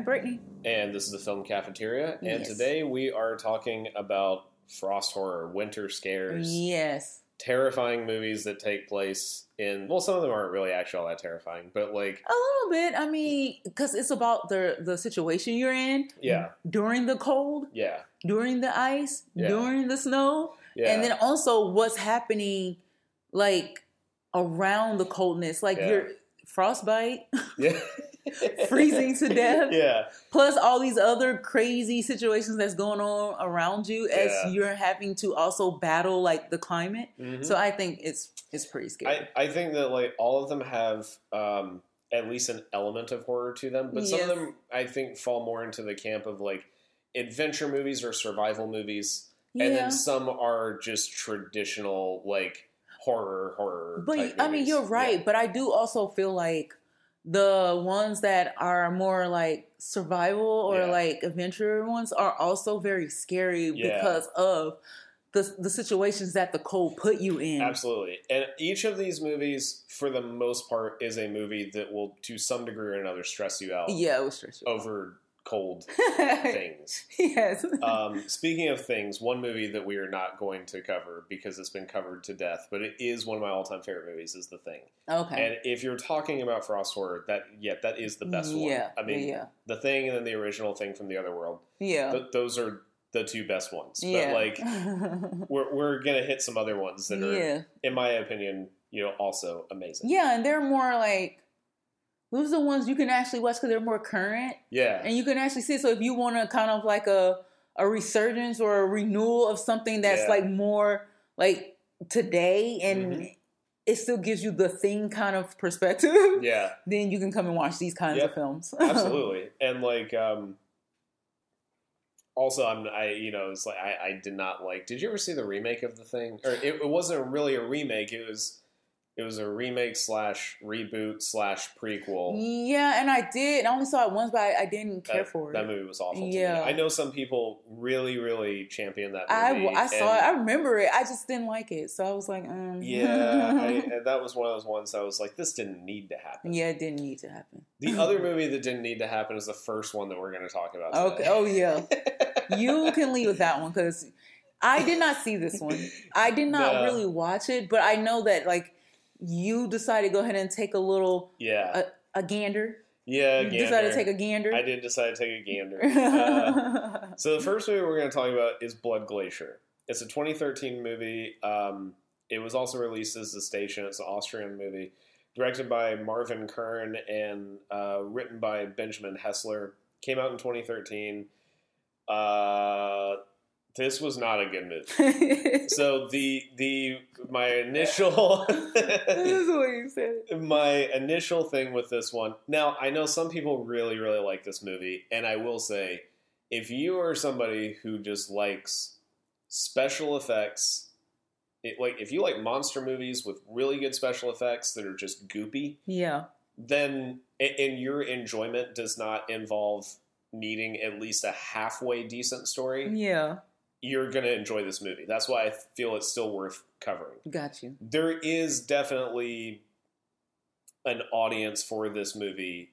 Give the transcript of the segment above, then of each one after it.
I'm Scott, And I'm Brittany. and this is the Film Cafeteria. And Yes. today we are talking about frost horror, winter scares, Yes. terrifying movies that take place in. Well, some of them aren't really actually all that terrifying, but like, A little bit. I mean, because it's about the the situation you're in yeah, during the cold, yeah, during the ice, Yeah. during the snow, yeah, and then also what's happening like around the coldness. Like Yeah. your frostbite, yeah, freezing to death. Yeah, plus all these other crazy situations that's going on around you as Yeah. you're having to also battle like the climate. Mhm. So I think it's it's pretty scary. I, I think that like all of them have um, at least an element of horror to them, but some of them I think fall more into the camp of like adventure movies or survival movies, yeah. and then some are just traditional like horror horror. But I mean, you're right. Yeah. But I do also feel like the ones that are more like survival or Yeah. like adventure ones are also very scary Yeah. because of the the situations that the cold put you in. Absolutely, and each of these movies, for the most part, is a movie that will, to some degree or another, stress you out Yeah, it was stressful. over cold things. yes. um, speaking of things, one movie that we are not going to cover because it's been covered to death, but it is one of my all-time favorite movies. Is The Thing, okay. and if you're talking about frost horror, that yeah, that is the best one. yeah. I mean, yeah. The Thing and then the original Thing from the Other World. Yeah. Th- those are the two best ones. yeah. But like, we're we're gonna hit some other ones that are, yeah. in my opinion, you know, also amazing. Yeah, and they're more like those are the ones you can actually watch because they're more current Yeah, and you can actually see. it. So if you want to kind of like a a resurgence or a renewal of something that's Yeah. like more like today and Mhm. it still gives you the thing kind of perspective, yeah, then you can come and watch these kinds Yep. of films. absolutely. and like, um, also, I'm I you know it's like I, I did not like. Did you ever see the remake of the thing? Or it, it wasn't really a remake. It was it was a remake slash reboot slash prequel. yeah, and I did. I only saw it once, but I, I didn't care That, for it. that movie was awful. To Yeah. me. I know some people really, really champion that I, movie. I saw it. I remember it. I just didn't like it. So I was like, um. Yeah, I, that was one of those ones I was like, this didn't need to happen. yeah, it didn't need to happen. The other movie that didn't need to happen is the first one that we're going to talk about. Okay. Today. Oh yeah. you can leave with that one because I did not see this one. I did not No. really watch it, but I know that like you decided to go ahead and take a little yeah, a gander. yeah. you Gander. decided to take a gander. I did decide to take a gander. Uh, so the first movie we're going to talk about is Blood Glacier. It's a 2013 movie. Um, it was also released as The Station. It's an Austrian movie, directed by Marvin Kren and uh, written by Benjamin Hessler. Came out in 2013. Uh, this was not a good movie. So the the my initial this is what you said. my initial thing with this one. Now, I know some people really, really like this movie, and I will say, if you are somebody who just likes special effects, it, like if you like monster movies with really good special effects that are just goopy, Yeah. then and your enjoyment does not involve needing at least a halfway decent story, Yeah. You're going to enjoy this movie. That's why I feel it's still worth covering Got you. there is definitely an audience for this movie,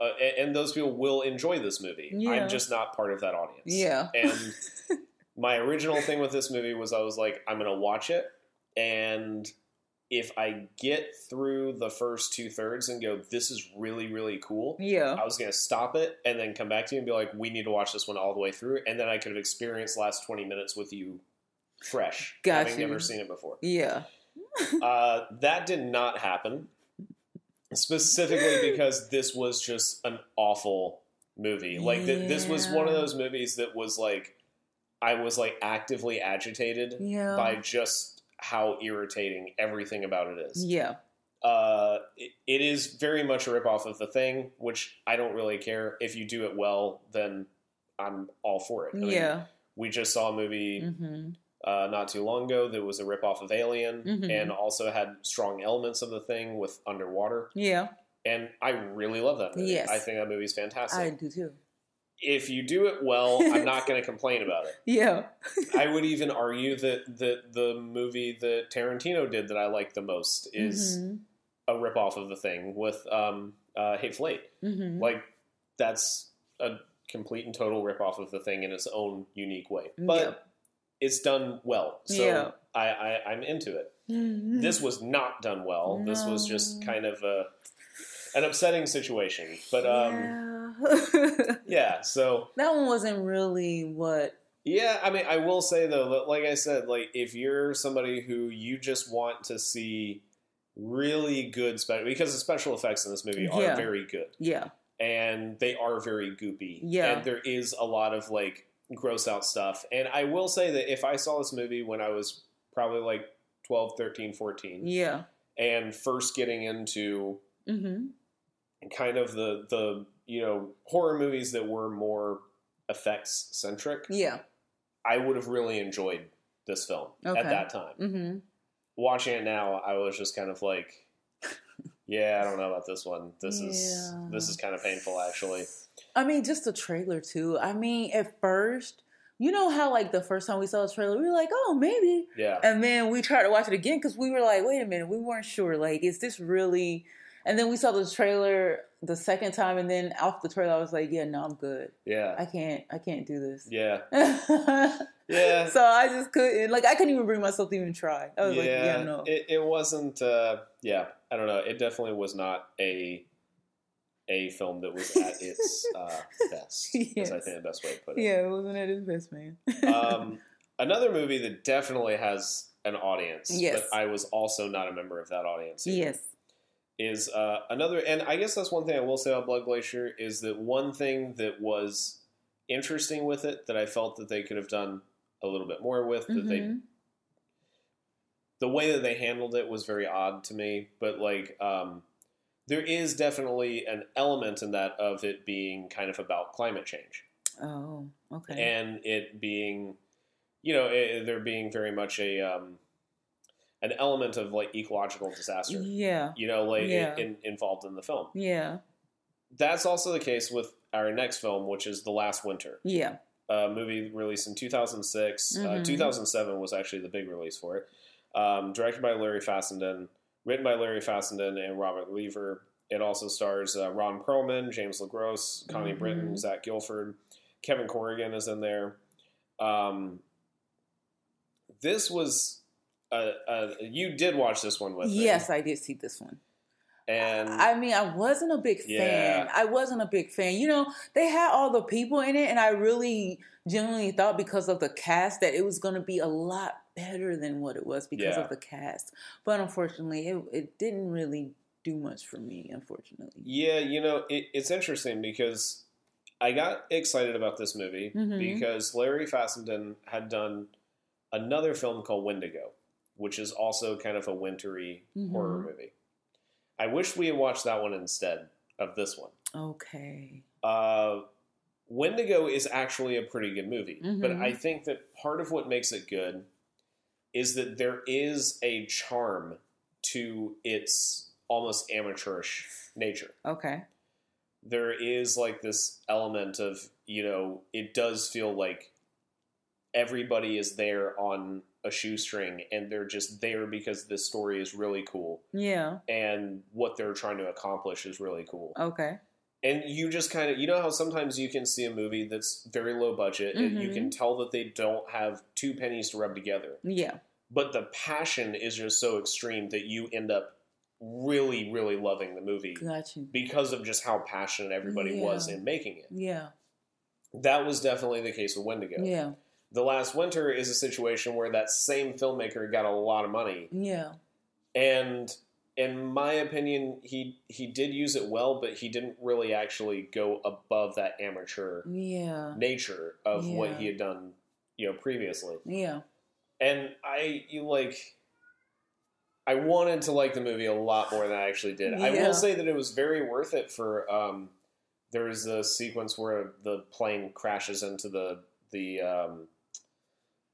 uh, a- and those people will enjoy this movie. Yeah. I'm just not part of that audience. Yeah. And my original thing with this movie was I was like, I'm going to watch it, and if I get through the first two thirds and go, this is really, really cool. Yeah. I was going to stop it and then come back to you and be like, we need to watch this one all the way through. And then I could have experienced the last 20 minutes with you fresh, Got having you. never seen it before. Yeah. Uh, that did not happen, specifically because this was just an awful movie. Like th- this was one of those movies that was like I was like actively agitated Yeah. by just how irritating everything about it is. Yeah. Uh, it, it is very much a ripoff of the thing, which I don't really care. If you do it well, then I'm all for it. I mean, Yeah. we just saw a movie hmm uh, not too long ago that was a ripoff of Alien Mhm. and also had strong elements of the thing with underwater. Yeah. And I really love that movie. Yes. I think that movie's fantastic. I do too. If you do it well, I'm not going to complain about it. Yeah. I would even argue that, that the movie that Tarantino did that I like the most is Mhm. a ripoff of the thing with um, uh, Hateful Eight. Mhm. Like, that's a complete and total ripoff of the thing in its own unique way. But Yeah. it's done well. So Yeah. I, I, I'm into it. This was not done well. This was just kind of a an upsetting situation. But um yeah. yeah, so that one wasn't really what. Yeah, I mean, I will say though, that, like I said, like if you're somebody who you just want to see really good special because the special effects in this movie are Yeah. very good Yeah. and they are very goopy. Yeah. and there is a lot of like gross out stuff. And I will say that if I saw this movie when I was probably like 12, 13, 14, Yeah. and first getting into Mm-hmm. Kind of the the you know horror movies that were more effects centric, Yeah. I would have really enjoyed this film Okay. at that time. Mm-hmm. Watching it now, I was just kind of like, yeah, I don't know about this one. This is this is kind of painful, actually. I mean, just the trailer too. I mean, at first, you know how like the first time we saw the trailer, we were like, "Oh, maybe," Yeah, and then we tried to watch it again because we were like, "Wait a minute, we weren't sure. Like, is this really?" And then we saw the trailer the second time, and then off the trailer, I was like, "Yeah, no, I'm good. yeah, I can't. I can't do this." yeah, yeah. so. I just couldn't. Like, I couldn't even bring myself to even try. I was like, "Yeah, no." It, it wasn't. Uh, yeah, I don't know. It definitely was not a a film that was at its uh, best. Is I think the best way to put it. yeah, it wasn't at his best, man. um, another movie that definitely has an audience, Yes. but I was also not a member of that audience. either, yes. Is uh, another, and I guess that's one thing I will say about Blood Glacier is that one thing that was interesting with it that I felt that they could have done a little bit more with that they the way that they handled it was very odd to me but like um, there is definitely an element in that of it being kind of about climate change Oh, okay. and it being you know it, there being very much a um, an element of like ecological disaster yeah. you know like Yeah. in, involved in the film Yeah. that's also the case with our next film which is the last winter Yeah. a movie released in 2006. Uh, Mhm. 2007 was actually the big release for it. Um, directed by Larry Fessenden, written by Larry Fessenden and Robert Leaver. It also stars uh, Ron Perlman, James LeGros, Connie Mhm. Britton, Zach Gilford, Kevin Corrigan is in there. Um, this was. Uh, uh, you did watch this one with me. Yes, I did see this one. and I mean, I wasn't a big fan. I wasn't a big fan. You know, they had all the people in it, and I really genuinely thought because of the cast that it was going to be a lot better than what it was because Yeah. of the cast. But unfortunately, it, it didn't really do much for me, unfortunately. Yeah, you know, it, it's interesting because I got excited about this movie Mhm. because Larry Fessenden had done another film called Wendigo, which is also kind of a wintry horror Mhm. movie. I wish we had watched that one instead of this one. Okay. Uh, Wendigo is actually a pretty good movie, but Mhm. I think that part of what makes it good is that there is a charm to its almost amateurish nature Okay. there is like this element of you know it does feel like everybody is there on a shoestring and they're just there because this story is really cool Yeah. and what they're trying to accomplish is really cool Okay. and you just kind of you know how sometimes you can see a movie that's very low budget and you can mm-hmm. tell that they don't have two pennies to rub together Yeah. but the passion is just so extreme that you end up really really loving the movie Got you. because of just how passionate everybody was in making it Yeah. that was definitely the case with Wendigo. Yeah. The Last Winter is a situation where that same filmmaker got a lot of money, Yeah. and in my opinion, he he did use it well, but he didn't really actually go above that amateur Yeah. nature of what he had done, you know, previously. Yeah. And I you like. I wanted to like the movie a lot more than I actually did. I will say that it was very worth it for. Um, there is a sequence where the plane crashes into the the um,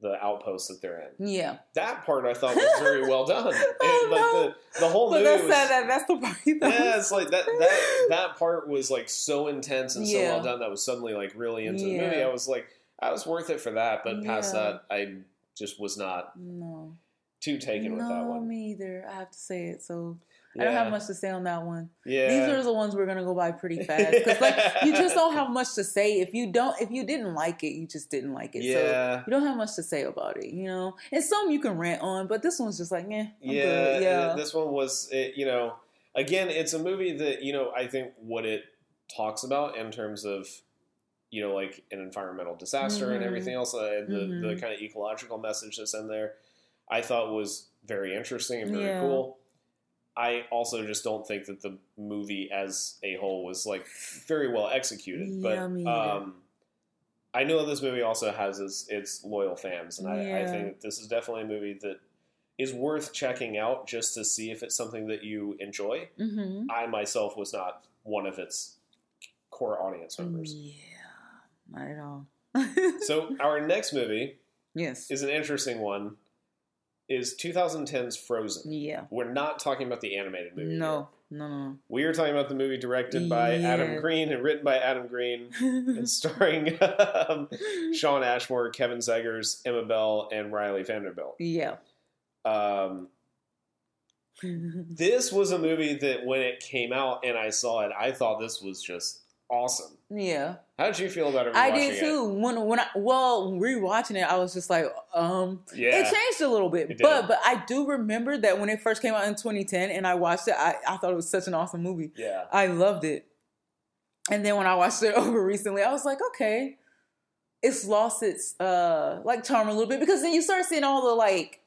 the outpost that they're in. Yeah. That part I thought was very well done. Oh, like no. the the whole But movie that's was, that, that, that's the part. yeah, it's like that that that part was like so intense and so well done that was suddenly like really into the movie. I was like, I was worth it for that, but past Yeah. that, I just was not No. too taken no, with that one. me either. I have to say it. So I don't have much to say on that one. Yeah. These are the ones we're gonna go by pretty fast because like you just don't have much to say. If you don't, if you didn't like it, you just didn't like it. So yeah. you don't have much to say about it, you know. And some you can rant on, but this one's just like, eh, I'm yeah, good. yeah, This one was, it, you know, again, it's a movie that you know I think what it talks about in terms of, you know, like an environmental disaster and Mhm. everything else, uh, the the Mhm. kind of ecological message that's in there, I thought was very interesting and very Yeah. cool. I also just don't think that the movie as a whole was like very well executed, Yeah, but either. um, I know this movie also has its, its loyal fans, and I, I think this is definitely a movie that is worth checking out just to see if it's something that you enjoy. hmm I myself was not one of its core audience members. Yeah, not at all. So our next movie yes, is an interesting one. Is 2010's Frozen. yeah, We're not talking about the animated movie. no, no, no, We are talking about the movie directed by Adam Green and written by Adam Green and starring um, Shawn Ashmore, Kevin Zegers, Emma Bell, and Rileah Vanderbilt. yeah. Um, this was a movie that when it came out and I saw it, I thought this was just awesome. yeah, How did you feel about it? I did too. When when I well rewatching it, I was just like, um, It? Yeah, it changed a little bit, It but but I do remember that when it first came out in 2010, and I watched it, I, I thought it was such an awesome movie. yeah, I loved it. And then when I watched it over recently, I was like, okay, it's lost its uh like charm a little bit because then you start seeing all the like,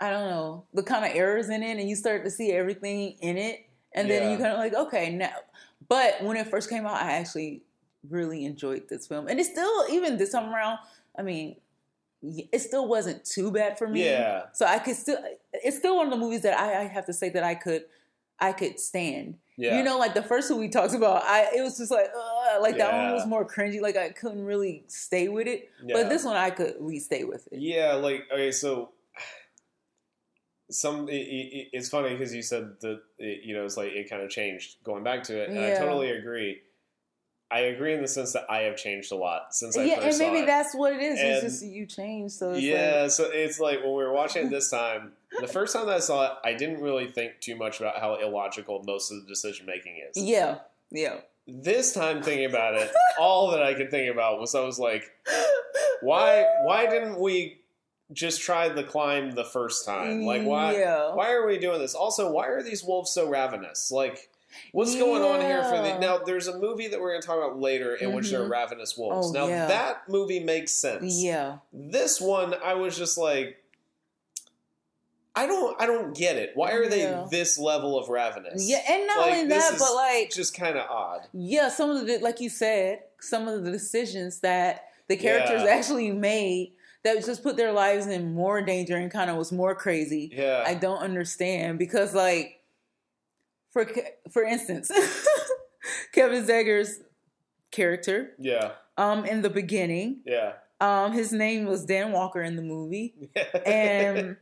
I don't know, the kind of errors in it, and you start to see everything in it, and then Yeah. you kind of like, okay, now. But when it first came out, I actually really enjoyed this film, and it's still even this time around. I mean, it still wasn't too bad for me. yeah, So I could still, it's still one of the movies that I, I have to say that I could, I could stand. yeah. You know, like the first one we talked about, I it was just like, uh, like that one was more cringy. Like I couldn't really stay with it. yeah. But this one I could at least stay with it. Yeah, like okay, so some it, it, it's funny because you said that it, you know it's like it kind of changed going back to it, and I totally agree. I agree in the sense that I have changed a lot since I yeah, first and maybe that's what it is. And- it's just you change. So it's yeah, so it's like when we were watching it this time. The first time that I saw it, I didn't really think too much about how illogical most of the decision making is. yeah, yeah. This time thinking about it, all that I could think about was I was like, why why didn't we just try the climb the first time? Like why Yeah. why are we doing this? Also, why are these wolves so ravenous? Like what's going on here for the now there's a movie that we're going to talk about later in which they're Mhm. ravenous wolves. Oh, now yeah. that movie makes sense. Yeah. This one I was just like I don't I don't get it. Why are they Yeah. this level of ravenous? Yeah, and not Like, only that, but like just kind of odd. Yeah, some of the like you said, some of the decisions that the characters Yeah. actually made that just put their lives in more danger and kind of was more crazy. Yeah. I don't understand because like for for instance, Kevin Zegers character yeah. um in the beginning, Yeah. um his name was Dan Walker in the movie Yeah. and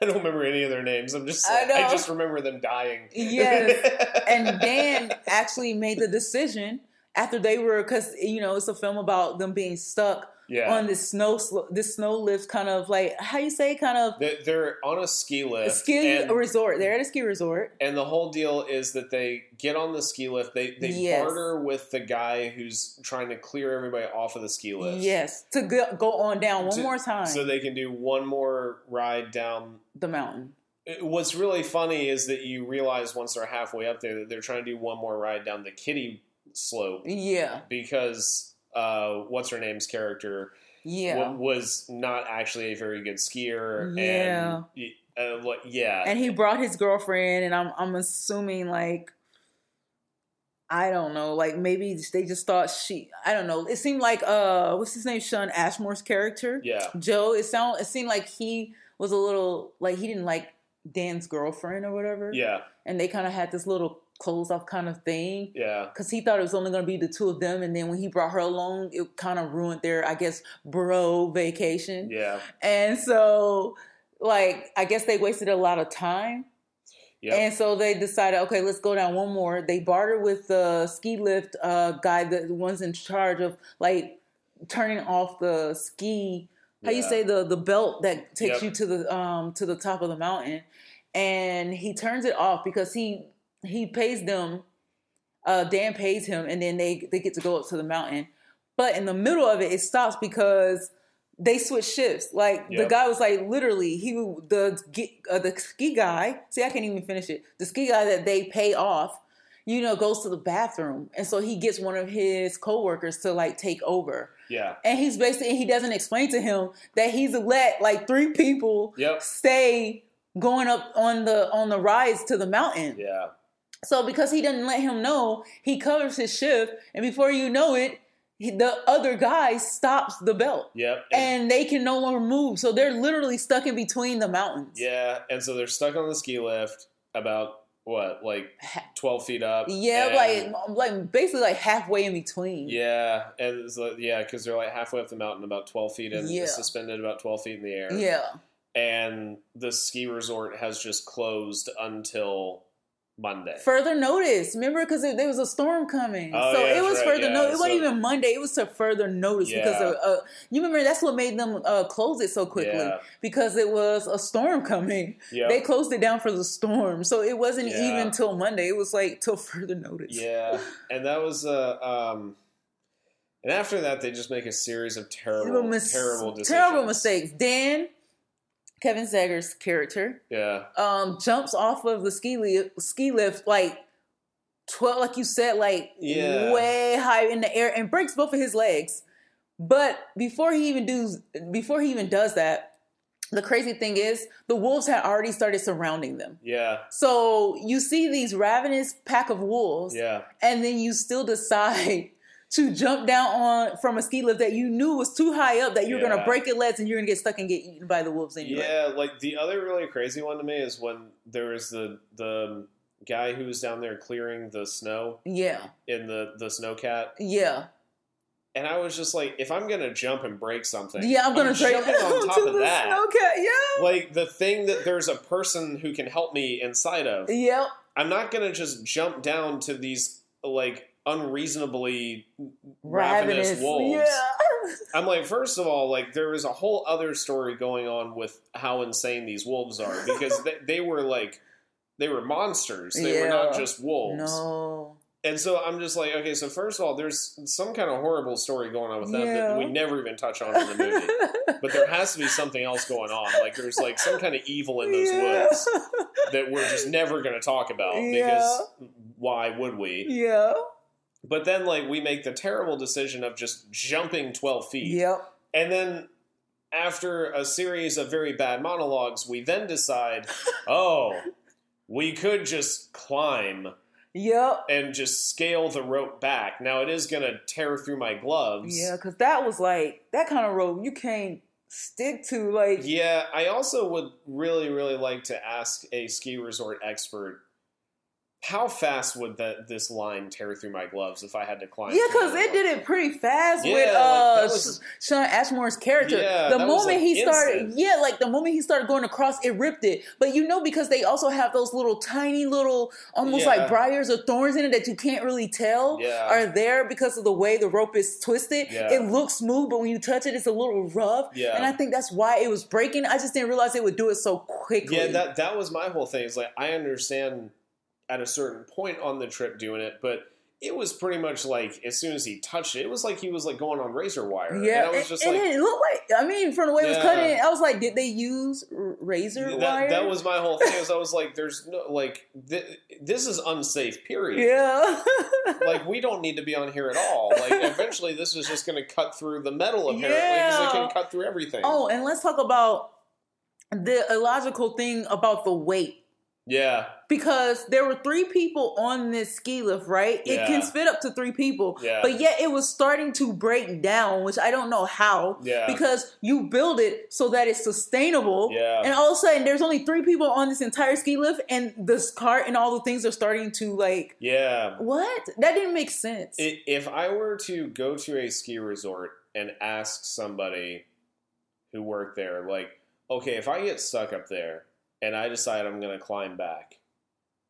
I don't remember any of their names. I'm just I like, I, know. just remember them dying. Yes. and Dan actually made the decision after they were because you know it's a film about them being stuck yeah. on this snow this snow lift kind of like how you say kind of They- They're on a ski lift. a ski and, resort. They're at a ski resort. and the whole deal is that they get on the ski lift. They they Yes. barter with the guy who's trying to clear everybody off of the ski lift. Yes, to go, go on down one To- more time So they can do one more ride down. the mountain. What's really funny is that you realize once they're halfway up there that they're trying to do one more ride down the kitty slope Yeah, because uh, what's her name's character yeah. wa- was not actually a very good skier. Yeah. And, uh, like, yeah. and he brought his girlfriend, and I'm I'm assuming like I don't know, like maybe they just thought she I don't know. It seemed like uh what's his name, Shawn Ashmore's character. yeah. Joe, it sound it seemed like he was a little like he didn't like Dan's girlfriend or whatever. Yeah. And they kind of had this little closed off kind of thing Yeah. because he thought it was only going to be the two of them, and then when he brought her along, it kind of ruined their I guess bro vacation. Yeah. And so, like, I guess they wasted a lot of time. Yep. And so they decided, okay, let's go down one more. They bartered with the ski lift uh, guy, the one's in charge of like turning off the ski. How you say the the belt that takes Yep. you to the um to the top of the mountain, and he turns it off because he he pays them. Uh, Dan pays him, and then they they get to go up to the mountain. But in the middle of it, it stops because they switch shifts. Like the guy was like literally he the uh, the ski guy. See, I can't even finish it. The ski guy that they pay off, you know, goes to the bathroom, and so he gets one of his coworkers to like take over. Yeah. And he's basically he doesn't explain to him that he's let like three people Yep. stay going up on the on the rides to the mountain. Yeah. So because he didn't let him know, he covers his shift, and before you know it, he, the other guy stops the belt, Yep. and they can no longer move. So they're literally stuck in between the mountains. yeah, and so they're stuck on the ski lift about what, like twelve feet up. Yeah, like like basically like halfway in between. Yeah, and it's like, yeah, because they're like halfway up the mountain, about twelve feet, and Yeah. suspended about twelve feet in the air. Yeah. and the ski resort has just closed until Monday. Further notice, remember, because there was a storm coming, Oh, so yeah, it was right, further yeah, notice. It wasn't even Monday; it was to further notice because of, uh, you remember that's what made them uh, close it so quickly Yeah. because it was a storm coming. Yep. They closed it down for the storm, so it wasn't Yeah. even till Monday. It was like till further notice. Yeah, and that was uh, um, and after that they just make a series of terrible, mis- terrible decisions. terrible mistakes. Dan, Kevin Zegers' character, Yeah, um, jumps off of the ski lift, ski lift like twelve, like you said, like Yeah. way high in the air, and breaks both of his legs. But before he even does, before he even does that, the crazy thing is the wolves had already started surrounding them. yeah, So you see these ravenous pack of wolves, yeah, and then you still decide to jump down on from a ski lift that you knew was too high up that you're Yeah. gonna break your legs and you're gonna get stuck and get eaten by the wolves anyway. yeah. Like the other really crazy one to me is when there was the the guy who was down there clearing the snow Yeah. in the the snowcat, Yeah. and I was just like, if I'm gonna jump and break something, Yeah, I'm gonna break jumping on top to of that. Okay, Yeah. Like the thing that there's a person who can help me inside of. Yep. I'm not gonna just jump down to these like unreasonably Ravenous. ravenous, wolves. Yeah. I'm like, first of all, like there was a whole other story going on with how insane these wolves are because they, they were like they were monsters. They were not just wolves. No. And so I'm just like, okay, so first of all, there's some kind of horrible story going on with them Yeah. that we never even touch on in the movie. but there has to be something else going on. Like there's like some kind of evil in those yeah. woods that we're just never going to talk about because why would we? Yeah. But then like we make the terrible decision of just jumping 12 feet. Yep. And then after a series of very bad monologues, we then decide, "Oh, we could just climb Yep. and just scale the rope back. Now it is going to tear through my gloves." Yeah, because that was like that kind of rope you can't stick to. Like, Yeah, I also would really, really like to ask a ski resort expert how fast would that this line tear through my gloves if I had to climb? Yeah, because it did it pretty fast Yeah, with uh that was- Shawn Ashmore's character. Yeah, the moment like, he started, yeah, like the moment he started going across, it ripped it. But you know, because they also have those little tiny little, almost Yeah. like briars or thorns in it that you can't really tell are there because of the way the rope is twisted. It looks smooth, but when you touch it, it's a little rough. Yeah. And I think that's why it was breaking. I just didn't realize it would do it so quickly. Yeah, that that was my whole thing. Is like I understand at a certain point on the trip doing it, but it was pretty much like as soon as he touched it, it was like he was like going on razor wire. Yeah, and I was just and like, it looked like I mean, from the way it was cutting, I was like, did they use razor that, wire? that was my whole thing. Is I was like, there's no like th- this is unsafe. Period. yeah. Like we don't need to be on here at all. Like eventually, this is just going to cut through the metal apparently because Yeah. it can cut through everything. oh, and let's talk about the illogical thing about the weight. Yeah, Because there were three people on this ski lift, right? It Yeah. can fit up to three people. Yeah. But yet it was starting to break down, which I don't know how. Yeah. Because you build it so that it's sustainable. Yeah. And all of a sudden there's only three people on this entire ski lift and this cart and all the things are starting to like yeah. what? That didn't make sense. I- If I were to go to a ski resort and ask somebody who worked there, like, okay, if I get stuck up there and I decide I'm going to climb back,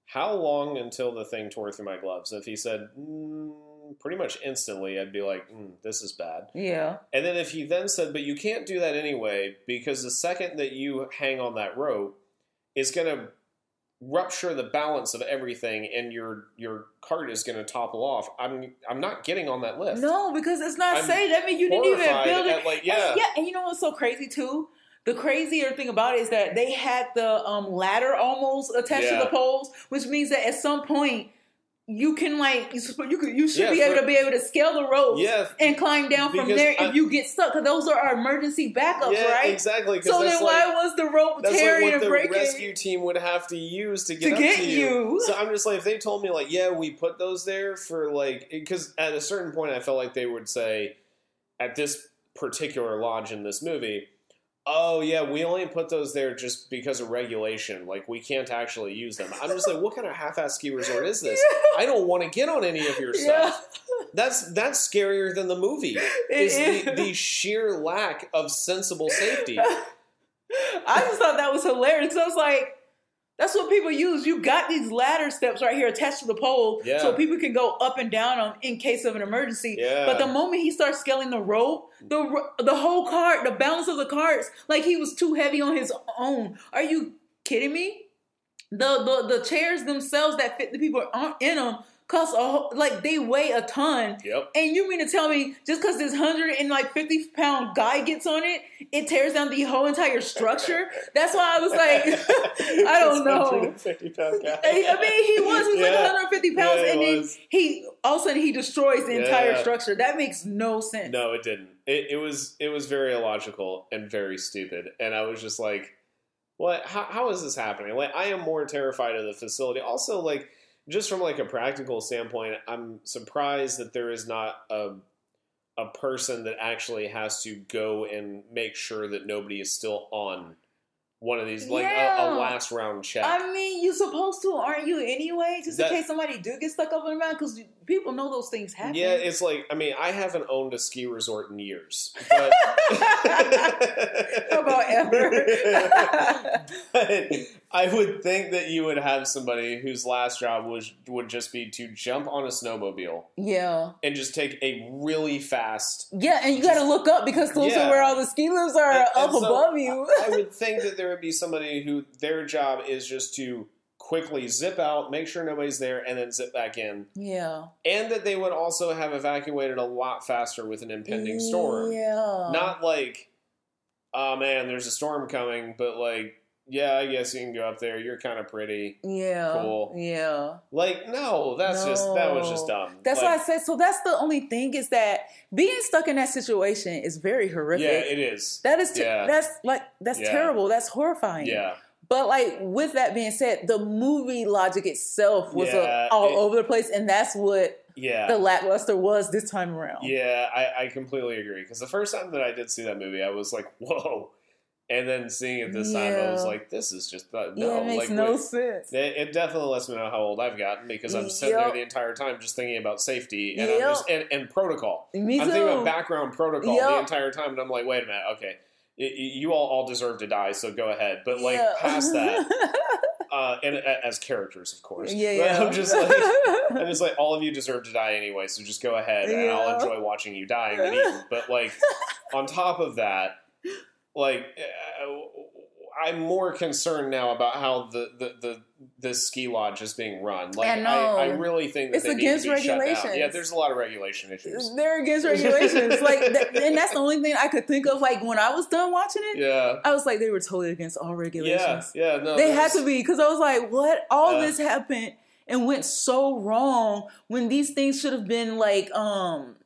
how long until the thing tore through my gloves? If he said, mm, pretty much instantly, I'd be like, mm, this is bad. yeah. And then if he then said, but you can't do that anyway, because the second that you hang on that rope, it's going to rupture the balance of everything and your your cart is going to topple off. I'm I'm not getting on that lift. No, because it's not I'm safe. That means you didn't even build it. like, And- yeah. yeah, and you know what's so crazy too? The crazier thing about it is that they had the um, ladder almost attached Yeah. to the poles, which means that at some point you can like you, you could you should Yeah, be able for- to be able to scale the ropes Yeah, and climb down from there I- if you get stuck. Because those are our emergency backups, yeah, right? exactly So then like, why was the rope That's like tearing what and the breaking? rescue team would have to use to get To up get to you. So I'm just like, if they told me like, yeah, we put those there for like, because at a certain point, I felt like they would say, at this particular lodge in this movie, oh yeah, we only put those there just because of regulation. Like we can't actually use them. I'm just like, what kind of half-ass ski resort is this? I don't want to get on any of your Yeah. stuff. That's that's scarier than the movie. Is the, is. the sheer lack of sensible safety. I just thought that was hilarious. I was like, that's what people use. You got these ladder steps right here attached to the pole, Yeah. so people can go up and down them in case of an emergency. Yeah. But the moment he starts scaling the rope, the the whole cart, the balance of the carts, like he was too heavy on his own. Are you kidding me? The the the chairs themselves that fit the people aren't in them cost a whole, like they weigh a ton. Yep. And you mean to tell me just because this hundred and like fifty pound guy gets on it, it tears down the whole entire structure? That's why I was like, I don't know. 150 pound guy. I mean, he was. He was like 150 pounds, Yeah, and then was. he all of a sudden he destroys the entire Yeah. structure. That makes no sense. No, it didn't. It, it was it was very illogical and very stupid, and I was just like, "What? How, how is this happening?" Like, I am more terrified of the facility. Also, like, just from like a practical standpoint, I'm surprised that there is not a a person that actually has to go and make sure that nobody is still on one of these, like a, Yeah. a last round check. I mean, you're supposed to, aren't you? Anyway, just That- in case somebody do get stuck up in the mountain, because people know those things happen. yeah, it's like I mean, I haven't owned a ski resort in years, but How about ever? but I would think that you would have somebody whose last job was would just be to jump on a snowmobile yeah, and just take a really fast. yeah, and you got to look up because those Yeah. are where all the ski lifts are And- and up so above you. I would think that there would be somebody who their job is just to quickly zip out, make sure nobody's there, and then zip back in, yeah, and that they would also have evacuated a lot faster with an impending storm. Yeah, Not like, oh man, there's a storm coming, but like, yeah, I guess you can go up there. You're kind of pretty. yeah, Cool. yeah. Like, no, that's just that was just dumb. That's like, why I said. So that's the only thing is that being stuck in that situation is very horrific. Yeah, it is. that is. Te- yeah. That's like that's Yeah. terrible. That's horrifying. Yeah, But like with that being said, the movie logic itself was uh, Yeah, all it- over the place, and that's what yeah, the lackluster was this time around. yeah. I, I completely agree because the first time that I did see that movie, I was like, whoa, and then seeing it this time, I was like, this is just uh, Yeah, no, it makes like, no wait, sense. It, it definitely lets me know how old I've gotten because I'm sitting there the entire time just thinking about safety and Yep. I'm just and, and protocol. Me I'm thinking about background protocol the entire time, and I'm like, wait a minute, okay, y- you all all deserve to die, so go ahead. But like Yeah. past that, uh, and a- as characters, of course. yeah, But. I'm just like, I'm just like, all of you deserve to die anyway, so just go ahead, and I'll enjoy watching you die and get eaten. But like, on top of that, like, uh, I'm more concerned now about how the the the this ski lodge is being run. Like, I I. I, really think that It's against need to be shut down. regulations. Yeah, there's a lot of regulation issues. They're against regulations. like, that, and that's the only thing I could think of. Like when I was done watching it, Yeah. I was like, they were totally against all regulations. yeah, yeah, no. they had to be because I was like, what? All Yeah. this happened and went so wrong when these things should have been like, um,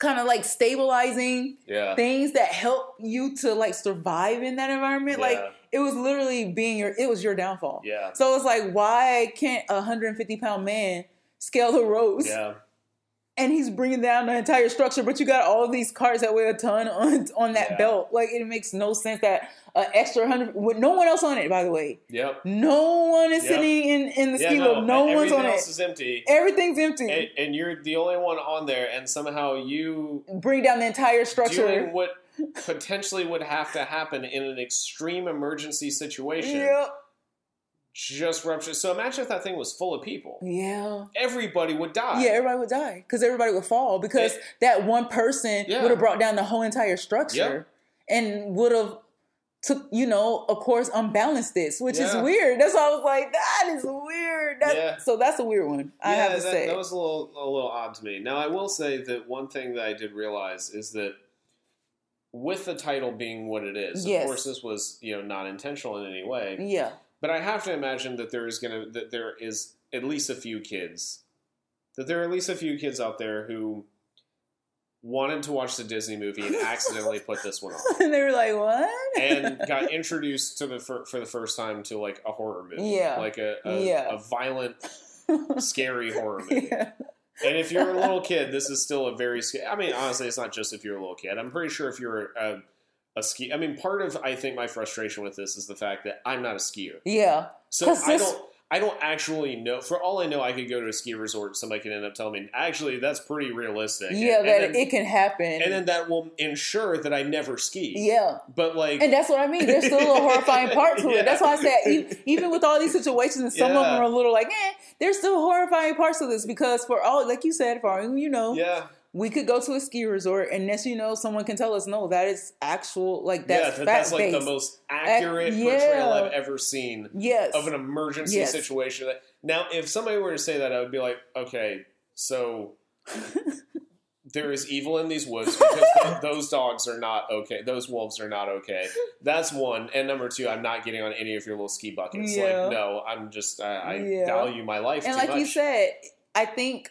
kind of like stabilizing Yeah, things that help you to like survive in that environment. Like it was literally being your, it was your downfall. yeah, So it's like, why can't a 150 pound man scale the ropes? yeah, and he's bringing down the entire structure, but you got all these cars that weigh a ton on on that Yeah. belt. Like it makes no sense that an extra hundred with no one else on it. By the way, yep. no one is Yep. sitting in in the Yeah, ski no, lift. No one's on else it. is empty. Everything's empty. And, and you're the only one on there, and somehow you Bring down the entire structure. doing what potentially would have to happen in an extreme emergency situation Yep. Just rupture. So imagine if that thing was full of people. Yeah. Everybody would die. Yeah, everybody would die because everybody would fall because that one person Yeah. would have brought down the whole entire structure and would have took, you know, of course, unbalanced this, which is weird. That's why I was like, that is weird. That, Yeah. So that's a weird one. I yeah, have to that, say. that was a little a little odd to me. Now I will say that one thing that I did realize is that with the title being what it is, Yes. of course this was you know not intentional in any way. yeah. But I have to imagine that there is gonna that there is at least a few kids that there are at least a few kids out there who wanted to watch the Disney movie and accidentally put this one on. and they were like, what? and got introduced to the for, for the first time to like a horror movie, Yeah. like a a, Yeah. a violent, scary horror movie. yeah. And if you're a little kid, this is still a very. I mean, honestly, it's not just if you're a little kid. I'm pretty sure if you're a, a ski. I mean, part of I think my frustration with this is the fact that I'm not a skier, Yeah. So I this- don't. I don't actually know. For all I know, I could go to a ski resort. Somebody can end up telling me, actually, that's pretty realistic. Yeah, and, that and then, it can happen. and then that will ensure that I never ski. yeah. But like, And that's what I mean. There's still a horrifying part to Yeah. it. That's why I said, even with all these situations, and some of them are a little like, eh, there's still horrifying parts to this because for all, like you said, for all you know, yeah, we could go to a ski resort and next you know, someone can tell us, no, that is actual, like yeah, that's that, fact that's like the most eh, accurate yeah. portrayal I've ever seen yes. of an emergency Yes. situation. Now, if somebody were to say that, I would be like, okay, so there is evil in these woods because th- those dogs are not okay. Those wolves are not okay. That's one. And number two, I'm not getting on any of your little ski buckets. Yeah. Like, no, I'm just I, I Yeah. value my life and like much. you said, I think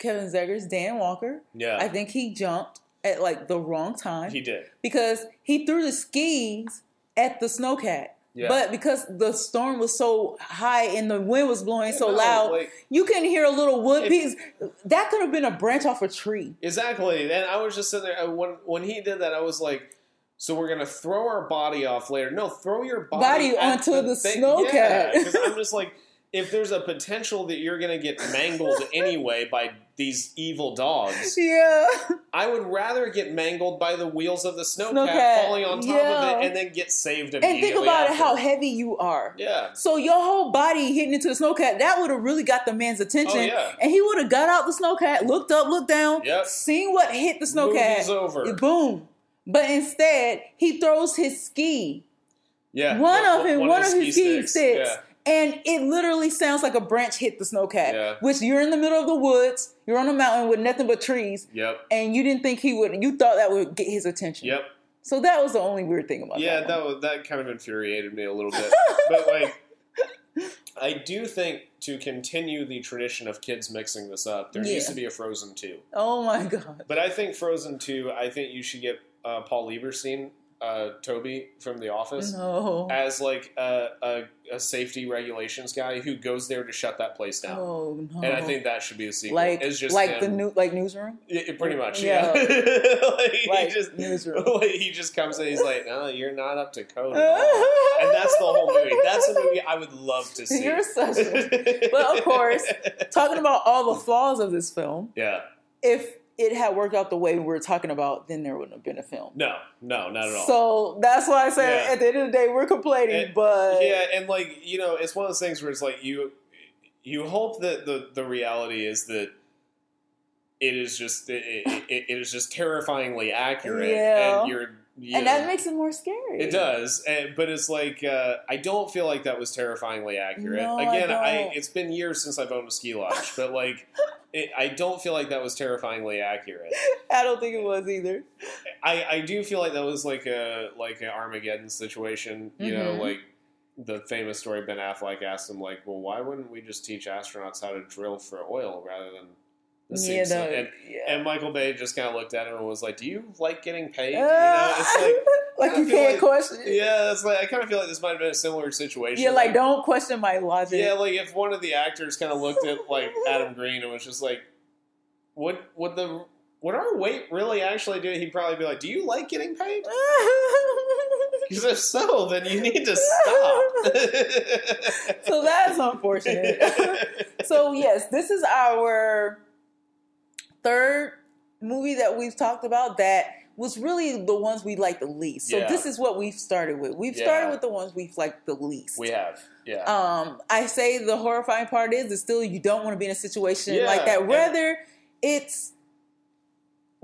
Kevin Zegers, Dan Walker, yeah, I think he jumped at like the wrong time. he did. because he threw the skis at the snowcat. Yeah. But because the storm was so high and the wind was blowing so loud, like- you couldn't hear a little wood piece. That could have been a branch off a tree. Exactly. And I was just sitting there when when he did that. I was like, so we're gonna throw our body off later? No, throw your body, Body onto the thing. snowcat. Yeah, because I'm just like, if there's a potential that you're gonna get mangled anyway by these evil dogs, Yeah. I would rather get mangled by the wheels of the snowcat, Snowcat, falling on top yeah. of it and then get saved immediately. And think about it after. how heavy you are. Yeah. So your whole body hitting into the snowcat, that would have really got the man's attention. Oh, yeah. And he would have got out the snowcat, looked up, looked down, Yep. seen what hit the snowcat. Movie's over. Boom. But instead, he throws his ski Yeah. one of him, one, of his his ski sticks, Yeah. And it literally sounds like a branch hit the snowcat. Yeah. Which you're in the middle of the woods, you're on a mountain with nothing but trees, Yep. and you didn't think he would. You thought that would get his attention. Yep. So that was the only weird thing about Yeah, that. Yeah, that was, that kind of infuriated me a little bit. but like, I do think to continue the tradition of kids mixing this up, there needs to be a Frozen two. Oh my god. But I think Frozen two. I think you should get uh, Paul Lieberstein, uh, Toby from The Office, No. as like a, a, a safety regulations guy who goes there to shut that place down. Oh no. And I think that should be a sequel. like it's just like the new like newsroom. Yeah, pretty much, Yeah. yeah. like, he just newsroom. like, he just comes in. He's like, "No, you're not up to code." And that's the whole movie. That's a movie I would love to see. You're such a- But of course, Talking about all the flaws of this film, yeah, if it had worked out the way we were talking about, then there wouldn't have been a film. no, no, not at all. So that's why I said Yeah. at the end of the day we're complaining, And- but yeah, and like you know, it's one of those things where it's like you you hope that the the reality is that it is just it, it, it- is just terrifyingly accurate, Yeah. and you're you and know, that makes it more scary. It does, and, but it's like uh, I don't feel like that was terrifyingly accurate. No, Again, I, don't. it's been years since I've owned a ski lodge, but like it, I don't feel like that was terrifyingly accurate. I don't think it was either. I, I do feel like that was like a like an Armageddon situation. You know, Mhm. like the famous story Ben Affleck asked him like, well, why wouldn't we just teach astronauts how to drill for oil rather than Yeah, seems so- no, and, yeah. and Michael Bay just kind of looked at him and was like, "Do you like getting paid?" You know, uh, it's like like you can't like- question. Yeah, Yeah, it's like I kind of feel like this might have been a similar situation. Yeah, like don't question my logic. yeah, like if one of the actors kind of looked at like Adam Green and was just like, "What? would the would our weight really actually do?" it? He'd probably be like, "Do you like getting paid?" Because if so, then you need to stop. so that's unfortunate. so yes, this is our third movie that we've talked about that was really the ones we like the least. So Yeah. this is what we've started with. We've Yeah. started with the ones we've liked the least. we have, yeah, Um, I say the horrifying part is is still you don't want to be in a situation Yeah, like that. Whether it's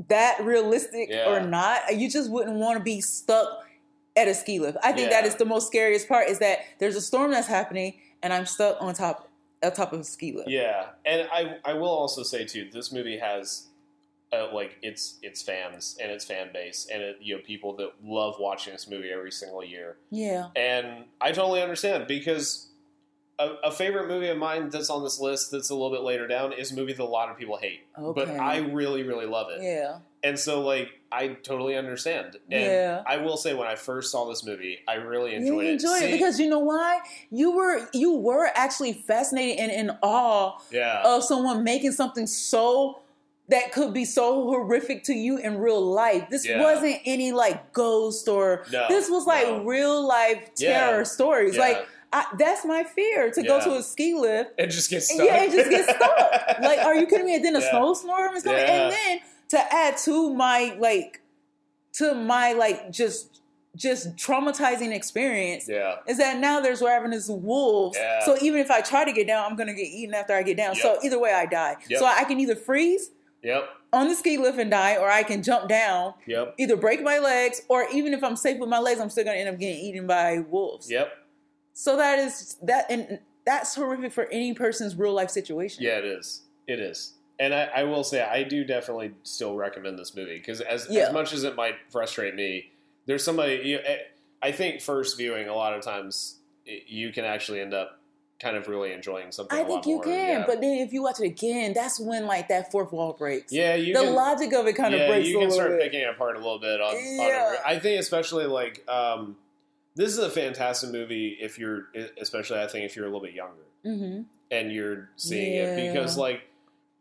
that realistic or not, you just wouldn't want to be stuck at a ski lift. I think that is the most scariest part. Is that there's a storm that's happening and I'm stuck on top on top of a ski lift. Yeah, and I I will also say too, this movie has uh, like its its fans and its fan base, and it, you know people that love watching this movie every single year, Yeah. and I totally understand because. A, a favorite movie of mine that's on this list that's a little bit later down is a movie that a lot of people hate, but I really, really love it. Yeah. And so, like, I totally understand. And Yeah. I will say, when I first saw this movie, I really You enjoyed it. enjoyed See- because you know why? You were you were actually fascinated and in awe yeah, of someone making something so that could be so horrific to you in real life. This Yeah. wasn't any like ghost or No, this was like no. real life Yeah. terror stories. Yeah. Like I, that's my fear to go to a ski lift. it just gets And stuck. yeah, and just get stuck. like, are you kidding me? And then a Yeah. snowstorm is coming, Yeah. and then to add to my like, to my like just just traumatizing experience yeah, is that now there's ravenous wolves. Yeah. So even if I try to get down, I'm gonna get eaten after I get down. So either way, I die. Yep. So I can either freeze yep, on the ski lift and die, or I can jump down, yep, either break my legs, or even if I'm safe with my legs, I'm still gonna end up getting eaten by wolves. yep. So that is that, and that's horrific for any person's real life situation. Yeah, it is. It is. And I, I will say, I do definitely still recommend this movie because as, Yeah. as much as it might frustrate me, there's somebody. You, I- I think first viewing, a lot of times you can actually end up kind of really enjoying something. I a lot think you more. can, yeah. but then if you watch it again, that's when like that fourth wall breaks. yeah, you the can, logic of it kind of breaks you can start bit. picking it apart a little bit on, on Yeah. it. I think especially like um, this is a fantastic movie if you're especially I think if you're a little bit younger hmm and you're seeing it because like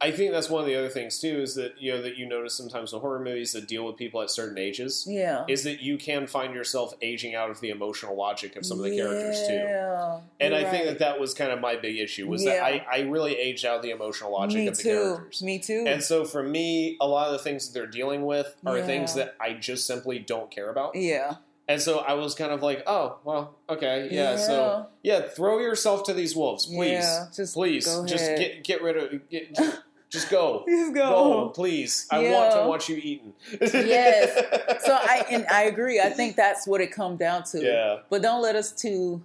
I think that's one of the other things too is that you know that you notice sometimes with horror movies that deal with people at certain ages Yeah. is that you can find yourself aging out of the emotional logic of some of the characters too. Yeah, And I think that that was kind of my big issue was Yeah. that I, I really aged out of the emotional logic Me of the too. characters. Me too. And so for me, a lot of the things that they're dealing with are Yeah. things that I just simply don't care about. yeah. And so I was kind of like, oh, well, okay, yeah. So yeah, throw yourself to these wolves, please, Yeah, just please, just ahead. get get rid of, get, just, just go, Just go, go. please. I want to watch you eaten. Yes. So I and I agree. I think that's what it comes down to. yeah, But don't let us two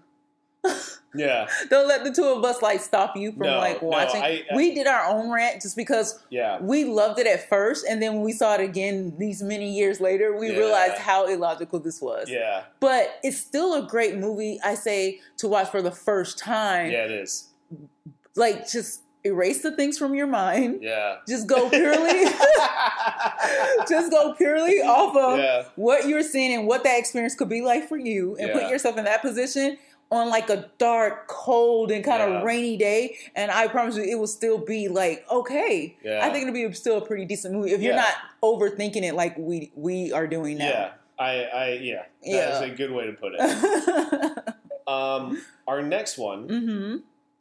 yeah, don't let the two of us like stop you from No, like no, watching. I- I- we did our own rant just because yeah, we loved it at first and then when we saw it again these many years later, we Yeah. realized how illogical this was. yeah, But it's still a great movie, I say, to watch for the first time. yeah. It is. Like just erase the things from your mind. Yeah. Just go purely just go purely off of yeah. what you're seeing and what that experience could be like for you and put yourself in that position on like a dark, cold, and kind Yeah. of rainy day. And I promise you, it will still be like, okay. Yeah. I think it'll be still a pretty decent movie if you're Yeah. not overthinking it like we we are doing Yeah. now. I, I, yeah, that is Yeah. a good way to put it. Um, our next one hmm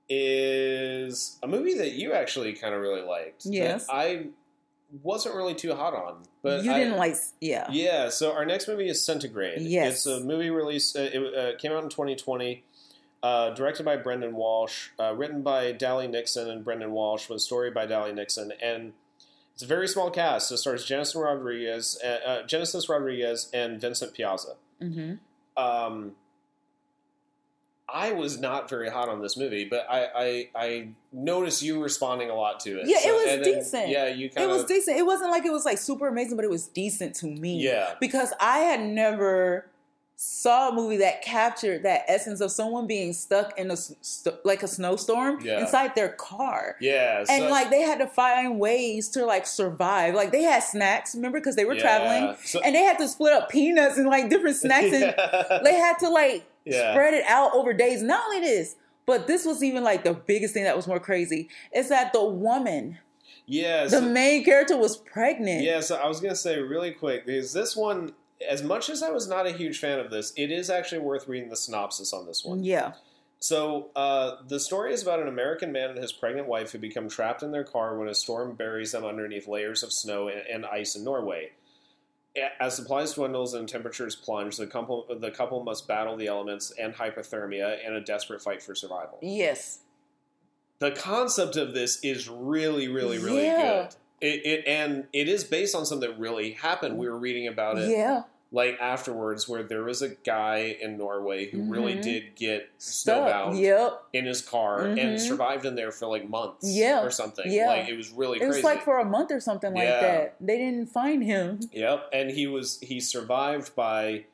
is a movie that you actually kind of really liked. Yes. I wasn't really too hot on, but you didn't like, yeah. Yeah, so our next movie is Centigrade. Yes. It's a movie release. Uh, it uh, came out in 2020. Uh, directed by Brendan Walsh, uh, written by Daley Nixon and Brendan Walsh, with a story by Daley Nixon, and it's a very small cast. It stars Genesis Rodriguez, uh, uh, Genesis Rodriguez, and Vincent Piazza. hmm Um, I was not very hot on this movie, but I I, I noticed you responding a lot to it. Yeah, it was and then- decent. Yeah, you kind It of was decent. It wasn't like it was like super amazing, but it was decent to me. Yeah, because I had never saw a movie that captured that essence of someone being stuck in a st- like a snowstorm Yeah. inside their car. yeah, And so- like they had to find ways to like survive. Like they had snacks, remember, because they were yeah, traveling, so- and they had to split up peanuts and like different snacks, and Yeah. they had to like Yeah. spread it out over days. Not only this, but this was even like the biggest thing that was more crazy is that the woman, yeah, the main character, was pregnant. Yeah, so I was gonna say really quick because this one, as much as I was not a huge fan of this, it is actually worth reading the synopsis on this one. Yeah. So uh, the story is about an American man and his pregnant wife who become trapped in their car when a storm buries them underneath layers of snow and, and ice in Norway. As supplies dwindles and temperatures plunge, the couple the couple must battle the elements and hypothermia in a desperate fight for survival. Yes. The concept of this is really, really, really Yeah. good. It, it and it is based on something that really happened. We were reading about it Yeah. Like afterwards where there was a guy in Norway who really Mhm. did get snowbound Yep. in his car Mhm. and survived in there for like months Yeah. or something. Yeah. Like it was really It was like for a month or something like Yeah. that. They didn't find him. Yep, and he was he survived by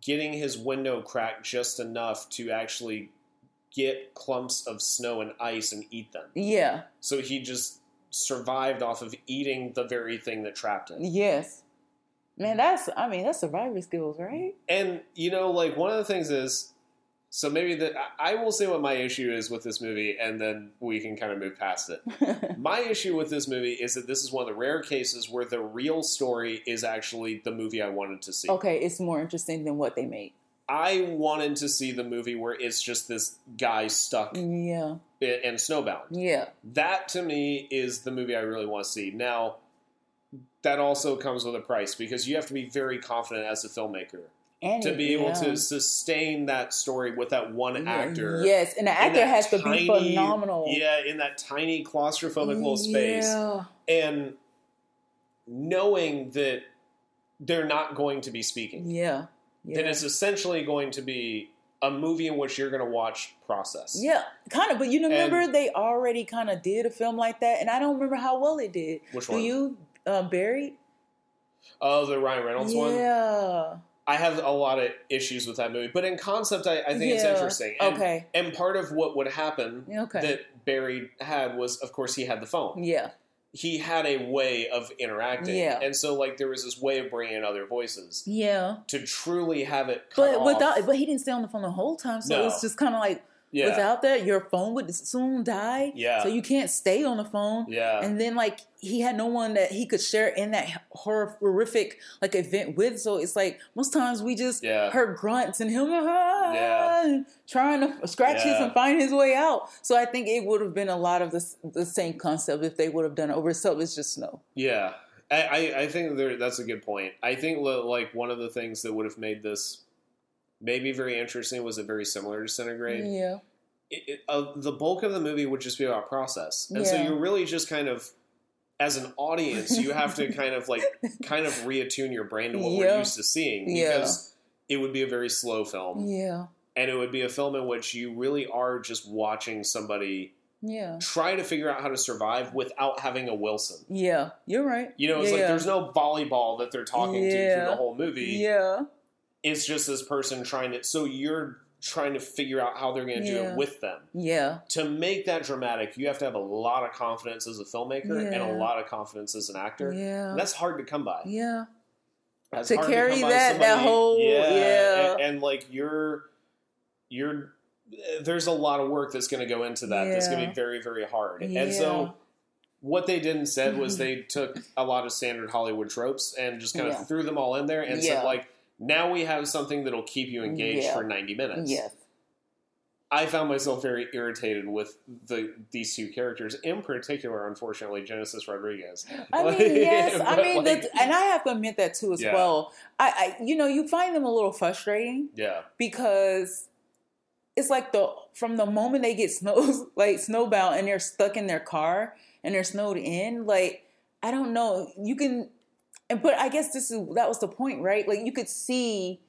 getting his window cracked just enough to actually get clumps of snow and ice and eat them. Yeah. So he just survived off of eating the very thing that trapped him. Yes. Man, that's I mean that's survival skills, right? And you know, like one of the things is, so maybe that I I will say what my issue is with this movie, and then we can kind of move past it. My issue with this movie is that this is one of the rare cases where the real story is actually the movie I wanted to see. okay, it's more interesting than what they made. I wanted to see the movie where it's just this guy stuck Yeah. and snowbound. Yeah. That to me is the movie I really want to see. Now, that also comes with a price because you have to be very confident as a filmmaker And to be able yeah. to sustain that story with that one actor. Yes, and the actor has to be phenomenal. Yeah, in that tiny claustrophobic little space. Yeah. And knowing that they're not going to be speaking. Yeah. Yeah. That it's essentially going to be a movie in which you're going to watch process. Yeah, kind of. But you remember And- they already kind of did a film like that, and I don't remember how well it did. Which Do one? you, uh, Buried? Oh, the Ryan Reynolds one? Yeah. I have a lot of issues with that movie, but in concept, I, I think it's interesting. And, Okay. And part of what would happen Okay. that Buried had was, of course, he had the phone. yeah. He had a way of interacting, Yeah. and so like there was this way of bringing in other voices Yeah. to truly have it. But without, but he didn't stay on the phone the whole time, so No. was just kind of like yeah, without that, your phone would soon die. Yeah. So you can't stay on the phone. yeah, And then like he had no one that he could share in that horrific like event with. So it's like most times we just Yeah. heard grunts and him ah, Yeah. trying to scratch his and find his way out. So I think it would have been a lot of the the same concept if they would have done it over. So it's just snow. yeah. I, I, I think there, that's a good point. I think like one of the things that would have made this maybe very interesting was it very similar to Disintegrate. Yeah. it, it, uh, the bulk of the movie would just be about process, and so you're really just kind of, as an audience, you have to kind of like kind of reattune your brain to what we're used to seeing Yeah. because it would be a very slow film, Yeah. and it would be a film in which you really are just watching somebody Yeah. try to figure out how to survive without having a Wilson. Yeah. You're right. You know, it's yeah. like there's no volleyball that they're talking to through the whole movie. Yeah. It's just this person trying to. So you're trying to figure out how they're going to do it with them. Yeah. to make that dramatic, you have to have a lot of confidence as a filmmaker and a lot of confidence as an actor. Yeah. And that's hard to come by. Yeah. That's To carry by that- that whole- yeah. And, and, like you're, you're, there's a lot of work that's going to go into that. That's going to be very, very hard. Yeah. And so, what they did said was they took a lot of standard Hollywood tropes and just kind of Yeah. threw them all in there and Yeah. said like, now we have something that'll keep you engaged Yeah. for 90 minutes. Yes. I found myself very irritated with the these two characters, in particular, unfortunately, Genesis Rodriguez. I mean, yes. I mean, like, and I have to admit that too as Yeah. well. I, I, you know, you find them a little frustrating yeah, because it's like the from the moment they get snow like snowbound and they're stuck in their car and they're snowed in. Like I don't know, you can, and but I guess this is that was the point, right? Like you could see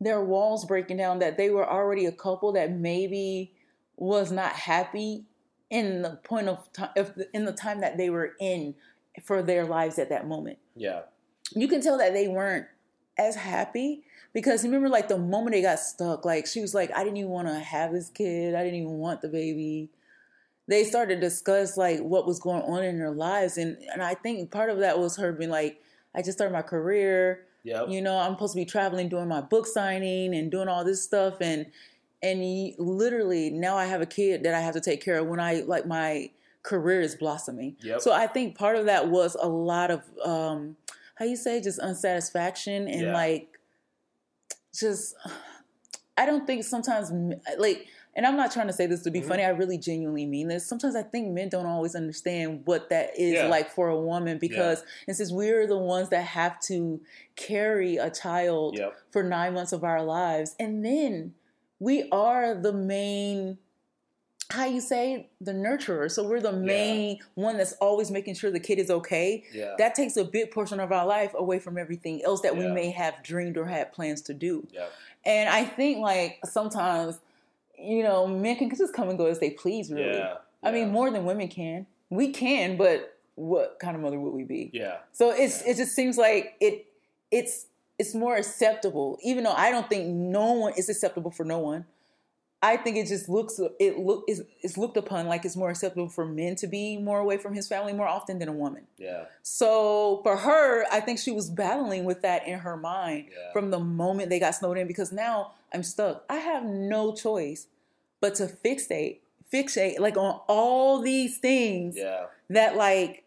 their walls breaking down that they were already a couple that maybe was not happy in the point of time in the time that they were in for their lives at that moment. Yeah, you can tell that they weren't as happy because remember like the moment they got stuck like she was like i didn't even want to have this kid. I didn't even want the baby. They started to discuss like what was going on in their lives and and i think part of that was her being like i just started my career yep, you know i'm supposed to be traveling doing my book signing and doing all this stuff and and literally now i have a kid that i have to take care of when i like my career is blossoming yep. so I think part of that was a lot of um how you say just unsatisfaction and Yeah. like just I don't think sometimes like and I'm not trying to say this to be Mhm. funny. I really genuinely mean this. Sometimes I think men don't always understand what that is Yeah. like for a woman because and since we're the ones that have to carry a child yep, for nine months of our lives. And then we are the main how you say the nurturer. So we're the main one that's always making sure the kid is okay. Yeah. That takes a big portion of our life away from everything else that we may have dreamed or had plans to do. yeah. And I think like sometimes, you know, men can just come and go as they please, really. Yeah. I mean, more than women can. We can, but what kind of mother would we be? Yeah. So it's Yeah. it just seems like it it's it's more acceptable, even though I don't think no one is acceptable for no one. I think it just looks it look is it's looked upon like it's more acceptable for men to be more away from his family more often than a woman. Yeah. So for her, I think she was battling with that in her mind Yeah. from the moment they got snowed in because now I'm stuck. I have no choice but to fixate, fixate like on all these things Yeah. that like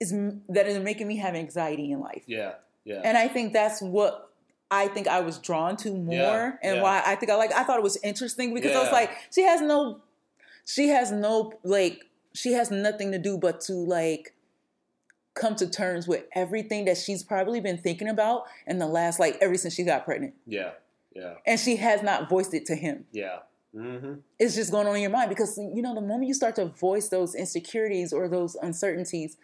is that is making me have anxiety in life. Yeah. Yeah. And I think that's what I think I was drawn to more Yeah, and yeah. why I think I like I thought it was interesting because I was like she has no she has no like she has nothing to do but to like come to terms with everything that she's probably been thinking about in the last like ever since she got pregnant yeah. Yeah. and she has not voiced it to him Yeah. Mm-hmm. it's just going on in your mind because you know the moment you start to voice those insecurities or those uncertainties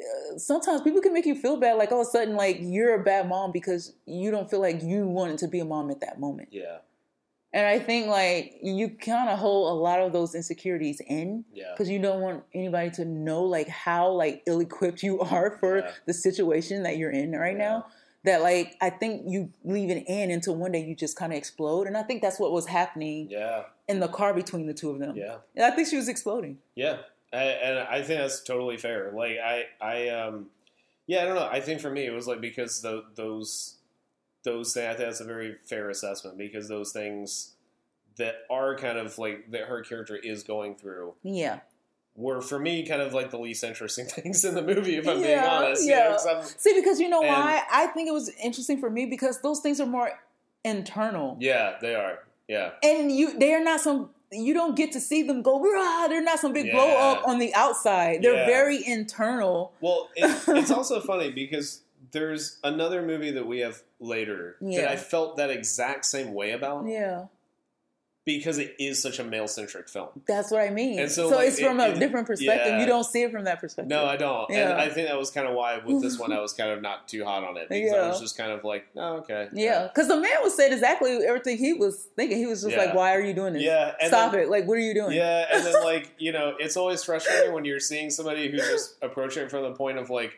uh, sometimes people can make you feel bad like all of a sudden like you're a bad mom because you don't feel like you wanted to be a mom at that moment Yeah. and i think like you kind of hold a lot of those insecurities in Yeah. because you don't want anybody to know like how like ill-equipped you are for Yeah. the situation that you're in right Yeah. now that like i think you leave it in until one day you just kind of explode and i think that's what was happening Yeah. in the car between the two of them Yeah. and I think she was exploding. Yeah, I, and I think that's totally fair. Like I, I, um, yeah, I don't know. I think for me it was like because the, those, those things. I think that's a very fair assessment because those things that are kind of like that her character is going through Yeah. Were for me kind of like the least interesting things in the movie. If I'm being Yeah, honest, you yeah. know, 'cause I'm- See, because you know And- why? I think it was interesting for me because those things are more internal. yeah, they are. Yeah, And you they are not some you don't get to see them go, Rah! they're not some big blow up on the outside. They're Yeah. very internal. Well, it, it's also funny because there's another movie that we have later that I felt that exact same way about Yeah. Because it is such a male centric film. That's what I mean. And so, so like, it's from it- a it- different perspective. yeah. You don't see it from that perspective. No, I don't. And I think that was kind of why with this one I was kind of not too hot on it because I was just kind of like, oh, okay. Yeah, because the man was saying exactly everything he was thinking. He was just Yeah. like, "Why are you doing this? Yeah, and Stop then- it! Like, what are you doing?" Yeah, and then like, you know, it's always frustrating when you're seeing somebody who's just approaching it from the point of like,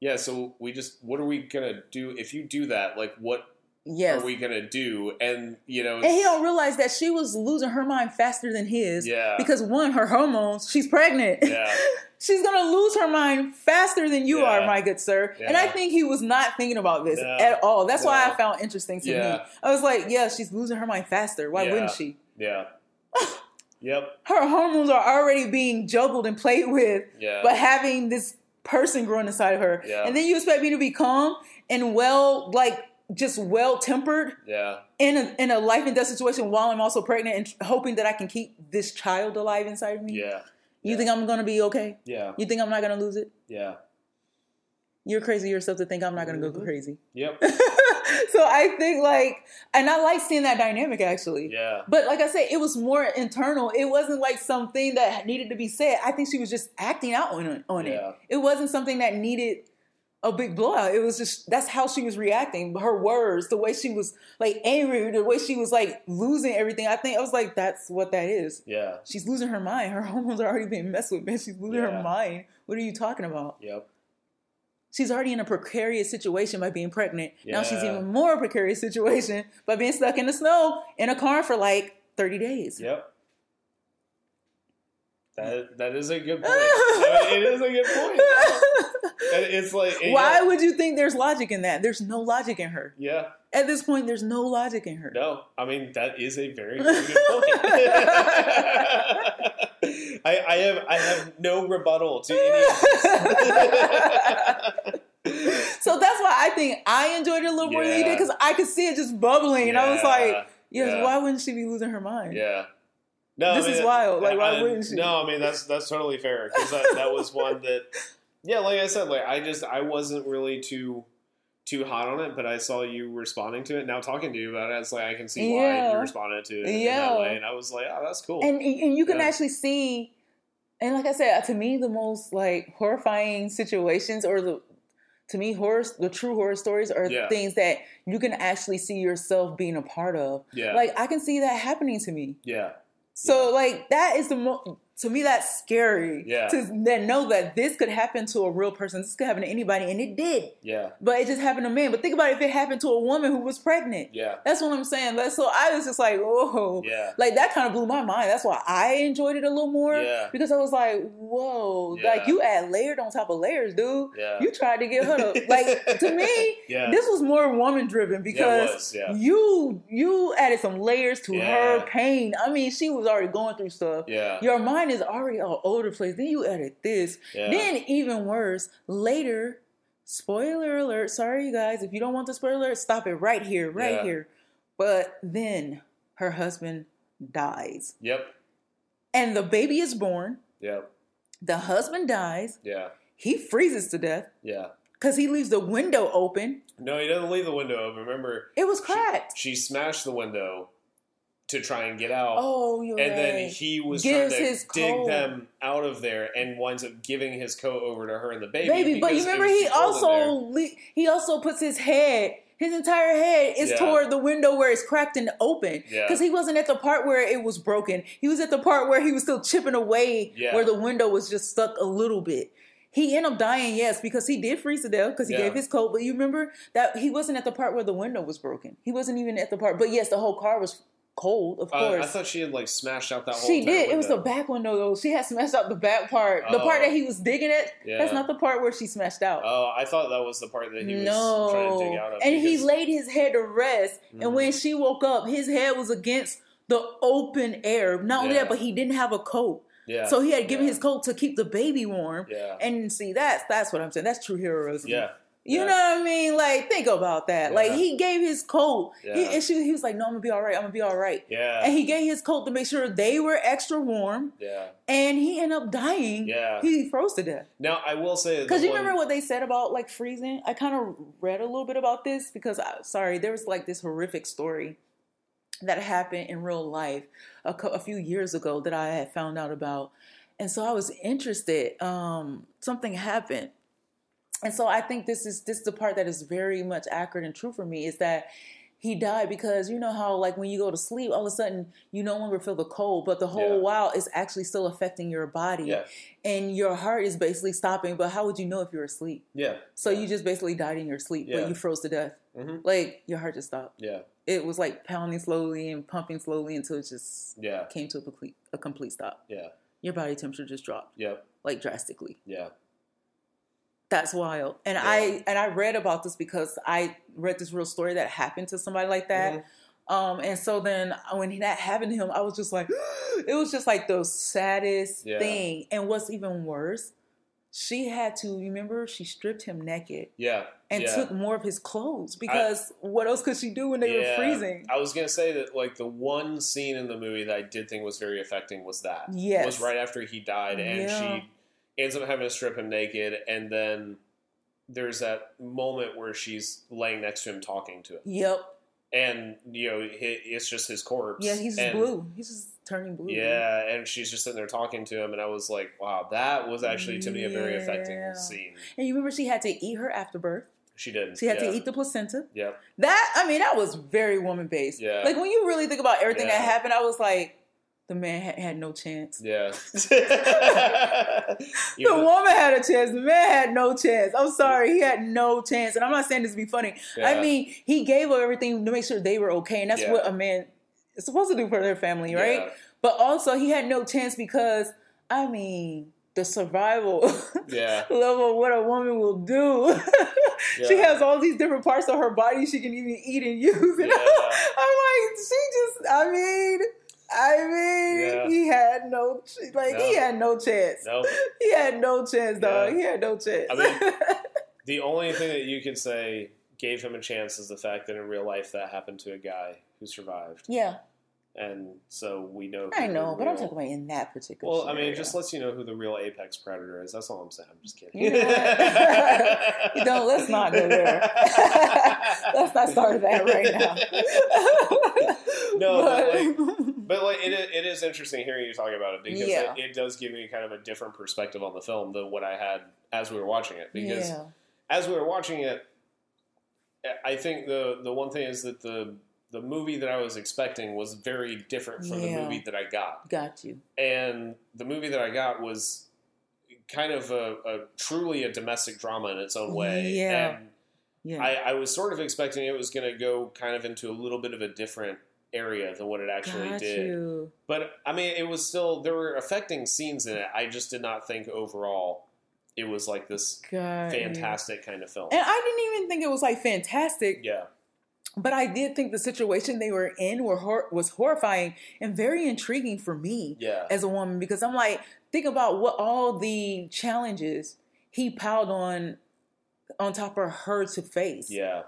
yeah, so we just what are we gonna do if you do that? Like what yes. are we gonna do? And you know and he don't realize that she was losing her mind faster than his. Yeah. Because one, her hormones, she's pregnant. Yeah. she's gonna lose her mind faster than you Yeah. are, my good sir. And I think he was not thinking about this No. at all. That's why I found interesting to me. I was like, yeah, she's losing her mind faster. Why Yeah. wouldn't she? Yeah. yep. Her hormones are already being juggled and played with, Yeah. but having this person growing inside of her. Yeah. And then you expect me to be calm and well, like just well tempered yeah. in a in a life and death situation while I'm also pregnant and hoping that I can keep this child alive inside of me. Yeah. You Yeah. think I'm gonna be okay? Yeah. You think I'm not gonna lose it? Yeah. You're crazy yourself to think I'm not gonna go Mhm. crazy. Yep. so I think like, and I like seeing that dynamic actually. Yeah. But like I said, it was more internal. It wasn't like something that needed to be said. I think she was just acting out on. On Yeah. it. It wasn't something that needed a big blowout. It was just that's how she was reacting. Her words, the way she was like angry, the way she was like losing everything. I think I was like, that's what that is. Yeah. She's losing her mind. Her hormones are already being messed with, man. She's losing Yeah. her mind. What are you talking about? Yep. She's already in a precarious situation by being pregnant. Now she's Yeah. even more precarious situation by being stuck in the snow in a car for like 30 days. Yep. That that is a good point. I mean, it is a good point. It's like Why yeah, would you think there's logic in that? There's no logic in her. Yeah. At this point, there's no logic in her. No. I mean that is a very, very good point. I, I have I have no rebuttal to any of this. so that's why I think I enjoyed it a little more than you did because I could see it just bubbling, and I was like, "Yes, yeah. why wouldn't she be losing her mind?" Yeah. No, This I mean, is wild. Like, why I- wouldn't she? No, I mean that's that's totally fair because that, that was one that, yeah, like I said, like I just I wasn't really too too hot on it, but I saw you responding to it. Now talking to you about it, it's like I can see why Yeah. you responded to it in Yeah. that way, and I was like, oh, that's cool. and and you can Yeah. actually see and like i said to me the most like horrifying situations or the to me horror the true horror stories are Yeah. things that you can actually see yourself being a part of yeah, like i can see that happening to me yeah, so like that is the mo- to me that's scary Yeah. to then know that this could happen to a real person this could happen to anybody and it did yeah, but it just happened to men but think about if it happened to a woman who was pregnant yeah, that's what i'm saying that's so i was just like whoa yeah, like that kind of blew my mind. That's why I enjoyed it a little more. Yeah. Because I was like, whoa, Yeah. like you add layered on top of layers, dude. yeah, You tried to get her to like to me, yeah, this was more woman driven because was, you you added some layers to her pain. I mean, she was already going through stuff. yeah, Your mind is already all over the place. Then you edit this. yeah, Then even worse, later, spoiler alert. Sorry, you guys. If you don't want the spoiler alert, stop it right here, right Yeah. here. But then her husband dies. yep, And the baby is born. yep, The husband dies. yeah, He freezes to death yeah. because he leaves the window open. No, he doesn't leave the window open. Remember, It was she- cracked. She, smashed the window to try and get out. oh, you're and then he was Gives trying to dig coat. them out of there and winds up giving his coat over to her and the baby. baby. But you remember he too cold in also le- he also puts his head. His entire head is Yeah. toward the window where it's cracked and open. Yeah. Because he wasn't at the part where it was broken. He was at the part where he was still chipping away, Yeah. where the window was just stuck a little bit. He ended up dying, yes, because he did freeze to death because he Yeah. gave his coat. But you remember that he wasn't at the part where the window was broken. He wasn't even at the part. But yes, the whole car was cold, of Uh, course. I thought she had like smashed out that whole. She did. It was the back window though. She had smashed out the back part. The part Oh. that he was digging at. Yeah. That's not the part where she smashed out. Oh, I thought that was the part that he was no. trying to dig out of. and he laid his head to rest. Mhm. And when she woke up, his head was against the open air. Not only Yeah. that, but he didn't have a coat. Yeah. So he had given yeah, his coat to keep the baby warm. Yeah. And see, that's that's what I'm saying. That's true heroism. Yeah. You yeah. know what I mean? Like, think about that. Like, he gave his coat. He, Yeah. and she, he was like, "No, I'm gonna be all right. I'm gonna be all right." Yeah. And he gave his coat to make sure they were extra warm. yeah. And he ended up dying. Yeah. He froze to death. Now I will say Because you one- remember what they said about like freezing? I kind of read a little bit about this because, I, sorry, there was like this horrific story that happened in real life a, cou- a few years ago that I had found out about. And so I was interested. Um, something happened. And so I think this is this is the part that is very much accurate and true for me is that he died because you know how like when you go to sleep all of a sudden you no longer feel the cold but the whole Yeah. while it's actually still affecting your body Yeah. and your heart is basically stopping but how would you know if you're asleep Yeah. so yeah. you just basically died in your sleep Yeah. but you froze to death Mhm. like your heart just stopped Yeah. it was like pounding slowly and pumping slowly until it just Yeah. came to a complete a complete stop Yeah. your body temperature just dropped Yep. like drastically Yeah. That's wild. And Yeah. I and I read about this because I read this real story that happened to somebody like that. Um, and so then when that happened to him, I was just like, it was just like the saddest Yeah. thing. And what's even worse, she had to remember she stripped him naked Yeah. and yeah. took more of his clothes because what else could she do when they Yeah. were freezing? I was gonna say that like the one scene in the movie that I did think was very affecting was that. Yes. Was right after he died and she ends up having to strip him naked and then there's that moment where she's laying next to him talking to him. Yep. And you know, it's just his corpse. Yeah, he's and, blue. He's just turning blue. Yeah, and she's just sitting there talking to him, and I was like, "Wow, that was actually to me a very affecting scene." And you remember she had to eat her afterbirth. She did. She had yeah. to eat the placenta. Yeah, That I mean, that was very woman based. Yeah. Like when you really think about everything Yeah. that happened, I was like, the man had, had no chance. yeah. The woman had a chance. The man had no chance. I'm sorry, he had no chance. And I'm not saying this to be funny. I mean, he gave her everything to make sure they were okay, and that's Yeah. what a man is supposed to do for their family, right? Yeah. But also, he had no chance because I mean, the survival Yeah. level of what a woman will do. she has all these different parts of her body she can even eat and use. And Yeah. I'm like, she just, I mean, I mean, Yeah. he had no, like, he had no chance. No. He had no chance, dog. Yeah. He had no chance. I mean- The only thing that you could say gave him a chance is the fact that in real life that happened to a guy who survived. yeah, and so we know. I know, but I'm talking about in that particular. Well, I mean, it just lets you know who the real apex predator is. That's all I'm saying. I'm just kidding. You know? You let's not go there. let's not start that right now. No, but, But like, it, it is interesting hearing you talk about it because Yeah. it, it does give me kind of a different perspective on the film than what I had as we were watching it. Because yeah, as we were watching it, I think the the one thing is that the the movie that I was expecting was very different from the movie that I got, got you. and the movie that I got was kind of a, a truly a domestic drama in its own way. Yeah. And Yeah, I, I was sort of expecting it was going to go kind of into a little bit of a different area than what it actually got did. you. But I mean, it was still there were affecting scenes in it. I just did not think overall it was like this Got you. fantastic kind of film. And I didn't even think it was like fantastic, Yeah, but I did think the situation they were in were hor- was horrifying and very intriguing for me yeah, as a woman because I'm like, think about what all the challenges he piled on on top of her to face. yeah,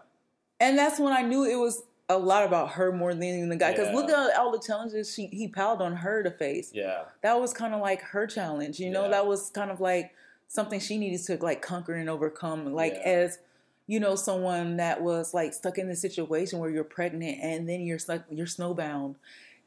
And that's when I knew it was a lot about her more than the guy. Because Yeah. look at all the challenges she he piled on her to face. yeah, That was kind of like her challenge, you know. Yeah. That was kind of like something she needed to like conquer and overcome. Like Yeah. as you know, someone that was like stuck in a situation where you're pregnant and then you're stuck, you're snowbound.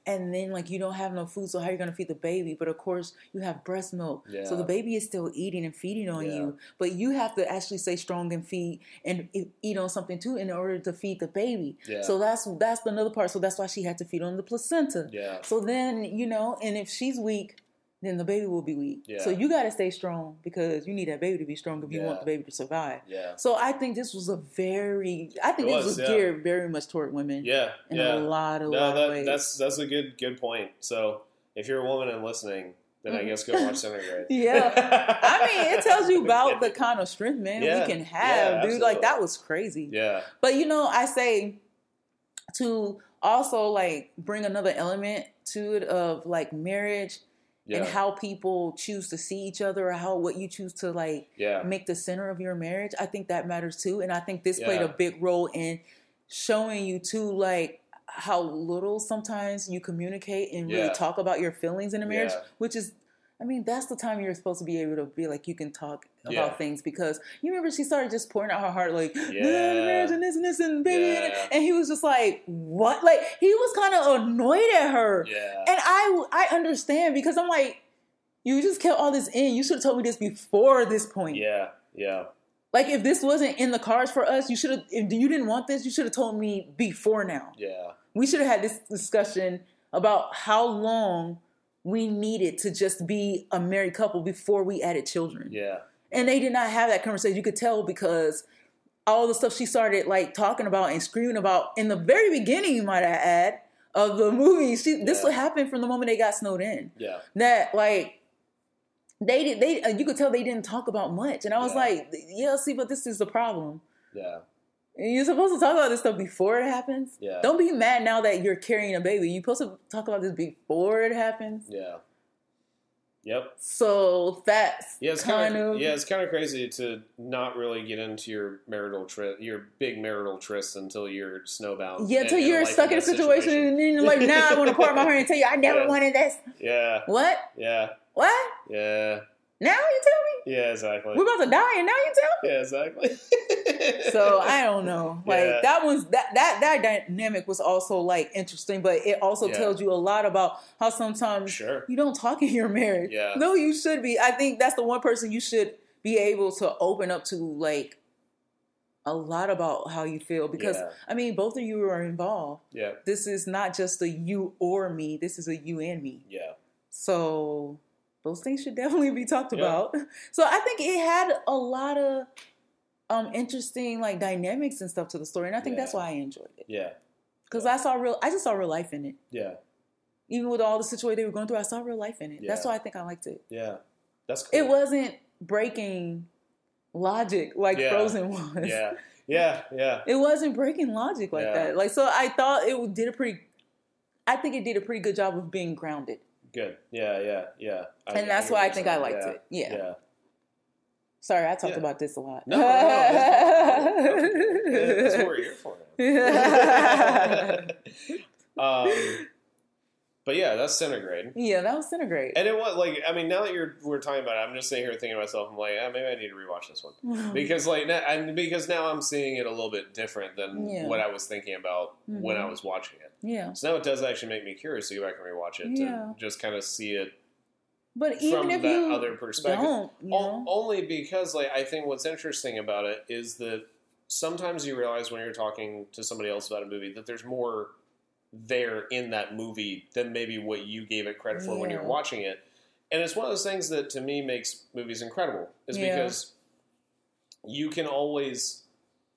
And then, like, you don't have no food, so how are you gonna feed the baby? But of course, you have breast milk, so the baby is still eating and feeding on Yeah. you. But you have to actually stay strong and feed and eat on something too in order to feed the baby. yeah, So that's that's another part. So that's why she had to feed on the placenta. yeah, So then, you know, and if she's weak, then the baby will be weak. Yeah. So you got to stay strong because you need that baby to be strong if you want the baby to survive. yeah, So I think this was a very, I think It this was, was geared very much toward women yeah, in yeah. a lot of, No, lot of that, ways. that's that's a good good point. So if you're a woman and listening, then I Mhm. guess go watch Centigrade. Yeah. I mean, it tells you about the kind of strength man, Yeah. we can have, Yeah, dude. Like that was crazy. yeah, But you know, I say to also like bring another element to it of like marriage yeah, and how people choose to see each other or how what you choose to like yeah, make the center of your marriage. I think that matters too. And I think this played a big role in showing you too like how little sometimes you communicate and really talk about your feelings in a marriage, Yeah. which is I mean, that's the time you're supposed to be able to be like you can talk about Yeah. things because you remember she started just pouring out her heart like Yeah. marriage and this and this and baby Yeah. and he was just like what like he was kind of annoyed at her yeah, and I I understand because I'm like, you just kept all this in. You should have told me this before this point. yeah, yeah, Like if this wasn't in the cards for us, you should have. If you didn't want this, you should have told me before now. yeah, We should have had this discussion about how long we needed to just be a married couple before we added children. yeah, And they did not have that conversation. You could tell because all the stuff she started like talking about and screaming about in the very beginning, you might add, of the movie. She this would happen from the moment they got snowed in. yeah, That like they did they uh, you could tell they didn't talk about much. And I was Yeah. like, yeah, see, but this is the problem. yeah, You're supposed to talk about this stuff before it happens. yeah, Don't be mad now that you're carrying a baby. You're supposed to talk about this before it happens. yeah. Yep. So that's Yeah, it's kind of of yeah, it's kind of crazy to not really get into your marital tryst, your big marital tryst until you're snowbound. Yeah, until you're stuck in a that situation, and then you're like, now I want to part my heart and tell you I never Yeah. wanted this. Yeah, What? yeah, What? yeah, Now you tell me? yeah, exactly. We're about to die and now you tell me? Yeah, exactly. So I don't know. Like Yeah. that one's that that that dynamic was also like interesting, but it also Yeah. tells you a lot about how sometimes sure. you don't talk in your marriage. Yeah. No, you should be. I think that's the one person you should be able to open up to like a lot about how you feel because Yeah. I mean both of you are involved. Yeah, This is not just a you or me. This is a you and me. yeah, So those things should definitely be talked Yeah. about. So I think it had a lot of um interesting like dynamics and stuff to the story, and I think that's why I enjoyed it yeah, because I saw real. I just saw real life in it. yeah, Even with all the situation they were going through, I saw real life in it. That's why I think I liked it. yeah. That's cool. It wasn't breaking logic like Yeah. Frozen was. Yeah, yeah, yeah. It wasn't breaking logic like Yeah. that. Like so, I thought it did a pretty. I think it did a pretty good job of being grounded, Good. Yeah, yeah, yeah. I- and that's get why I think I liked yeah. it. Yeah. Yeah. Sorry, I talked Yeah. about this a lot. No, no, no, that's, that's what we're here for. Um, but yeah, that's Centigrade. Yeah, that was Centigrade. And it was like, I mean, now that you're we're talking about it, I'm just sitting here thinking to myself, I'm like, ah, maybe I need to rewatch this one because like, now, and because now I'm seeing it a little bit different than Yeah. what I was thinking about when I Mhm. was watching it. Yeah, So now it does actually make me curious to go back and rewatch it Yeah. to just kind of see it but even from if that you other perspective. don't, you O- only because like I think what's interesting about it is that sometimes you realize when you're talking to somebody else about a movie that there's more there in that movie than maybe what you gave it credit for when you were Yeah. watching it. And it's one of those things that to me makes movies incredible is Yeah. because you can always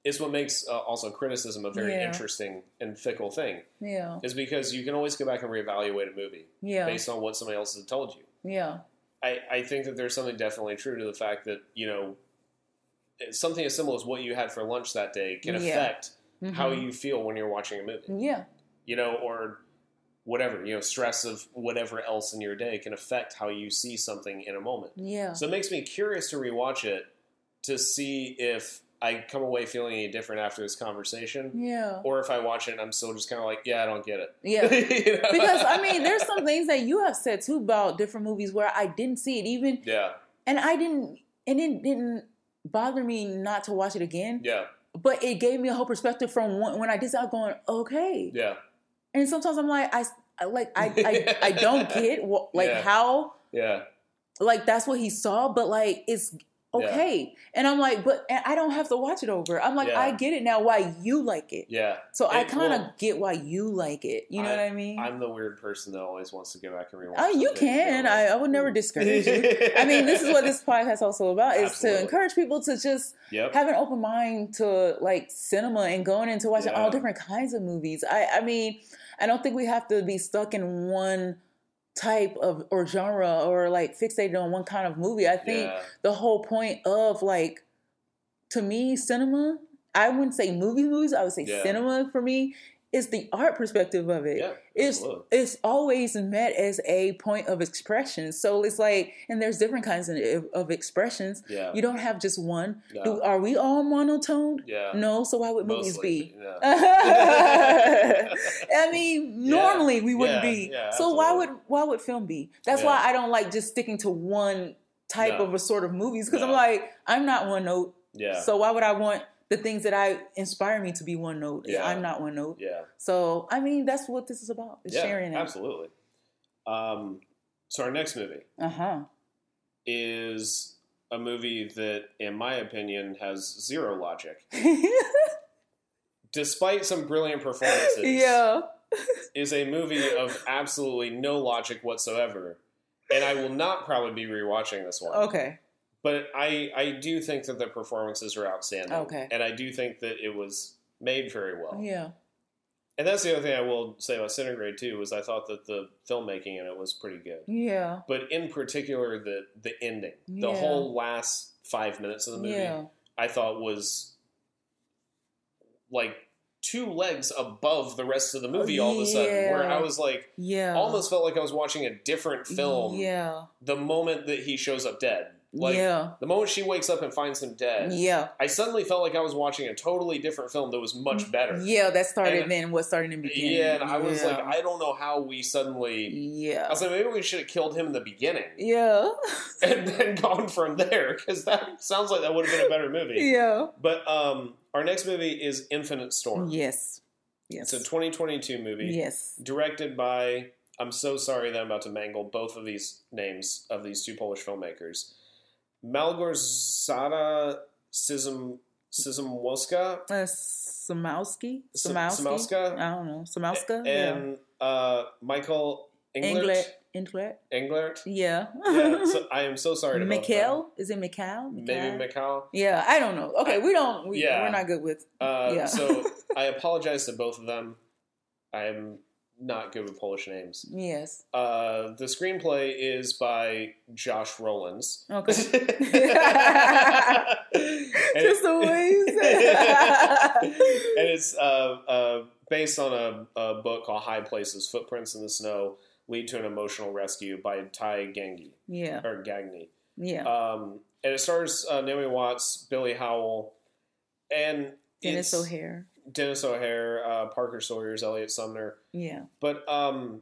it's what makes uh, also criticism a very Yeah. interesting and fickle thing yeah, is because you can always go back and reevaluate a movie yeah, based on what somebody else has told you. yeah, I, I think that there's something definitely true to the fact that you know something as simple as what you had for lunch that day can Yeah. affect how Mhm. you feel when you're watching a movie. yeah, You know, or whatever you know, stress of whatever else in your day can affect how you see something in a moment. yeah, So it makes me curious to rewatch it to see if I come away feeling any different after this conversation, yeah, or if I watch it and I'm still just kind of like, yeah, I don't get it. yeah. You know? Because I mean, there's some things that you have said too about different movies where I didn't see it even, yeah, and I didn't, and it didn't bother me not to watch it again. yeah, But it gave me a whole perspective from when, I did. I'm going, okay. yeah, And sometimes I'm like, I, I like, I, I, I don't get what, like Yeah. how, yeah, like that's what he saw, but like it's okay. And I'm like, but I don't have to watch it over. I'm like, Yeah. I get it now why you like it. yeah. So I kind of well, get why you like it. You know what I mean? I'm the weird person that always wants to go back and rewatch. oh, you can. I, I would never discourage you. I mean, this is what this podcast is also about: is Absolutely. to encourage people to just Yep. have an open mind to like cinema and going into watching Yeah. all different kinds of movies. I, I mean, I don't think we have to be stuck in one type of or genre or like fixated on one kind of movie. I think Yeah. the whole point of like to me cinema i wouldn't say movie movies i would say Yeah. cinema for me is the art perspective of it Yeah, it's absolutely. it's always met as a point of expression so it's like and there's different kinds of, of expressions Yeah. you don't have just one No. Do, are we all monotoned yeah. no so why would movies be Yeah. I mean, normally we wouldn't Yeah, be. yeah, so why would why would film be? That's Yeah. why I don't like just sticking to one type No. of a sort of movies because I'm like I'm not one note. yeah. So why would I want the things that I inspire me to be one note? Yeah. I'm not one note. yeah. So I mean, that's what this is about. Is Yeah. sharing it. Absolutely. Um, so our next movie Uh huh. is a movie that, in my opinion, has zero logic, despite some brilliant performances. yeah. is a movie of absolutely no logic whatsoever, and I will not probably be rewatching this one. Okay. But I, I do think that the performances are outstanding. Okay. And I do think that it was made very well. Yeah. And that's the other thing I will say about Centigrade too, was I thought that the filmmaking in it was pretty good. Yeah. But in particular the the ending. The Yeah. whole last five minutes of the movie Yeah. I thought was like two legs above the rest of the movie all of a sudden. Where I was like Yeah. almost felt like I was watching a different film Yeah. the moment that he shows up dead. Like yeah. the moment she wakes up and finds him dead. Yeah. I suddenly felt like I was watching a totally different film that was much better. Yeah. That started And- then. What started in the beginning? Yeah, and I was Yeah. like, I don't know how we suddenly. Yeah. I was like, maybe we should have killed him in the beginning Yeah. and then gone from there because that sounds like that would have been a better movie. yeah. But um, our next movie is Infinite Storm. Yes. Yes. It's a 2022 movie yes. directed by. I'm so sorry that I'm about to mangle both of these names of these two Polish filmmakers. Malgorzata Sizm Sizmowska Uh, Samowski? Samowska? I don't know. Samowska? and uh, Michael yeah. Englert. Englert? Englert. Yeah. Yeah, so I am so sorry to. Mikhail? Is it Mikhail? Maybe Mikhail. Yeah, I don't know. Okay, we don't. We, Yeah. We're not good with. Uh, Yeah. So I apologize to both of them. I am not good with Polish names. Yes. Uh, the screenplay is by Josh Rollins. Okay. Just the way you say it. and it's uh, uh, based on a, a book called High Places: Footprints in the Snow Lead to an Emotional Rescue by Ty Gangi yeah. or Gagny. Yeah. Um, and it stars uh, Naomi Watts, Billy Howle, and Denis it's- O'Hare. Denis O'Hare, uh, Parker Sawyers, Eliot Sumner. Yeah. But um,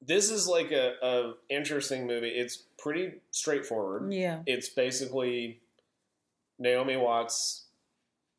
this is like a, a interesting movie. It's pretty straightforward. Yeah. It's basically Naomi Watts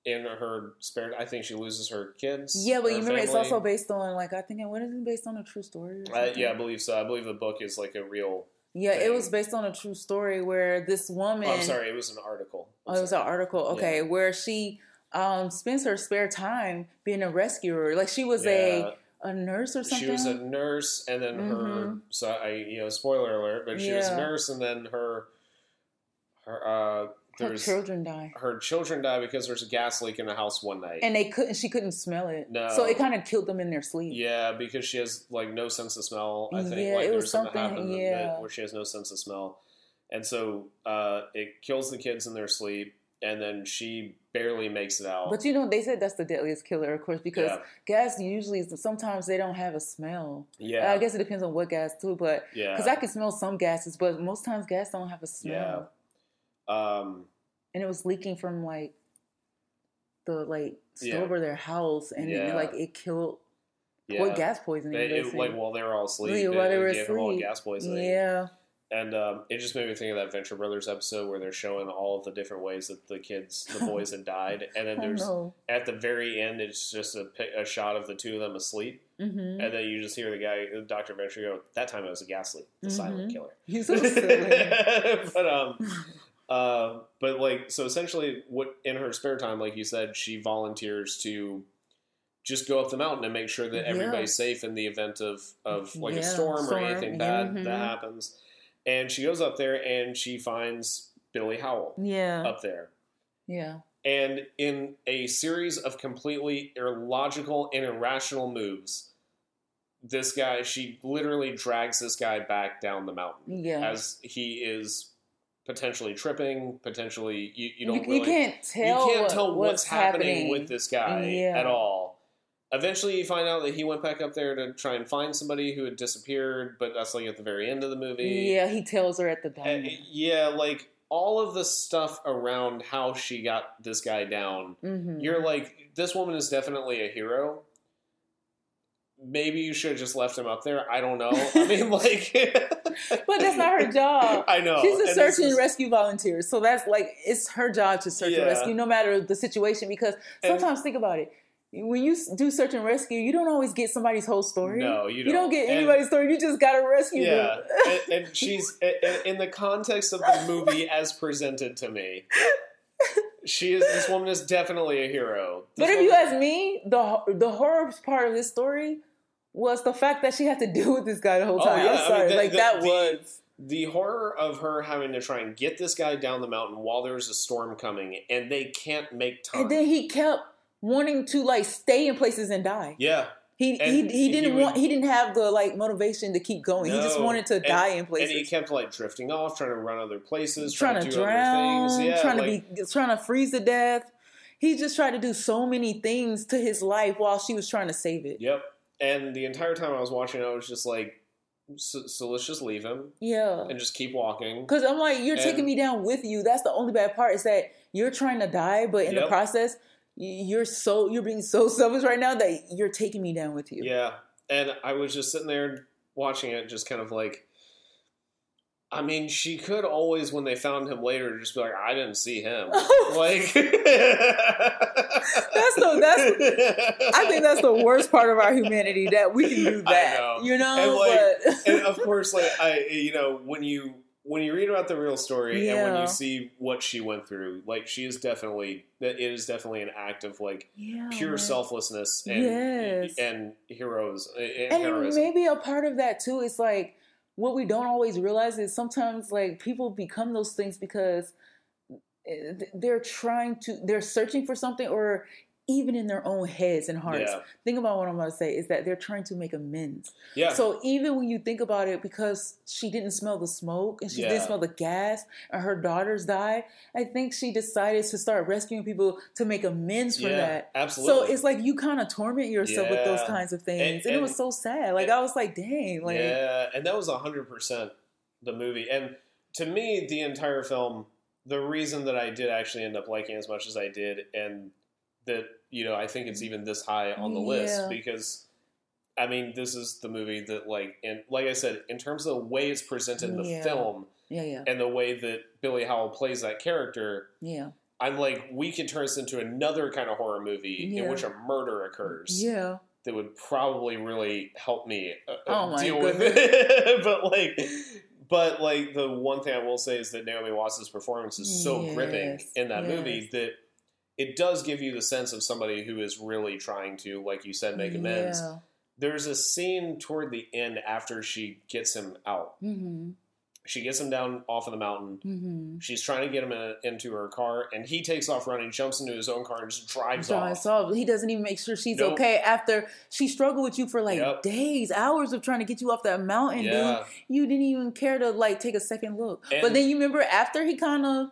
in her spare. I think she loses her kids. Yeah, but you remember it's also based on like I think what is it based on a true story? Or Uh, yeah, I believe so. I believe the book is like a real. yeah, it was based on a true story where this woman. Oh, I'm sorry, it was an article. I'm Oh, it was an article. Okay, where she um spends her spare time being a rescuer. Like she was a a nurse or something. She was a nurse, and then her. Mhm. So I, you know, spoiler alert, but she was a nurse, and then her, her, uh, her children die. her children die because there's a gas leak in the house one night. And they couldn't she couldn't smell it. No. So it kind of killed them in their sleep. yeah, because she has like no sense of smell. I think Yeah, like it was something, something- yeah. where she has no sense of smell, and so uh, it kills the kids in their sleep, and then she barely makes it out. But you know, they said that's the deadliest killer, of course, because yeah, gas usually sometimes they don't have a smell. yeah, I guess it depends on what gas too, but yeah, because I can smell some gases, but most times gas don't have a smell. Yeah. um, And it was leaking from like the like Yeah. stove or their house, and Yeah. it, like it killed yeah. what gas poisoning. They, it, like while they were all asleep, Yeah, while they were gave them all asleep. gas poisoning. yeah, And um, it just made me think of that Venture Brothers episode where they're showing all of the different ways that the kids, the boys, had died, and then there's know. at the very end, it's just a, a shot of the two of them asleep, hmm and then you just hear the guy, Doctor Venture, go, "That time it was a gas leak, the silent Mhm. killer." He's so silly. but um, uh, but like so essentially, what in her spare time, like you said, she volunteers to just go up the mountain and make sure that Yeah. everybody's safe in the event of of like a Yeah, storm, or anything yeah, bad mhm. that happens. And she goes up there and she finds Billy Howle yeah, up there. yeah. And in a series of completely illogical and irrational moves, this guy, she literally drags this guy back down the mountain Yeah. as he is potentially tripping, potentially you, you don't you, really you can't tell. you can't what- tell what's, happening, with this guy Yeah. at all. Eventually, you find out that he went back up there to try and find somebody who had disappeared, but that's like at the very end of the movie. Yeah, he tells her at the Uh, diner. yeah, like all of the stuff around how she got this guy down. hmm You're like, this woman is definitely a hero. Maybe you should have just left him up there. I don't know. I mean, like, But that's not her job. I know. She's a And search and is- rescue volunteer. So that's like it's her job to search Yeah. and rescue no matter the situation because And- sometimes think about it. When you do search and rescue, you don't always get somebody's whole story. No, you don't. You don't get And- anybody's story. You just got to rescue Yeah, them. and, and she's in- in the context of the movie as presented to me. She is. This woman is definitely a hero. This But if you ask me, the the horror part of this story was the fact that she had to deal with this guy the whole Oh, time. yeah, I I'm mean, the- like the- that the- was the horror of her having to try and get this guy down the mountain while there's a storm coming, and they can't make time. and then he kept wanting to like stay in places and die. yeah, He he, he didn't he would- want he didn't have the like motivation to keep going. he just wanted to And- die in places. and he kept like drifting off, trying to run other places, trying to do drown, things. Yeah, trying like, to be trying to freeze to death. He just tried to do so many things to his life while she was trying to save it. Yep. And the entire time I was watching, I was just like, so, so let's just leave him Yeah. and just keep walking. Because I'm like, you're And- taking me down with you. That's the only bad part is that you're trying to die, but in the process, you're so you're being so selfish right now that you're taking me down with you. Yeah. And I was just sitting there watching it, just kind of like, I mean, she could always, when they found him later, just be like, I didn't see him. like, That's the that's I think that's the worst part of our humanity that we can do that. know. You know, And, like, but and of course, like I, you know, when you when you read about the real story and when you see what she went through, like she is definitely that it is definitely an act of like yeah, pure selflessness and Yes. and heroes and, and heroism. maybe a part of that too is like what we don't always realize is sometimes like people become those things because eh, they're trying to they're searching for something or even in their own heads and hearts yeah, think about what i'm going to say is that they're trying to make amends yeah, so even when you think about it because she didn't smell the smoke and she Yeah. didn't smell the gas and her daughters died i think she decided to start rescuing people to make amends for yeah, that absolutely. so it's like you kind of torment yourself with those kinds of things, and, And- it was so sad. Like and- I was like, dang, like yeah, and that was hundred percent the movie. And to me, the entire film, the reason that I did actually end up liking as much as I did, and that you know, I think it's even this high on the list because I mean, this is the movie that, like, and like I said, in terms of the way it's presented in the Yeah. film Yeah, yeah, and the way that Billy Howle plays that character, yeah, I'm like, we could turn this into another kind of horror movie Yeah. in which a murder occurs yeah. that would probably really help me uh, Oh my deal with it. but like, but like the one thing I will say is that Naomi Watts' performance is so Yes, gripping in that yes. movie that it does give you the sense of somebody who is really trying to, like you said, make amends. Yeah. There's a scene toward the end after she gets him out. Mm-hmm. She gets him down off of the mountain. Mm-hmm. She's trying to get him in, into her car, and he takes off running, jumps into his own car, and just drives off. off. He doesn't even make sure she's Nope. okay after she struggled with you for like Yep. days, hours of trying to get you off that mountain, Yeah. dude. You didn't even care to like take a second look. but then you remember after he kind of,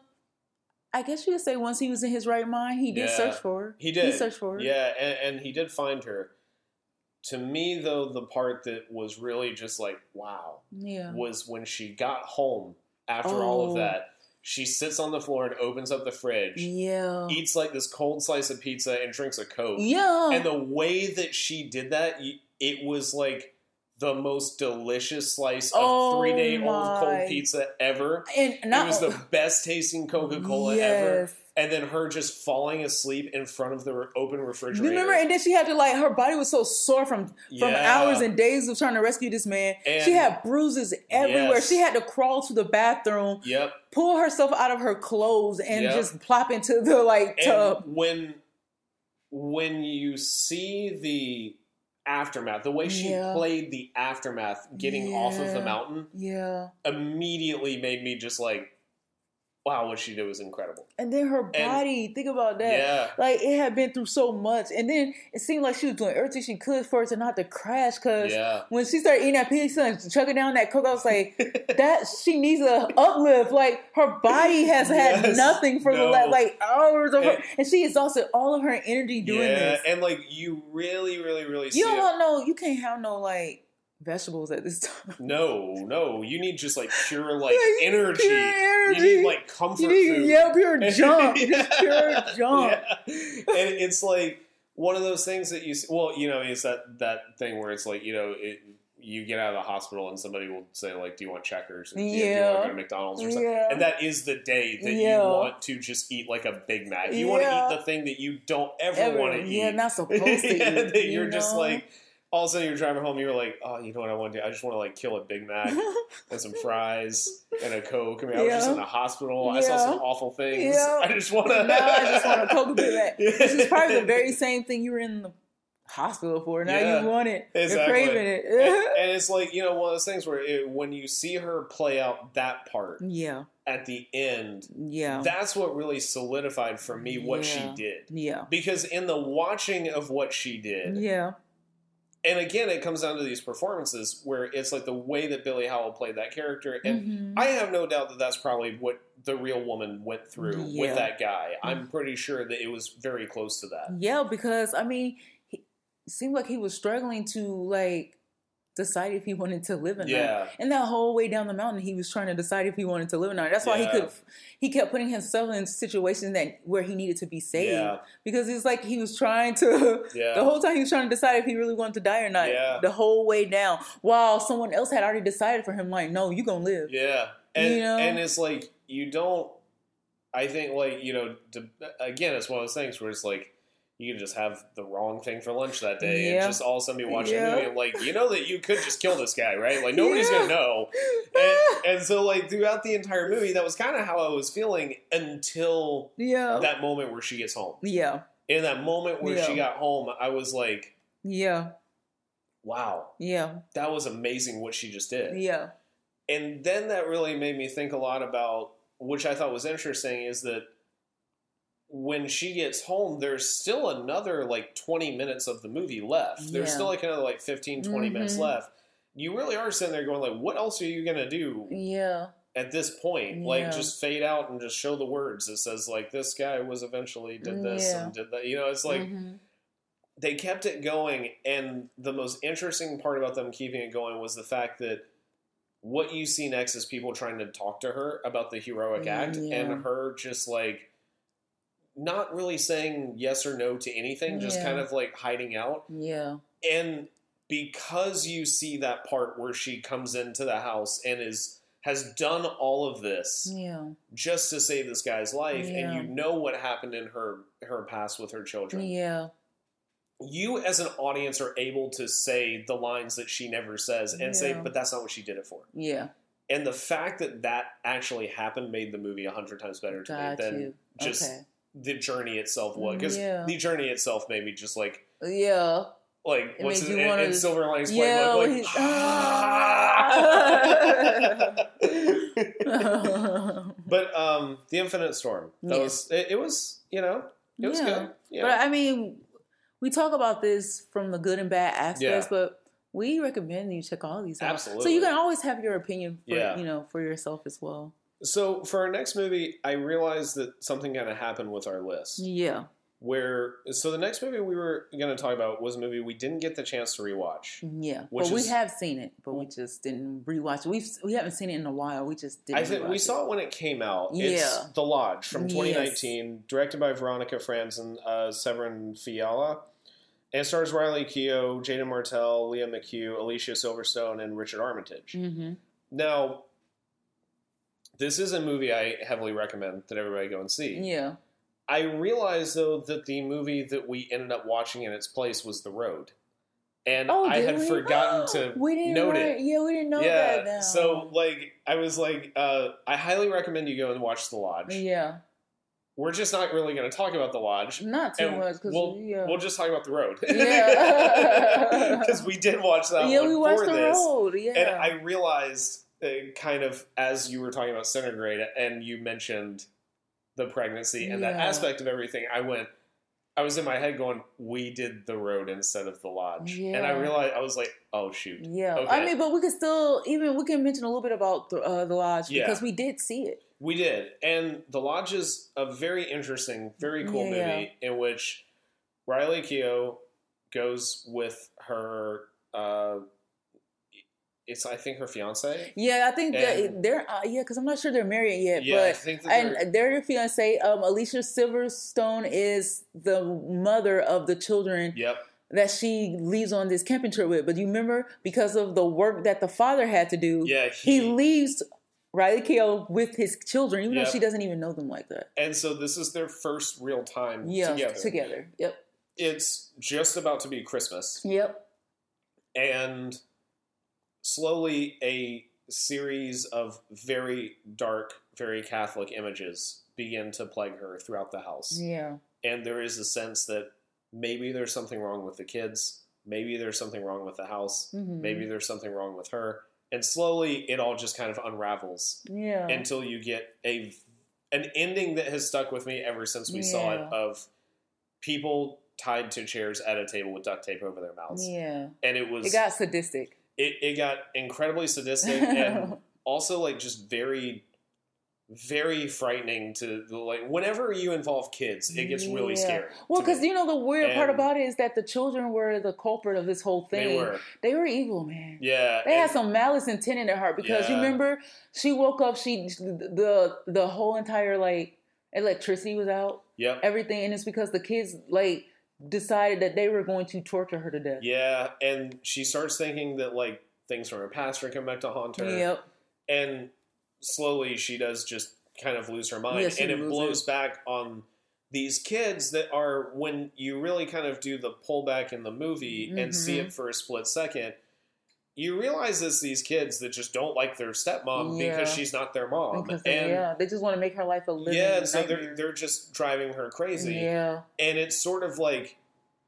I guess you could say once he was in his right mind, he did Yeah. search for her. He did. He searched for her. Yeah, and, and he did find her. To me, though, the part that was really just like, wow, Yeah. was when she got home after all of Oh. that. She sits on the floor and opens up the fridge, Yeah. eats like this cold slice of pizza, and drinks a Coke. Yeah. And the way that she did that, it was like the most delicious slice of Oh three day old cold pizza ever. and not it was the best tasting Coca Cola ever. And then her just falling asleep in front of the re- open refrigerator. Remember, and then she had to like her body was so sore from from Yeah. hours and days of trying to rescue this man. And- she had bruises everywhere. Yes. She had to crawl to the bathroom, Yep. pull herself out of her clothes, and Yep. just plop into the like tub. And when when you see the aftermath, the way she Yeah. played the aftermath, getting off of the mountain, Yeah, immediately made me just like, wow, what she did was incredible. and then her And- body. think about that. Yeah. Like it had been through so much, and then it seemed like she was doing everything she could for it to not to crash. Because Yeah. when she started eating that pizza and chugging down that coke, I was like, that she needs a uplift. Like her body has had Yes. nothing for the last like hours of her, And- and she exhausted all of her energy doing yeah, this. and like you really, really, really You don't want no, you can't have no like vegetables at this time. No, no, you need just like pure like Like, energy. pure You need like comfort You need, food. yeah, pure junk, just Yeah. pure junk. Yeah. And it's like one of those things that you see, well, you know, it's that that thing where it's like, you know, it, you get out of the hospital and somebody will say like, "Do you want checkers? And, do you- do you want to go to McDonald's or something?" Yeah. And that is the day that Yeah. you want to just eat like a Big Mac. You want to eat the thing that you don't ever, Ever- want to eat. yeah, not supposed to Yeah, eat, that you you're just like. All of a sudden, you're driving home. You're like, oh, you know what I want to do? I just want to like kill a Big Mac and some fries and a Coke. I mean, I was just in the hospital. I saw some awful things. Yeah. I just want to. now I just want to coke a bit back. Which is probably the very same thing you were in the hospital for. Now Yeah, you want it. exactly. You're craving it. and, and it's like you know one of those things where it, when you see her play out that part yeah, at the end, yeah, that's what really solidified for me what she did. yeah, Because in the watching of what she did, yeah, and again, it comes down to these performances where it's like the way that Billy Howle played that character, and Mhm. I have no doubt that that's probably what the real woman went through Yeah. with that guy. I'm pretty sure that it was very close to that. yeah. Because I mean, he, it seemed like he was struggling to like decide if he wanted to live or not. Yeah. And that whole way down the mountain, he was trying to decide if he wanted to live or not. That's why Yeah. he could. He kept putting himself in situations that where he needed to be saved Yeah. because it's like he was trying to. Yeah. The whole time he was trying to decide if he really wanted to die or not. Yeah. The whole way down, while someone else had already decided for him, like, no, you gonna live. Yeah, and You know? and it's like you don't. I think like you know again, it's one of those things where it's like you can just have the wrong thing for lunch that day and just all of a sudden be watching Yeah. a movie and like you know that you could just kill this guy, right? Like nobody's Yeah. gonna know. And, and so like throughout the entire movie, that was kind of how I was feeling until yeah. that moment where she gets home. yeah. In that moment where she got home, I was like, Yeah. wow, Yeah. that was amazing what she just did. Yeah. and then that really made me think a lot about which i thought was interesting is that when she gets home there's still another like 20 minutes of the movie left there's still like another like 15 20 minutes Mhm. left you really are sitting there going like what else are you going to do Yeah. at this point like just fade out and just show the words it says like this guy was eventually did this Yeah. and did that you know it's like Mhm. they kept it going and the most interesting part about them keeping it going was the fact that what you see next is people trying to talk to her about the heroic act Yeah. and her just like not really saying yes or no to anything just Yeah. kind of like hiding out yeah. and because you see that part where she comes into the house and is has done all of this Yeah. just to save this guy's life Yeah. and you know what happened in her her past with her children Yeah. you as an audience are able to say the lines that she never says and say but that's not what she did it for Yeah. and the fact that that actually happened made the movie a hundred times better to me than you. just okay. The journey itself was because Yeah. the journey itself made me just like Yeah. like It what's his in, wanna- in Silver Linings Yeah, Playbook like Ah. but um the Infinite Storm that Yeah. was it, it was you know it was Yeah. good yeah. But I mean, we talk about this from the good and bad aspects, but we recommend you check all these out. Absolutely. So you can always have your opinion, for, Yeah. you know, for yourself as well. So for our next movie I realized that something kind of happened with our list Yeah. where so the next movie we were going to talk about was a movie we didn't get the chance to rewatch Yeah. But we have seen it, but we just didn't rewatch it. We've we haven't seen it in a while. We just didn't. I think we rewatch saw it when it came out. It's Yeah. The Lodge from Yes. 2019, directed by Veronika Franz and uh, Severin Fiala. And it stars Riley Keough, Jaeden Martell, Lia McHugh, Alicia Silverstone, and Richard Armitage. Mm-hmm. Now, this is a movie I heavily recommend that everybody go and see. Yeah. I realized, though, that the movie that we ended up watching in its place was The Road. And Oh, I had we? forgotten to we didn't note it. Yeah, we didn't know yeah, that. Now. so like I was like, uh, I highly recommend you go and watch The Lodge. yeah, We're just not really going to talk about The Lodge. not too much because we'll, yeah, we'll just talk about The Road. Yeah. Because we did watch that yeah, we watched the this. road. Yeah, And I realized, kind of as you were talking about Centigrade and you mentioned the pregnancy and that aspect of everything, I went, I was in my head going, we did The Road instead of The Lodge. And I realized, I was like, oh, shoot. yeah. Okay. I mean, but we could still even we can mention a little bit about the, uh, the lodge Yeah. because we did see it. We did. And The Lodge is a very interesting, very cool Yeah. movie in which Riley Keough goes with her, uh, it's, I think, her fiance. Yeah, I think And- they're uh, yeah because I'm not sure they're married yet, Yeah, I but. think that they're- And their fiance, um, Alicia Silverstone, is the mother of the children Yep. that she leaves on this camping trip with. But you remember, because of the work that the father had to do, Yeah, he, leaves Riley Keough with his children, even Yep. though she doesn't even know them like that. And so this is their first real time Yeah, together. together. Yep. It's just about to be Christmas, Yep. and slowly a series of very dark, very Catholic images begin to plague her throughout the house. Yeah. And there is a sense that maybe there's something wrong with the kids, maybe there's something wrong with the house, Mhm. maybe there's something wrong with her. And slowly it all just kind of unravels Yeah. until you get a an ending that has stuck with me ever since we saw it of people tied to chairs at a table with duct tape over their mouths yeah. and it was It got sadistic. It, it got incredibly sadistic and also like just very very frightening to the like whenever you involve kids it gets really Yeah. scary Well, because you know the weird part about it is that the children were the culprit of this whole thing. they were They were evil, man. yeah They had some malice intent in their heart because you remember she woke up, she the the whole entire like electricity was out, yep everything, and it's because the kids like decided that they were going to torture her to death. yeah and she starts thinking that like things from her past are coming back to haunt her Yep. and slowly she does just kind of lose her mind she and it blows back on these kids that are when you really kind of do the pullback in the movie and see Mhm. it for a split second you realize it's these kids that just don't like their stepmom Yeah. because she's not their mom Because they, and yeah, they just want to make her life a living yeah so they're they're just driving her crazy Yeah. and it's sort of like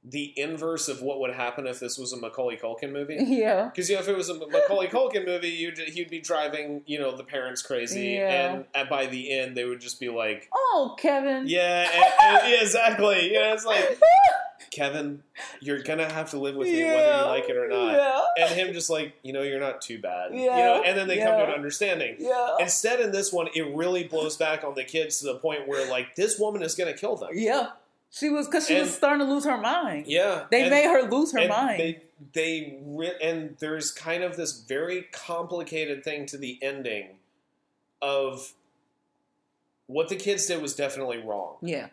the inverse of what would happen if this was a Macaulay Culkin movie Yeah. because you know, if it was a Macaulay Culkin movie, you'd he'd be driving, you know, the parents crazy, Yeah. and, and by the end, they would just be like, Oh, Kevin. "Yeah, and- and- yeah, exactly." Yeah, it's like, Kevin, you're gonna have to live with me whether you like it or not. Yeah. And him just like, you know, you're not too bad, you know. And then they come to an understanding. Yeah. Instead, in this one, it really blows back on the kids to the point where like this woman is gonna kill them. Yeah. She was because she was starting to lose her mind. Yeah, They and- made her lose her and mind. They they re- and there's kind of this very complicated thing to the ending of what the kids did was definitely wrong. yeah.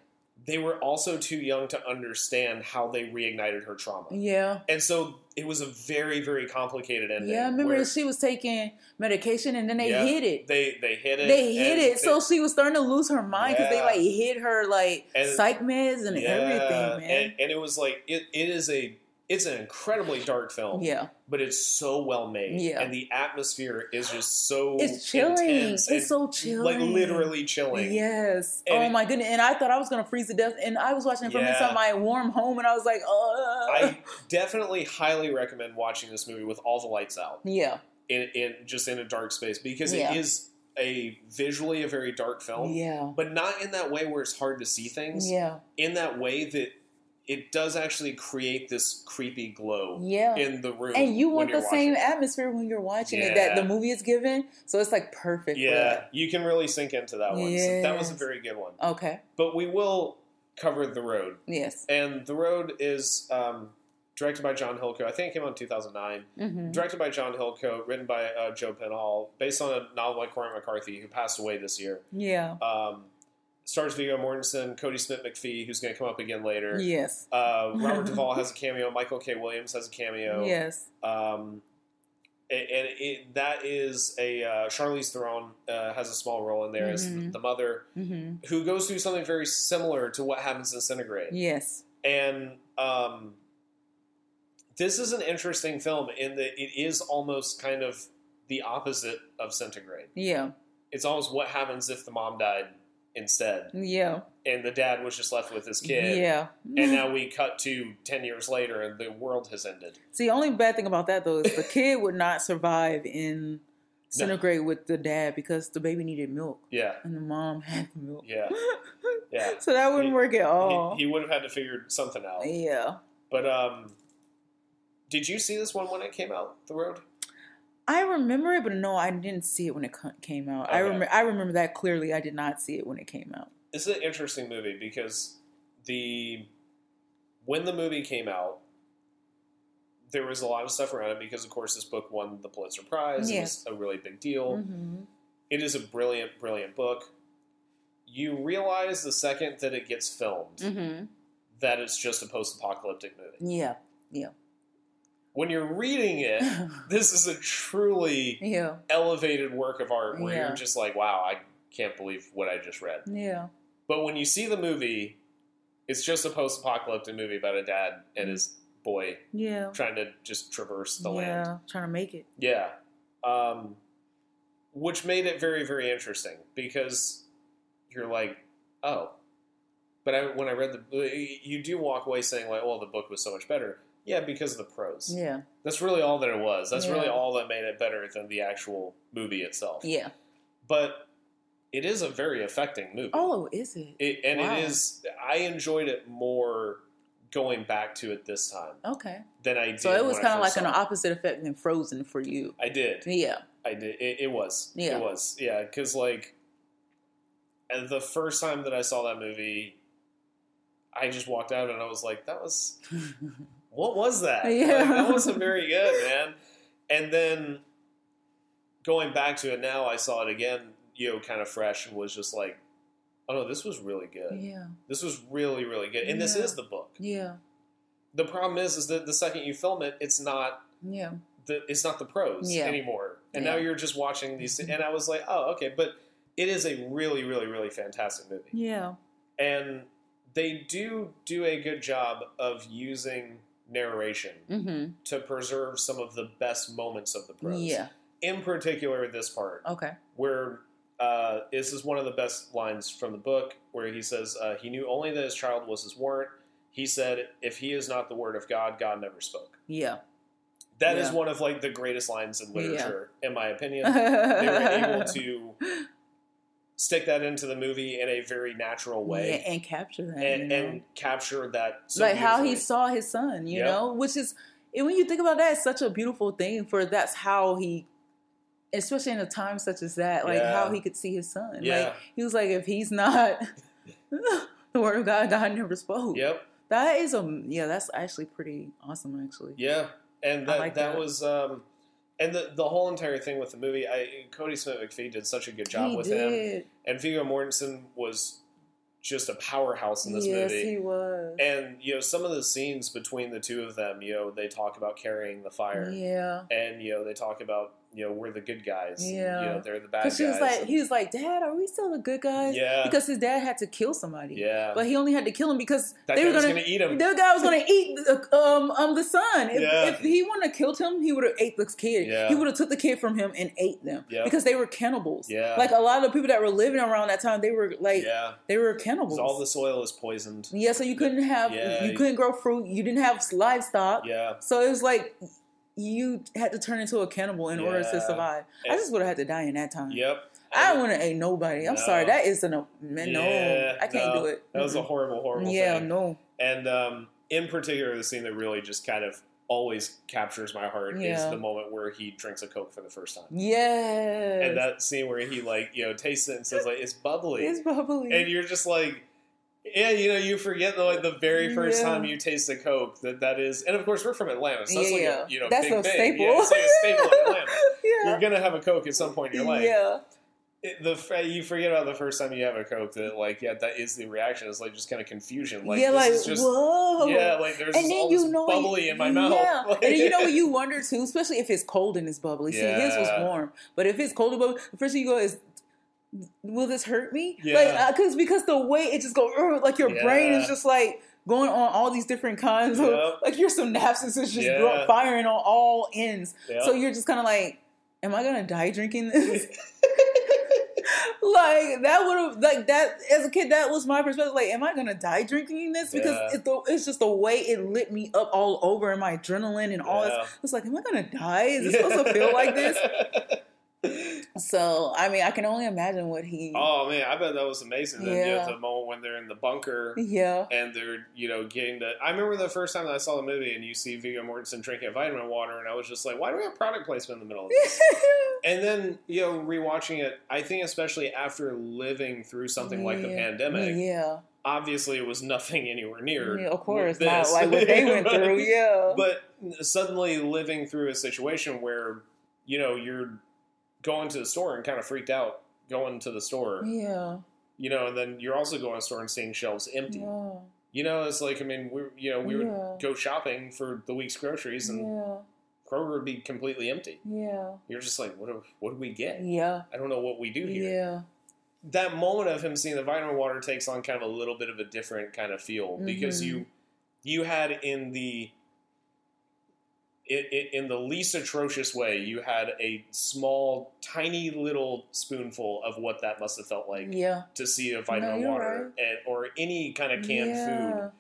They were also too young to understand how they reignited her trauma. Yeah. And so it was a very, very complicated ending. Yeah, I remember where she was taking medication and then they Yeah. hid it. They they hit it. They and it, so she was starting to lose her mind because Yeah. they like hit her like And- psych meds and yeah, everything, man. And, and it was like it, it is a it's an incredibly dark film. yeah, but it's so well made. Yeah. And the atmosphere is just so it's chilling. intense It's so chilling, like literally chilling. Yes. And oh my goodness. And I thought I was gonna freeze to death. And I was watching it from Yeah. inside my warm home, and I was like, oh. I definitely highly recommend watching this movie with all the lights out yeah, in, in just in a dark space because Yeah. it is a visually a very dark film, yeah, but not in that way where it's hard to see things. yeah, In that way that it does actually create this creepy glow yeah. in the room. And you want the same it. atmosphere when you're watching it that the movie is given. So it's like perfect. for Yeah, you can really sink into that one. So that was a very good one. Okay. But we will cover the road. Yes. And The Road is um, directed by John Hillcoat. I think it came out in 2009. hmm Directed by John Hillcoat, written by uh, Joe Penhall, based on a novel by Cormac McCarthy, who passed away this year. Yeah. Um, stars Viggo Mortensen, Kodi Smit-McPhee, who's going to come up again later. Yes. Uh, Robert Duvall has a cameo. Michael K. Williams has a cameo. Yes. Um, and and it, that is a uh, Charlize Theron uh, has a small role in there as the, the mother hmm who goes through something very similar to what happens in Centigrade. Yes. And um, this is an interesting film in that it is almost kind of the opposite of Centigrade. Yeah. It's almost what happens if the mom died instead, Yeah. and the dad was just left with his kid. Yeah. And now we cut to ten years later, and the world has ended. See, the only bad thing about that though is the kid would not survive in centigrade with the dad because the baby needed milk Yeah, and the mom had the milk. yeah, yeah. so that wouldn't He- work at all. He, he would have had to figure something out. yeah. But um, did you see this one when it came out? The road. I remember it, but no, I didn't see it when it came out. I remember. I remember that clearly. I did not see it when it came out. It's an interesting movie because the when the movie came out, there was a lot of stuff around it because, of course, this book won the Pulitzer Prize. It was a really big deal. hmm It is a brilliant, brilliant book. You realize the second that it gets filmed hmm that it's just a post-apocalyptic movie. Yeah, yeah. When you're reading it, this is a truly yeah. elevated work of art where Yeah. you're just like, wow, I can't believe what I just read. Yeah. But when you see the movie, it's just a post apocalyptic movie about a dad and his boy Yeah. trying to just traverse the yeah. land. Trying to make it. Yeah. Um, which made it very, very interesting because you're like, oh. But I, when I read the, you do walk away saying like, well, the book was so much better. Yeah, because of the prose. Yeah. That's really all that it was. That's really all that made it better than the actual movie itself. Yeah. But it is a very affecting movie. Oh, is it? It, and Wow. it is. I enjoyed it more going back to it this time Okay. than I did. So it was kind of like an it. opposite effect than Frozen for you. I did. Yeah. I did. It, it was. Yeah. It was. Yeah. Because like, the first time that I saw that movie, I just walked out and I was like, "That was what was that? Like, Yeah. that wasn't very good, man." And then going back to it now, I saw it again, you know, kind of fresh, and was just like, "Oh no, this was really good. yeah. This was really, really good." And this is the book. Yeah. The problem is, is that the second you film it, it's not Yeah. the it's not the prose Yeah. anymore, and Yeah. now you're just watching these. Mm-hmm. And I was like, "Oh, okay," but it is a really, really, really fantastic movie, Yeah. and they do do a good job of using narration Mm-hmm. to preserve some of the best moments of the prose. Yeah. In particular, this part Okay. where uh, this is one of the best lines from the book, where he says uh, he knew only that his child was his warrant. He said, "If he is not the word of God, God never spoke." Yeah. That is Yeah. one of like the greatest lines in Yeah. literature, in my opinion. They were able to stick that into the movie in a very natural way and capture that. and, you know? and capture that so like how he saw his son, you Yep. know, which is and when you think about that, it's such a beautiful thing. For that's how he, especially in a time such as that, like Yeah. how he could see his son. Yeah. Like he was like, if he's not the word of God, God never spoke. Yep. That is a yeah. That's actually pretty awesome. Actually. Yeah, and that like that, that. was um, and the the whole entire thing with the movie. I Kodi Smit-McPhee did such a good job he with him, did. and Viggo Mortensen was just a powerhouse in this yes, movie. he was. And you know, some of the scenes between the two of them, you know, they talk about carrying the fire, yeah. and you know, they talk about you know we're the good guys, Yeah. you know, they're the bad guys. she was like, and- he was like, Dad, are we still the good guys? yeah, Because his dad had to kill somebody. yeah, But he only had to kill him because that they were gonna. gonna eat him. The guy was gonna eat the, um um the son. If, Yeah. if he wouldn't have killed him, he would have ate the kid. Yeah. He would have took the kid from him and ate them Yep. because they were cannibals. Yeah. Like a lot of the people that were living around that time, they were like yeah, they were cannibals. all the soil is poisoned. yeah, so you couldn't have Yeah. you couldn't grow fruit. You didn't have livestock. Yeah, So it was like you had to turn into a cannibal in order to Yeah. survive. I just would have had to die in that time. yep. I wouldn't have ate nobody. I'm No. sorry. That is a no. Man, no, Yeah, I can't no, do it. That was a horrible, horrible yeah, thing. no. And um, in particular, the scene that really just kind of always captures my heart is the moment where he drinks a Coke for the first time. Yeah. And that scene where he like, you know, tastes it and says like, it's bubbly. it's bubbly. and you're just like, yeah, you know, you forget the, like the very first Yeah. time you taste a Coke that that is, and of course we're from Atlanta, so that's like Yeah. a you know That's big a thing. staple. Yeah, it's like a staple in Atlanta. yeah. You're gonna have a Coke at some point in your life. Yeah. It, the uh, you forget about the first time you have a Coke that like yeah that is the reaction. It's like just kind of confusion. Like yeah, this like is just whoa. yeah, like there's and then all you this know bubbly in my mouth. Yeah. Like- and then you know what you wonder too, especially if it's cold and it's bubbly. See, his was warm, but if it's cold and bubbly, the first thing you go is, "Will this hurt me?" Yeah. Uh, like, because because the way it just go, uh, like your brain is just like going on all these different kinds of, Yep. like your synapses is just Yeah. firing on all ends. Yeah. So you're just kind of like, "Am I gonna die drinking this?" like that would have like that as a kid that was my perspective like am i gonna die drinking this because Yeah. it's, the, it's just the way it lit me up all over and my adrenaline and all Yeah. this it's like am i gonna die is it supposed to feel like this so i mean i can only imagine what he oh man, I bet that was amazing. Then you Yeah. the moment when they're in the bunker yeah and they're you know getting the. I remember the first time that I saw the movie and you see Viggo Mortensen drinking vitamin water, and I was just like, why do we have product placement in the middle of this? and then you know rewatching it, I think especially after living through something like the pandemic, yeah, obviously it was nothing anywhere near. yeah of course not like what they went through yeah but suddenly living through a situation where you know you're going to the store and kind of freaked out going to the store. Yeah. You know and then you're also going to the store and seeing shelves empty. Yeah. You know it's like i mean we you know we would go shopping for the week's groceries and yeah. Kroger would be completely empty. Yeah. You're just like what do, what do we get? Yeah. I don't know what we do here. Yeah. That moment of him seeing the vitamin water takes on kind of a little bit of a different kind of feel because Mhm. you you had in the in the least atrocious way you had a small tiny little spoonful of what that must have felt like yeah to see a vitamin you're water and, or any kind of canned food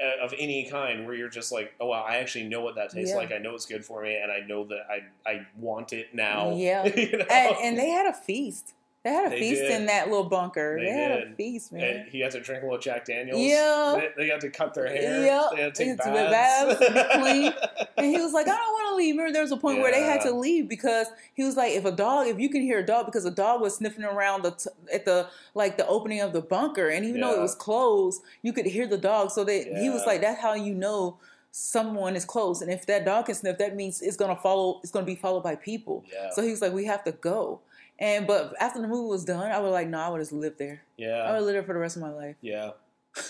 yeah. uh, of any kind where you're just like oh wow i actually know what that tastes Yeah. like i know it's good for me and i know that i i want it now Yeah. You know? and, and they had a feast. They had a They feast did. in that little bunker. They They, had a feast, man. And he had to drink a little Jack Daniels. Yeah. They, they got to cut their hair. Yeah. They had to take It's baths. baths, clean. and he was like, I don't want to leave. Remember, there was a point where they had to leave because he was like, if a dog, if you can hear a dog, because a dog was sniffing around the t- at the like the opening of the bunker, and even though it was closed, you could hear the dog. So that he was Yeah. like, that's how you know someone is close. And if that dog can sniff, that means it's gonna follow. It's gonna be followed by people. Yeah. So he was like, we have to go. And but after the movie was done, I was like, no, I would just live there. Yeah. I would live there for the rest of my life. Yeah.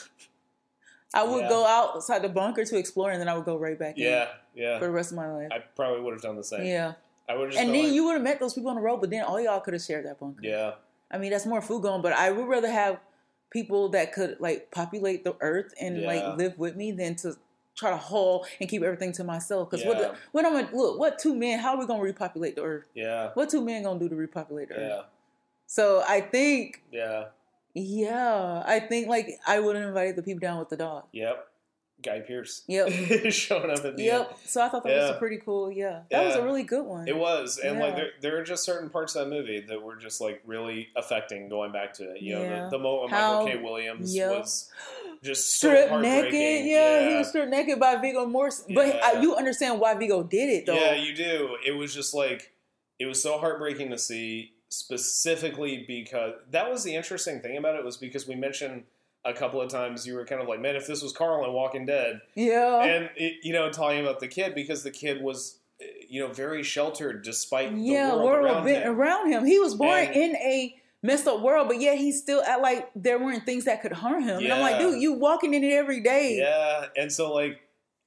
I would Yeah. go outside the bunker to explore, and then I would go right back Yeah. in Yeah. for the rest of my life. I probably would have done the same. yeah, I would have and then like, you would have met those people on the road, but then all y'all could have shared that bunker. Yeah. I mean, that's more food going, but I would rather have people that could like populate the earth and Yeah. like live with me than to try to haul and keep everything to myself. Because what, Yeah. the- what I'm gonna look, what two men? How are we gonna repopulate the earth? Yeah. What two men gonna do to repopulate the earth? Yeah. So I think, Yeah. yeah, I think like I would have invited the people down with the dog. Yep. Guy Pearce. Yep. Showing up at the Yep. end. So I thought that was a pretty cool. Yeah, that was a really good one. It was, and like there, there are just certain parts of that movie that were just like really affecting. Going back to it, you know, the, the moment uh, How- Michael K. Williams Yep. was just so stripped naked. Yeah, he was stripped naked by Viggo Mortensen. But Yeah. I, you understand why Viggo did it though. Yeah, you do. It was just like it was so heartbreaking to see, specifically because that was the interesting thing about it was because we mentioned a couple of times you were kind of like, man, if this was Carl in Walking Dead, yeah. and it, you know, talking about the kid because the kid was, you know, very sheltered despite yeah, the world world around him. around him. He was born And- in a messed up world, but yet he still act like there weren't things that could harm him. And I'm like, dude, you walking in it every day. Yeah, and so like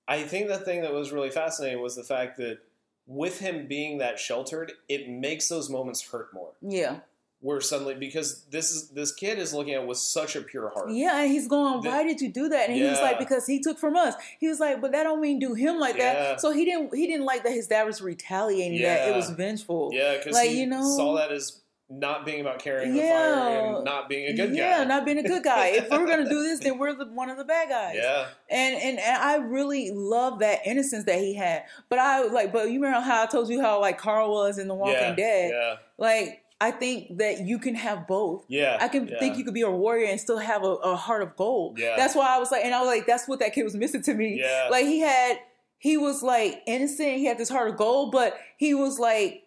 I think the thing that was really fascinating was the fact that with him being that sheltered, it makes those moments hurt more. Yeah. Where suddenly because this is this kid is looking at it with such a pure heart. Yeah, and he's going, The- why did you do that? And he was like, because he took from us. He was like, but that don't mean do him like Yeah. that. So he didn't he didn't like that his dad was retaliating that. It was vengeful. Yeah, because Like, he you know- saw that as not being about carrying the Yeah. fire and not being a good guy. yeah, not being a good guy. if we're gonna do this, then we're the, one of the bad guys. yeah, And, and and I really love that innocence that he had. But I like, but you remember how I told you how like Carl was in The Walking yeah, Dead. Yeah, Like I think that you can have both. yeah. I can yeah. think you could be a warrior and still have a, a heart of gold. Yeah. That's why I was like, and I was like, that's what that kid was missing to me. Yeah. Like he had, he was like innocent. He had this heart of gold, but he was like,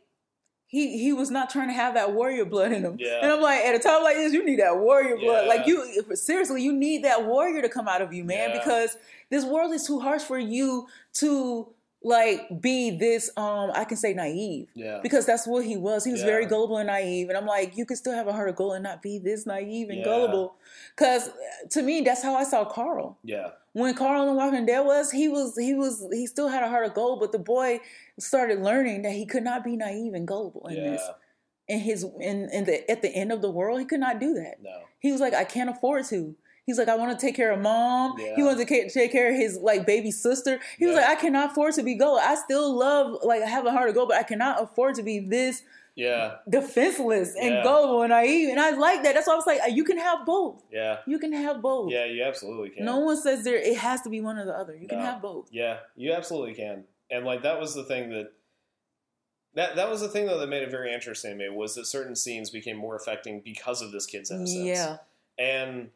he he was not trying to have that warrior blood in him. Yeah. And I'm like, at a time like this, you need that warrior blood. Yeah. Like you, seriously, you need that warrior to come out of you, man, Yeah. because this world is too harsh for you to like be this. Um, I can say naive yeah, because that's what he was. He was very gullible and naive, and I'm like, you can still have a heart of gold and not be this naive and Yeah. gullible. Because to me, that's how I saw Carl. yeah, When Carl and Walking Dead was, he was he was he still had a heart of gold, but the boy started learning that he could not be naive and gullible in yeah. this. In his in in the at the end of the world, he could not do that. No, He was like, I can't afford to. He's like, I want to take care of mom. Yeah. He wanted to take care of his like baby sister. He was like, I cannot afford to be gold. I still love like I have a heart of gold, but I cannot afford to be this yeah, defenseless and Yeah. gullible and naive. And I like that. That's why I was like, you can have both. yeah, You can have both. yeah. You absolutely can. No one says there it has to be one or the other. You can have both. Yeah, you absolutely can. And like that was the thing that that that was the thing though that made it very interesting to me was that certain scenes became more affecting because of this kid's innocence. Yeah. And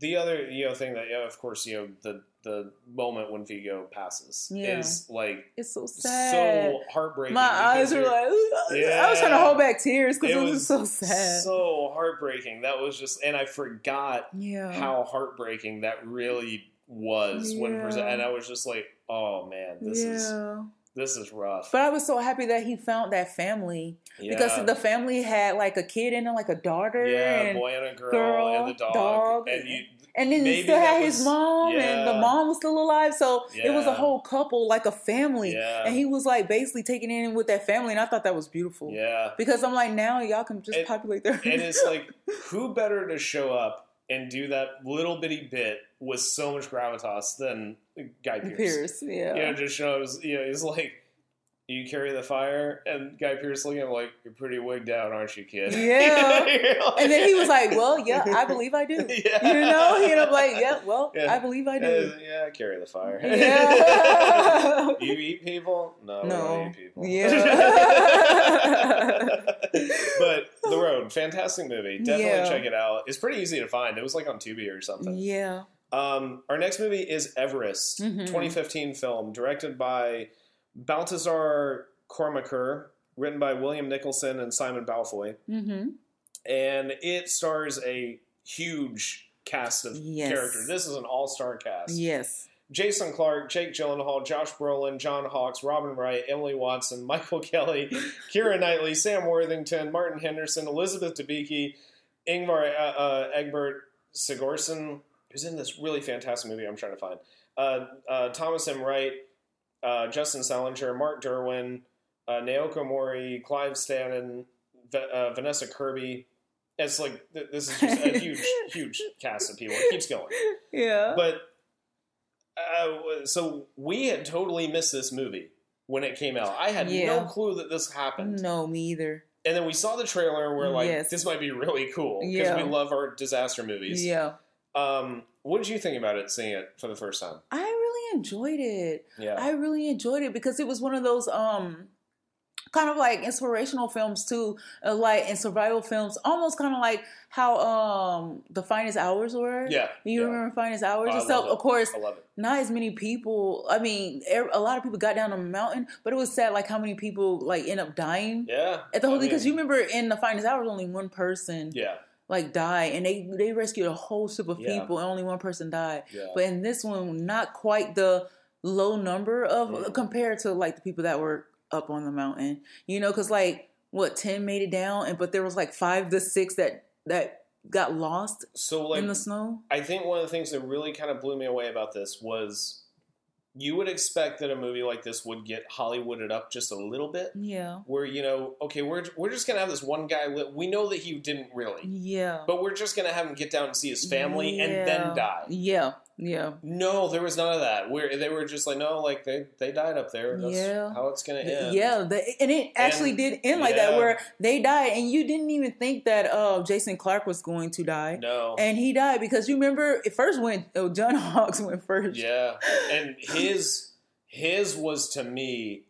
the other you know thing that yeah, of course you know the the moment when Viggo passes Yeah. is like It's so sad. so heartbreaking. My eyes were like, I was trying to hold back tears because it, was just so sad. so heartbreaking. That was just and I forgot yeah. how heartbreaking that really was when Yeah. present and I was just like, oh man, this yeah. is this is rough. But I was so happy that he found that family yeah. because the family had like a kid in it, like a daughter, yeah, and boy and a girl, girl, and the dog, dog, and you and then he still had his was- mom, and the mom was still alive. So it was a whole couple, like a family, yeah, and he was like basically taking in with that family, and I thought that was beautiful. yeah. Because I'm like, now y'all can just And- populate their. And it's like, who better to show up and do that little bitty bit with so much gravitas than Guy Pearce? Pierce, yeah. You know, just shows. You know, he's like, you carry the fire, and Guy Pearce looking at him like, you're pretty wigged out, aren't you, kid? Yeah. Like- And then he was like, "Well, yeah, I believe I do." yeah. You know, ended up like, "Yeah, well, Yeah. I believe I do." Uh, yeah, I carry the fire. Yeah. you eat people? No, we No. don't eat people. Yeah. but The Road, fantastic movie. Definitely Yeah. check it out. It's pretty easy to find. It was like on Tubi or something. yeah. Um, our next movie is Everest, Mhm. 2015 film, directed by Baltasar Kormákur, written by William Nicholson and Simon Beaufoy, Mm-hmm. and it stars a huge cast of Yes. characters. This is an all-star cast. Yes. Jason Clarke, Jake Gyllenhaal, Josh Brolin, John Hawkes, Robin Wright, Emily Watson, Michael Kelly, Keira Knightley, Sam Worthington, Martin Henderson, Elizabeth Debicki, Ingvar uh, uh, Eggert Sigurdsson, who's in this really fantastic movie I'm trying to find, uh, uh, Thomas M. Wright, uh, Justin Salinger, Mark Derwin, uh, Naoko Mori, Clive Standen, V- uh, Vanessa Kirby. It's like th- this is just a huge, huge cast of people. It keeps going Yeah. but uh, so we had totally missed this movie when it came out. I had Yeah. no clue that this happened, no, me either. and then we saw the trailer and we're like, Yes. "This might be really cool" because Yeah. we love our disaster movies. Yeah. Um, what did you think about it seeing it for the first time? I enjoyed it. Yeah, I really enjoyed it because it was one of those um kind of like inspirational films too, uh, like in survival films, almost kind of like how um the finest hours were. yeah, You yeah. remember finest hours? Oh, I Except, love it. of course, I love it. not as many people. I mean, er- a lot of people got down on the mountain, but it was sad like how many people like end up dying Yeah, at the whole Because you remember in the finest hours, only one person yeah, like die, and they they rescued a whole ship of Yeah. people, and only one person died. yeah, But in this one, not quite the low number of Mhm. compared to like the people that were up on the mountain. You know, because like what ten made it down, and but there was like five to six that that got lost So like in the snow. I think one of the things that really kind of blew me away about this was you would expect that a movie like this would get Hollywooded up just a little bit. Yeah, Where you know, okay, we're we're just gonna have this one guy. Li- we know that he didn't really, yeah, but we're just gonna have him get down and see his family and then die. Yeah, yeah, No, there was none of that. Where they were just like, no, like they they died up there. That's Yeah. how it's gonna end. yeah. The, and it actually And- did end like that, where they died, and you didn't even think that uh, Jason Clarke was going to die, No. and he died because you remember it first went. Oh, John Hawkes went first. Yeah, and his his was to me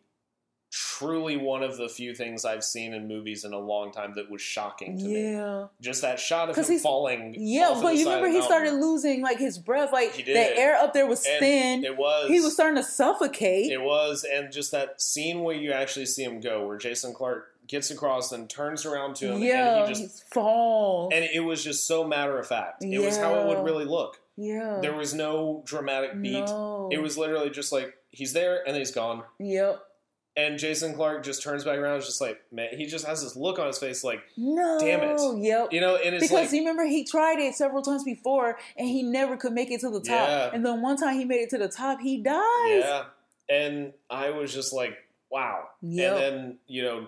truly one of the few things I've seen in movies in a long time that was shocking to me. Yeah. Just that shot of him he's- falling. Yeah, but you remember he mountain. started losing like his breath, like He the air up there was And thin. It was. He was starting to suffocate. It was, and just that scene where you actually see him go, where Jason Clarke gets across and turns around to him, yeah, and he just falls. and it was just so matter of fact. It was how it would really look. yeah, There was no dramatic beat. No. It was literally just like he's there and then he's gone. Yep. And Jason Clarke just turns back around, and is just like man, he just has this look on his face, like No. Damn it. Yep. you know, and it's because like you remember he tried it several times before and he never could make it to the top. Yeah. And then one time he made it to the top, he dies. yeah. And I was just like, wow. Yep. And then you know,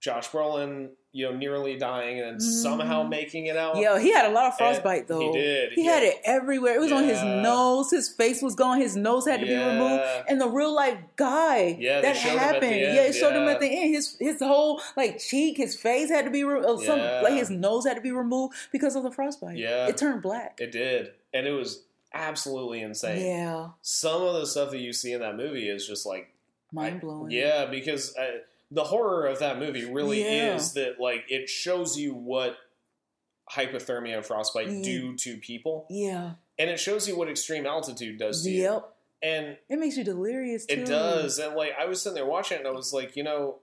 Josh Brolin, you know, nearly dying and then somehow Mhm. making it out. Yeah, he had a lot of And frostbite though. He did. He had it everywhere. It was on his nose. His face was gone. His nose had to be removed. And the real life guy Yeah, that him at the happened. Yeah, it showed him at the end. His his whole like cheek, his face had to be removed. Some Yeah. like his nose had to be removed because of the frostbite. Yeah. it turned black. It did, and it was absolutely insane. yeah, Some of the stuff that you see in that movie is just like mind blowing. Yeah, because uh, the horror of that movie really Yeah. is that like it shows you what hypothermia and frostbite Yeah. do to people, yeah, and it shows you what extreme altitude does to you. yep. And It makes you delirious too. it does, and like I was sitting there watching it, and I was like, you know,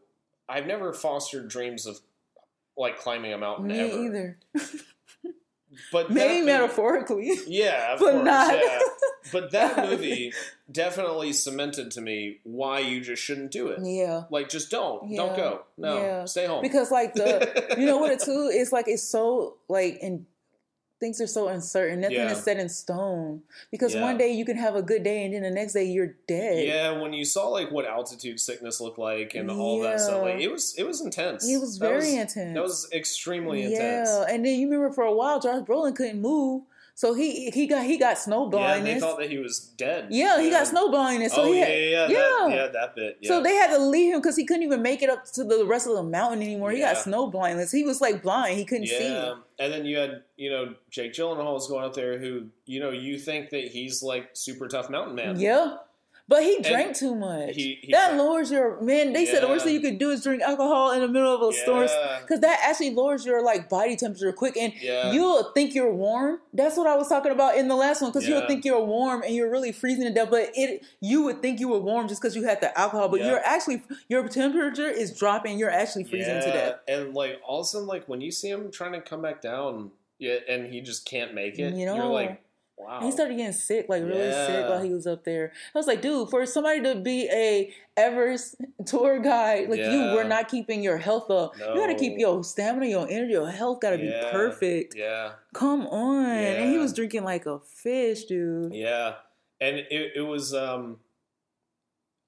I've never fostered dreams of like climbing a mountain Me ever. either. But Maybe metaphorically. Yeah, of but course, not. yeah. But that movie definitely cemented to me why you just shouldn't do it. yeah. Like, just don't, don't go, no, Yeah. stay home. Because like the you know what it too it's like it's so like and things are so uncertain nothing Yeah. is set in stone because Yeah. one day you can have a good day and then the next day you're dead yeah, when you saw like what altitude sickness looked like and all that stuff, like it was it was intense. it was That very intense That was extremely intense. yeah and then you remember for a while Josh Brolin couldn't move so he he got he got snow blindness. Yeah, and they thought that he was dead. yeah he got snow blindness so oh he yeah, had, yeah, yeah, yeah. That, yeah, that bit. Yeah. So they had to leave him because he couldn't even make it up to the rest of the mountain anymore. He got Yeah. snow blindness. He was like blind. He couldn't see. yeah, and then you had you know Jake Gyllenhaal's going up there, who you know you think that he's like super tough mountain man. Yeah. But he drank too much. he- he that drank- lowers your man. They said the worst thing you could do is drink alcohol in the middle of a storm because that actually lowers your like body temperature quick, and Yeah. you'll think you're warm. That's what I was talking about in the last one because Yeah. you'll think you're warm and you're really freezing to death, but it you would think you were warm just because you had the alcohol, but Yeah. you're actually your temperature is dropping. You're actually freezing to death. And like all of a sudden, like when you see him trying to come back down, yeah, and he just can't make it. You know, You know. are like, wow. And he started getting sick, like really sick while he was up there. I was like, dude, for somebody to be a Everest tour guide, like you were not keeping your health up. You got to keep your stamina, your energy, your health got to Yeah. be perfect. yeah, Come on. And he was drinking like a fish, dude. yeah, and it, it was um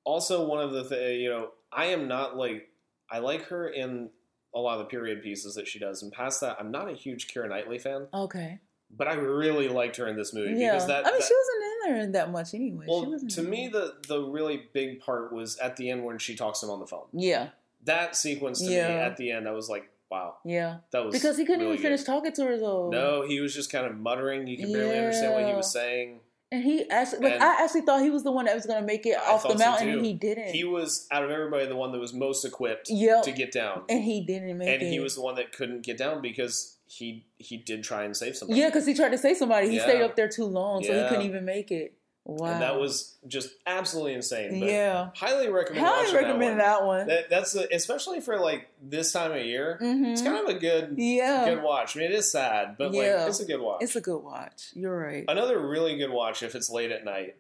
also one of the th- you know I am not like I like her in a lot of the period pieces that she does, and past that, I'm not a huge Keira Knightley fan, Okay. But I really liked her in this movie Yeah. because that. I mean, that- she wasn't in there that much anyway. she well, wasn't to me, the the really big part was at the end when she talks to him on the phone. Yeah. That sequence to Yeah. me at the end, I was like, wow, Yeah. that was Because he couldn't really even finish good. talking to her, though. No, he was just kind of muttering. You could barely understand what he was saying. And he actually, like, And- I actually thought he was the one that was going to make it I off the thought so, mountain, and he didn't. He was out of everybody the one that was most equipped Yep. to get down, and he didn't make and it. And he was the one that couldn't get down because he he did try and save somebody. Yeah, because he tried to save somebody. He Yeah. stayed up there too long, so he couldn't even make it. Wow. and that was just absolutely insane. But yeah. highly recommend. Highly recommend that. that one. one. That, that's a, especially for like this time of year. hmm It's kind of a good yeah. good watch. I mean, it is sad, but Yeah. like it's a good watch. It's a good watch. You're right. Another really good watch if it's late at night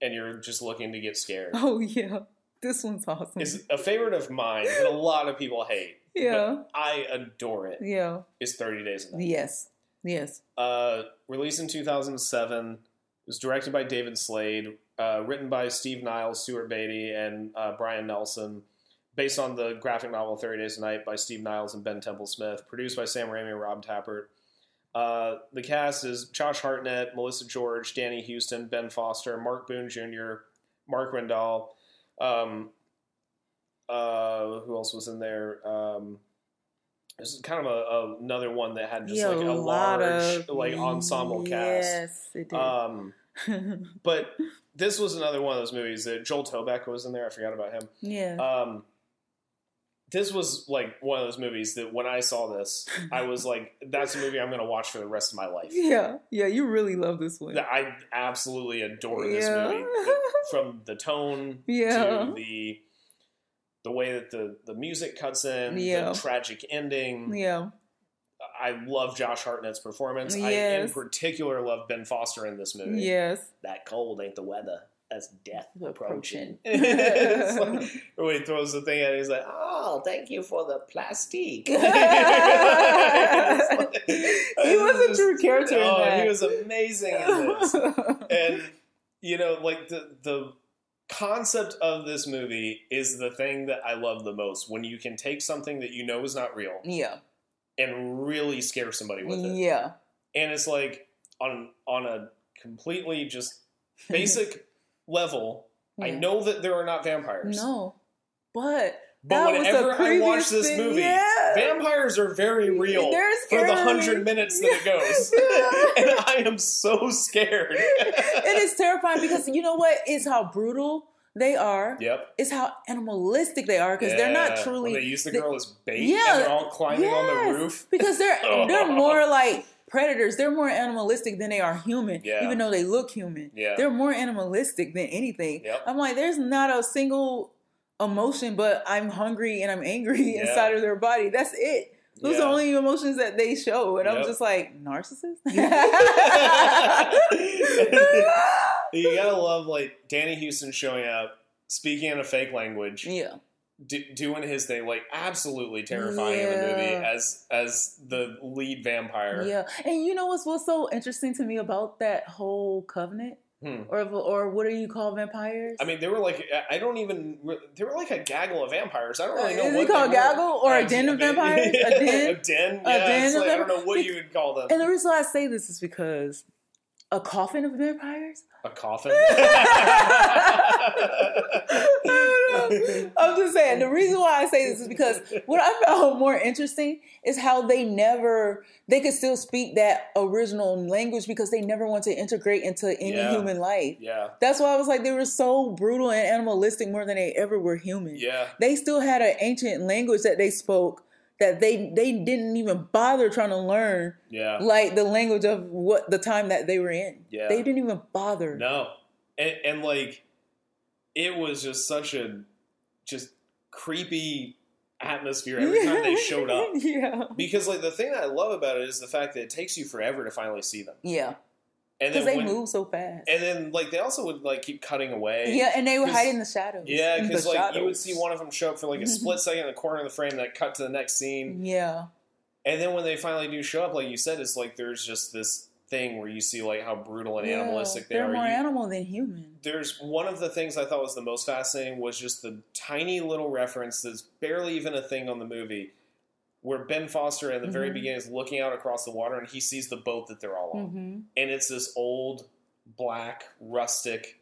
and you're just looking to get scared. Oh yeah. This one's awesome. It's a favorite of mine that a lot of people hate. Yeah. I adore it. Yeah. Is 30 Days a Night. Yes. Yes. Uh, released in 2007. It was directed by David Slade. Uh, written by Steve Niles, Stuart Beattie, and uh, Brian Nelson. Based on the graphic novel 30 Days a Night by Steve Niles and Ben Templesmith. Produced by Sam Raimi and Rob Tapert. Uh, the cast is Josh Hartnett, Melissa George, Danny Huston, Ben Foster, Mark Boone Jr., Mark Rendall. Um, uh, who else was in there? Um, this is kind of a, a, another one that had just Yeah, like a lot large of- like ensemble cast. Yes, it did. Um, but this was another one of those movies that Joel Tobeck was in there. I forgot about him. yeah. Um, this was like one of those movies that when I saw this, I was like, "That's a movie I'm going to watch for the rest of my life." yeah. Yeah. You really love this one. I absolutely adore this Yeah. movie from the tone Yeah. to the the way that the the music cuts in, Yeah. the tragic ending. yeah. I love Josh Hartnett's performance. I in particular love Ben Foster in this movie. Yes. That cold ain't the weather. That's death approaching. Approaching. Like- when he throws the thing at it, he's like, "Oh, thank you for the plastique." he was a true character in Oh, that. he was amazing in this. and you know like the the concept of this movie is the thing that i love the most when you can take something that you know is not real yeah. and really scare somebody with it Yeah. and it's like on on a completely just basic level i know that there are not vampires No. But but that was whenever i watch this thing. movie Yeah. Vampires are very real They're for the scary. hundred minutes that it goes and i am so scared it is terrifying because you know what? It's how brutal they are. yep It's how animalistic they are because they're not Yeah, truly. When they use the they- girl as bait, Yeah, and they're all climbing on yes, the roof. because they're they're more like predators. They're more animalistic than they are human. Yeah. Even though they look human, Yeah. they're more animalistic than anything. Yep. I'm like, there's not a single emotion, but I'm hungry and I'm angry Yeah. inside of their body. That's it. Those are the only emotions that they show, and I'm just like narcissist. you gotta love like Danny Huston showing up, speaking in a fake language, yeah, d- doing his thing, like absolutely terrifying in the movie as as the lead vampire. yeah. And you know what's what's so interesting to me about that whole covenant, Hmm. or or what do you call vampires? I mean, they were like I don't even they were like a gaggle of vampires. I don't really know Uh, Is what called were. gaggle or a Uh, den of vampires? A den? a den. A Yeah, den of like, I don't know what you would call them. and the reason why I say this is because a coffin of vampires. A coffin. I'm just saying the reason why I say this is because what I found more interesting is how they never they could still speak that original language because they never want to integrate into any Yeah. human life. Yeah, That's why I was like they were so brutal and animalistic more than they ever were human. yeah, They still had an ancient language that they spoke that they they didn't even bother trying to learn yeah. like the language of what the time that they were in. Yeah. They didn't even bother. No, and, and like it was just such a just creepy atmosphere every time they showed up. yeah. Because like the thing that I love about it is the fact that it takes you forever to finally see them, Yeah. And Because then they when, move so fast. and then like they also would like keep cutting away. yeah, and they would hide in the shadows. Yeah, because like you would see one of them show up for like a split second in the corner of the frame, that cut to the next scene, Yeah. and then when they finally do show up, like you said, it's like there's just this thing where you see like how brutal and Yeah. animalistic they They're are. more You- animal than human. there's one of the things I thought was the most fascinating was just the tiny little reference that's barely even a thing on the movie, where Ben Foster at the very Mhm. beginning is looking out across the water and he sees the boat that they're all on, hmm and it's this old, black, rustic,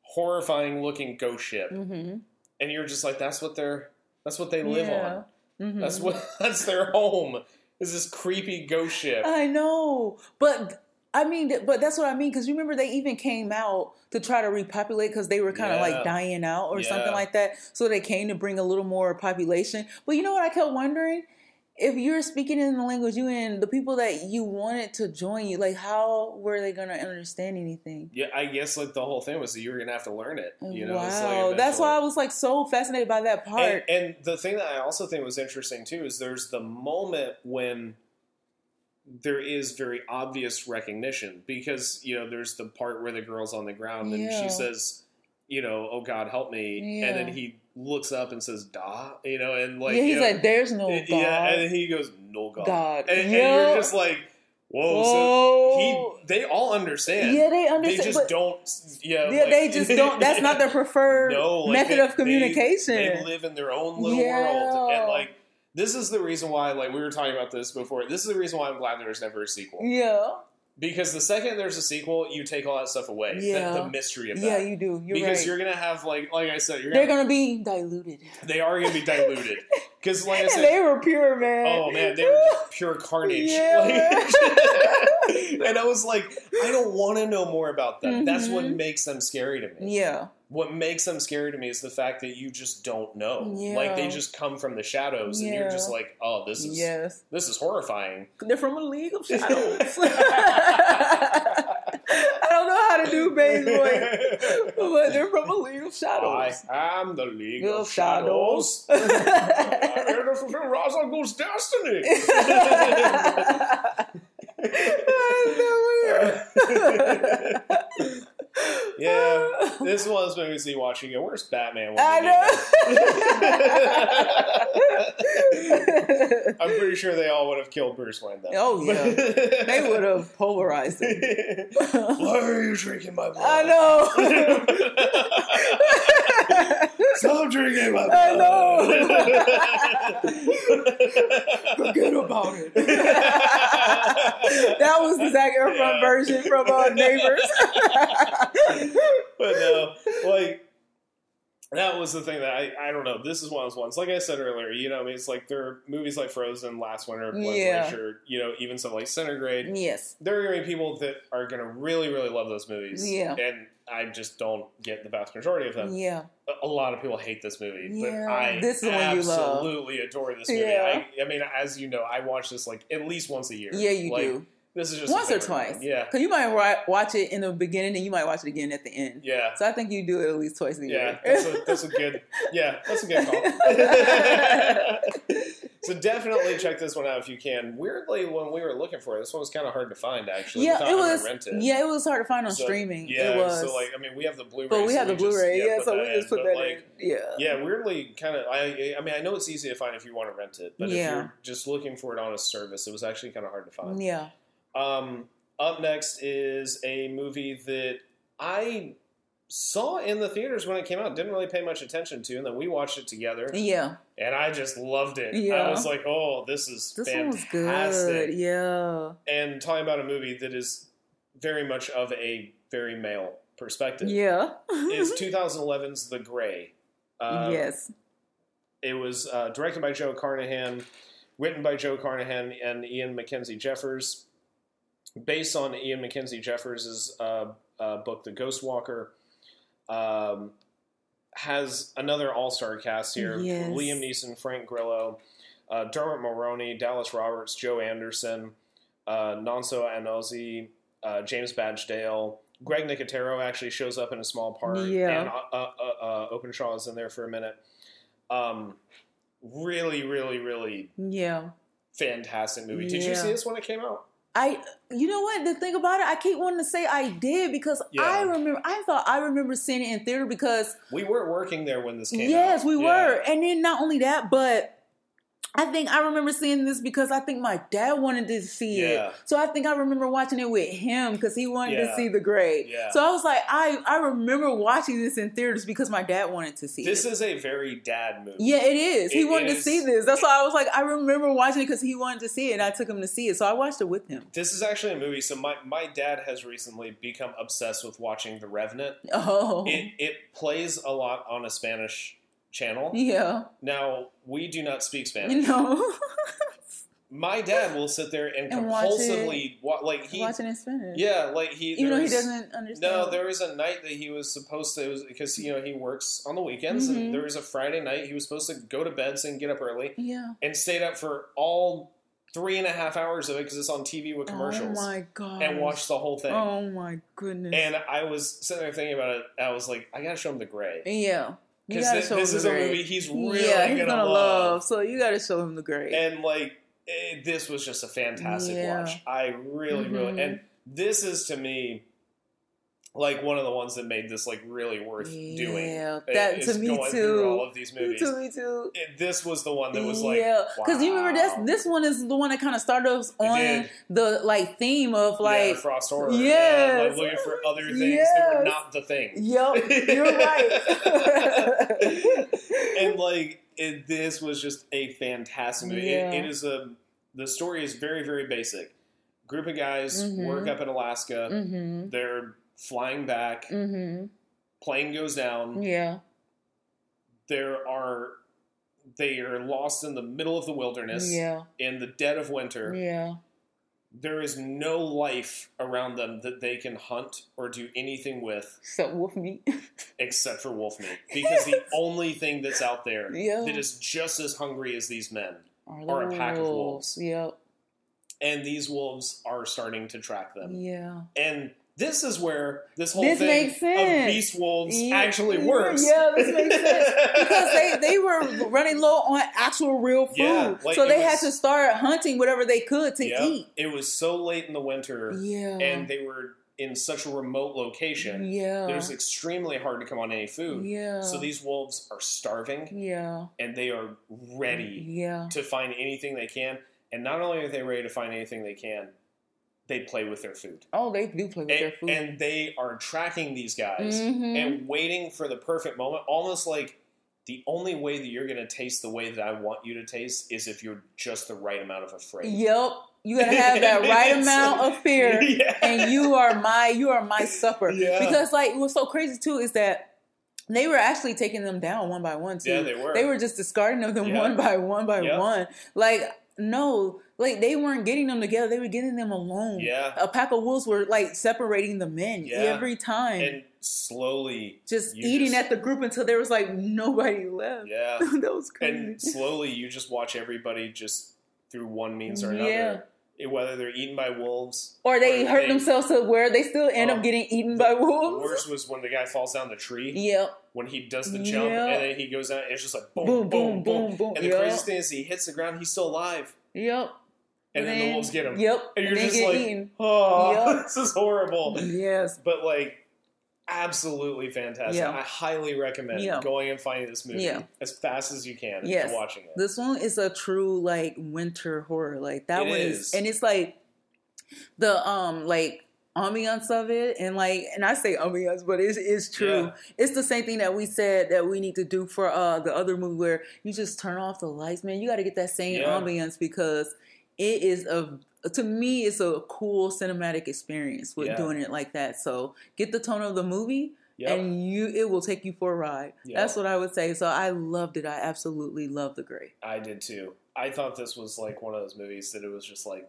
horrifying looking ghost ship, hmm and you're just like, that's what they're, that's what they live on. hmm That's what, that's their home. Is this creepy ghost ship? I know, but I mean, but that's what I mean. Because you remember they even came out to try to repopulate because they were kind of Yeah. like dying out or something like that. So they came to bring a little more population. But you know what? I kept wondering if you're speaking in the language you in, the people that you wanted to join you, like how were they going to understand anything? Yeah, I guess like the whole thing was that you were gonna have to learn it. You know, It's like wow, that's why I was like so fascinated by that part. And, and the thing that I also think was interesting too is there's the moment when there is very obvious recognition because you know there's the part where the girl's on the ground and Yeah. she says, you know, oh God, help me, and then he looks up and says, "Da," you know, and like yeah, he's you know, like, "There's no God." yeah, and he goes, "No God," God. and, and you're just like, whoa. So he, they all understand. yeah, they they understand. just but don't. Yeah, yeah, like- they just don't. That's not their preferred no like, method they- of communication. They, they live in their own little Yeah. world, and like this is the reason why. Like we were talking about this before. This is the reason why I'm glad there's never a sequel. yeah, Because the second there's a sequel, you take all that stuff away. The- Yeah. The, mystery of that. yeah, you do. You're because right. you're gonna have like like I said, you're They're gonna, gonna be diluted. they are gonna be diluted. Because like I And said, they were pure, man. oh man, they were just pure carnage. Yeah. Like- and I was like, I don't want to know more about them. That's what Mhm. makes them scary to me. Yeah, What makes them scary to me is the fact that you just don't know. Yeah. Like they just come from the shadows, and you're just like, oh, this is yes. this is horrifying. They're from a league of shadows. I don't know how to do Bane's voice, but they're from of I shadows. am the League Of Shadows. shadows. I'm here to fulfill Ra's al Ghul's destiny. yeah, this is one of those movies you watch and you go, "Where's Batman?" when I know. I'm pretty sure they all would have killed Bruce Wayne then. Oh, yeah. they would have polarized him. Why are you drinking my blood? I know. Stop drinking my. I Forget about it. that was the Zac Efron Yeah. version from uh, Neighbors. but no, like that was the thing that I I don't know. This is one of those ones. Like I said earlier, you know, I mean, it's like there are movies like Frozen, Last Winter, Blood Yeah. Glacier, you know, even something like Centigrade. yes. There are going to be people that are going to really, really love those movies. Yeah. and I just don't get the vast majority of them. Yeah. A- lot of people hate this movie, but I this is the you love. absolutely adore this movie. Yeah. I, I mean, as you know, I watch this like at least once a year. Yeah, you Like, do. This is just Once or twice. Yeah, Because you might wa- watch it in the beginning and you might watch it again at the end. yeah. So I think you do it at least twice a Yeah, year. that's a, that's a good. Yeah, that's a good call. so definitely check this one out if you can. Weirdly, when we were looking for it, this one was kind of hard to find. Actually, yeah, it was. Rent it. Yeah, it was hard to find on So, streaming. Yeah, it was. so like I mean, we have the Blu-ray, but we so have the just- Blu-ray. Yeah, put so we just in. put But, that like, in. Yeah. Yeah, weirdly, kind of. I I mean, I know it's easy to find if you want to rent it, but if you're just looking for it on a service, it was actually kind of hard to find. Yeah. Um, up next is a movie that I saw in the theaters when it came out. Didn't really pay much attention to, and then we watched it together, Yeah. and I just loved it. Yeah. I was like, "Oh, this is This fantastic!" good. Yeah. And talking about a movie that is very much of a very male perspective Yeah. is 2011's The Grey. Uh, yes. It was uh, directed by Joe Carnahan, written by Joe Carnahan and Ian Mackenzie Jeffers, based on Ian Mackenzie Jeffers' uh, uh, book, The Ghost Walker. Um, has another all star cast here Yes. Liam Neeson, Frank Grillo, uh, Dermot Mulroney, Dallas Roberts, Joe Anderson, uh, Nonso Anozie, uh, James Badge Dale. Greg Nicotero actually shows up in a small part, Yeah. and uh, uh, uh, uh, Openshaw is in there for a minute. Um, really, really, really Yeah. fantastic movie. Did you see this when it came out? I, you know what? The thing about it, I keep wanting to say I did because Yeah. I remember. I thought I remember seeing it in theater because We were working there when this came out. yes, we Yeah. were, and then not only that, but I think I remember seeing this because I think my dad wanted to see Yeah. it. So I think I remember watching it with him because he wanted to see the Grey. Yeah. So I was like, I I remember watching this in theaters because my dad wanted to see it. This it. is a very dad movie. yeah, it is. He It wanted to see this. That's why I was like, I remember watching it because he wanted to see it, and I took him to see it. So I watched it with him. This is actually a movie. So my, my dad has recently become obsessed with watching The Revenant. Oh, It it plays a lot on a Spanish channel. yeah. Now we do not speak Spanish. No. My dad will sit there and, And watch compulsively wa- like he watching in Spanish. yeah like he even though he doesn't understand. No, there was a night that he was supposed to, was because you know he works on the weekends, Mhm. and there was a Friday night he was supposed to go to bed can get up early, Yeah. and stayed up for all three and a half hours of it because it's on TV with commercials, Oh my god. and watched the whole thing. Oh my goodness. And I was sitting there thinking about it. I was like, I gotta show him the Grey yeah. Because gotta thi- show this is a movie he's really yeah, he's gonna, gonna, love. love. So you gotta show him the Grey. And like, eh, this was just a fantastic Yeah. watch. I really, really, Mhm. and this is to me like one of the ones that made this like really worth doing. Yeah, that to me going through too. all of these movies. To me too. It- this was the one that was like, yeah, because you remember this. This one is the one that kind of started us on the like theme of like, yeah, Frost Horror. Yes. Yeah, like looking for other things that were not the thing. yep, you're right. and like it, this was just a fantastic movie. Yeah. It, it is a the story is very very basic. Group of guys Mhm. work up in Alaska. mhm, They're flying back. mhm, Plane goes down. yeah, There are they are lost in the middle of the wilderness yeah, in the dead of winter. yeah, There is no life around them that they can hunt or do anything with Except wolf meat. except for wolf meat because the only thing that's out there Yeah. that is just as hungry as these men Are Or a pack of wolves. Yep, and these wolves are starting to track them. yeah. And this is where this whole This thing of beast wolves Yeah, actually works. Yeah, this makes sense because they they were running low on actual real food, Yeah, like so they was- had to start hunting whatever they could to Yep. eat. It was so late in the winter, Yeah, and they were in such a remote location. yeah, It was extremely hard to come on any food. yeah, So these wolves are starving, yeah, and they are ready yeah, to find anything they can. And not only are they ready to find anything they can, they play with their food. Oh, they do play with their food. and they are tracking these guys Mhm. and waiting for the perfect moment, almost like the only way that you're going to taste the way that I want you to taste is if you're just the right amount of afraid. Yep, you gotta have that right amount like- of fear, yeah. and you are my you are my supper. Yeah. Because like what's so crazy too is that they were actually taking them down one by one too. Yeah, they were. They were just discarding of them Yeah. one by one by one. Like no, like they weren't getting them together. They were getting them alone. Yeah. A pack of wolves were like separating the men Yeah. every time. and slowly, just eating just- at the group until there was like nobody left. yeah, that was crazy. and slowly you just watch everybody just through one means or another, Yeah. Whether they're eaten by wolves or they or hurt themselves to where they still end Oh. up getting eaten The by wolves. worst was when the guy falls down the tree. Yep. When he does the jump Yeah. and then he goes out, it's just like boom, Boom, boom, boom, boom, boom. And the Yep. craziest thing is he hits the ground, he's still alive, Yep. and, then, the wolves get him. Yep. And you're they just like, eaten. oh, Yep. this is horrible. Yes. But like, absolutely fantastic. Yeah. I highly recommend Yeah. going and finding this movie Yeah. as fast as you can Yes. and watching it. This one is a true like winter horror. Like that It one is. is, and it's like the um like ambiance of it, and like, and I say ambiance, but it's it's true. Yeah. It's the same thing that we said that we need to do for uh the other movie where you just turn off the lights, man. You got to get that same ambiance because it is a to me it's a cool cinematic experience with Yeah. doing it like that. So get the tone of the movie. Yep. And you, it will take you for a ride. Yep. That's what I would say. So I loved it. I absolutely loved the Grey. I did too. I thought this was like one of those movies that it was just like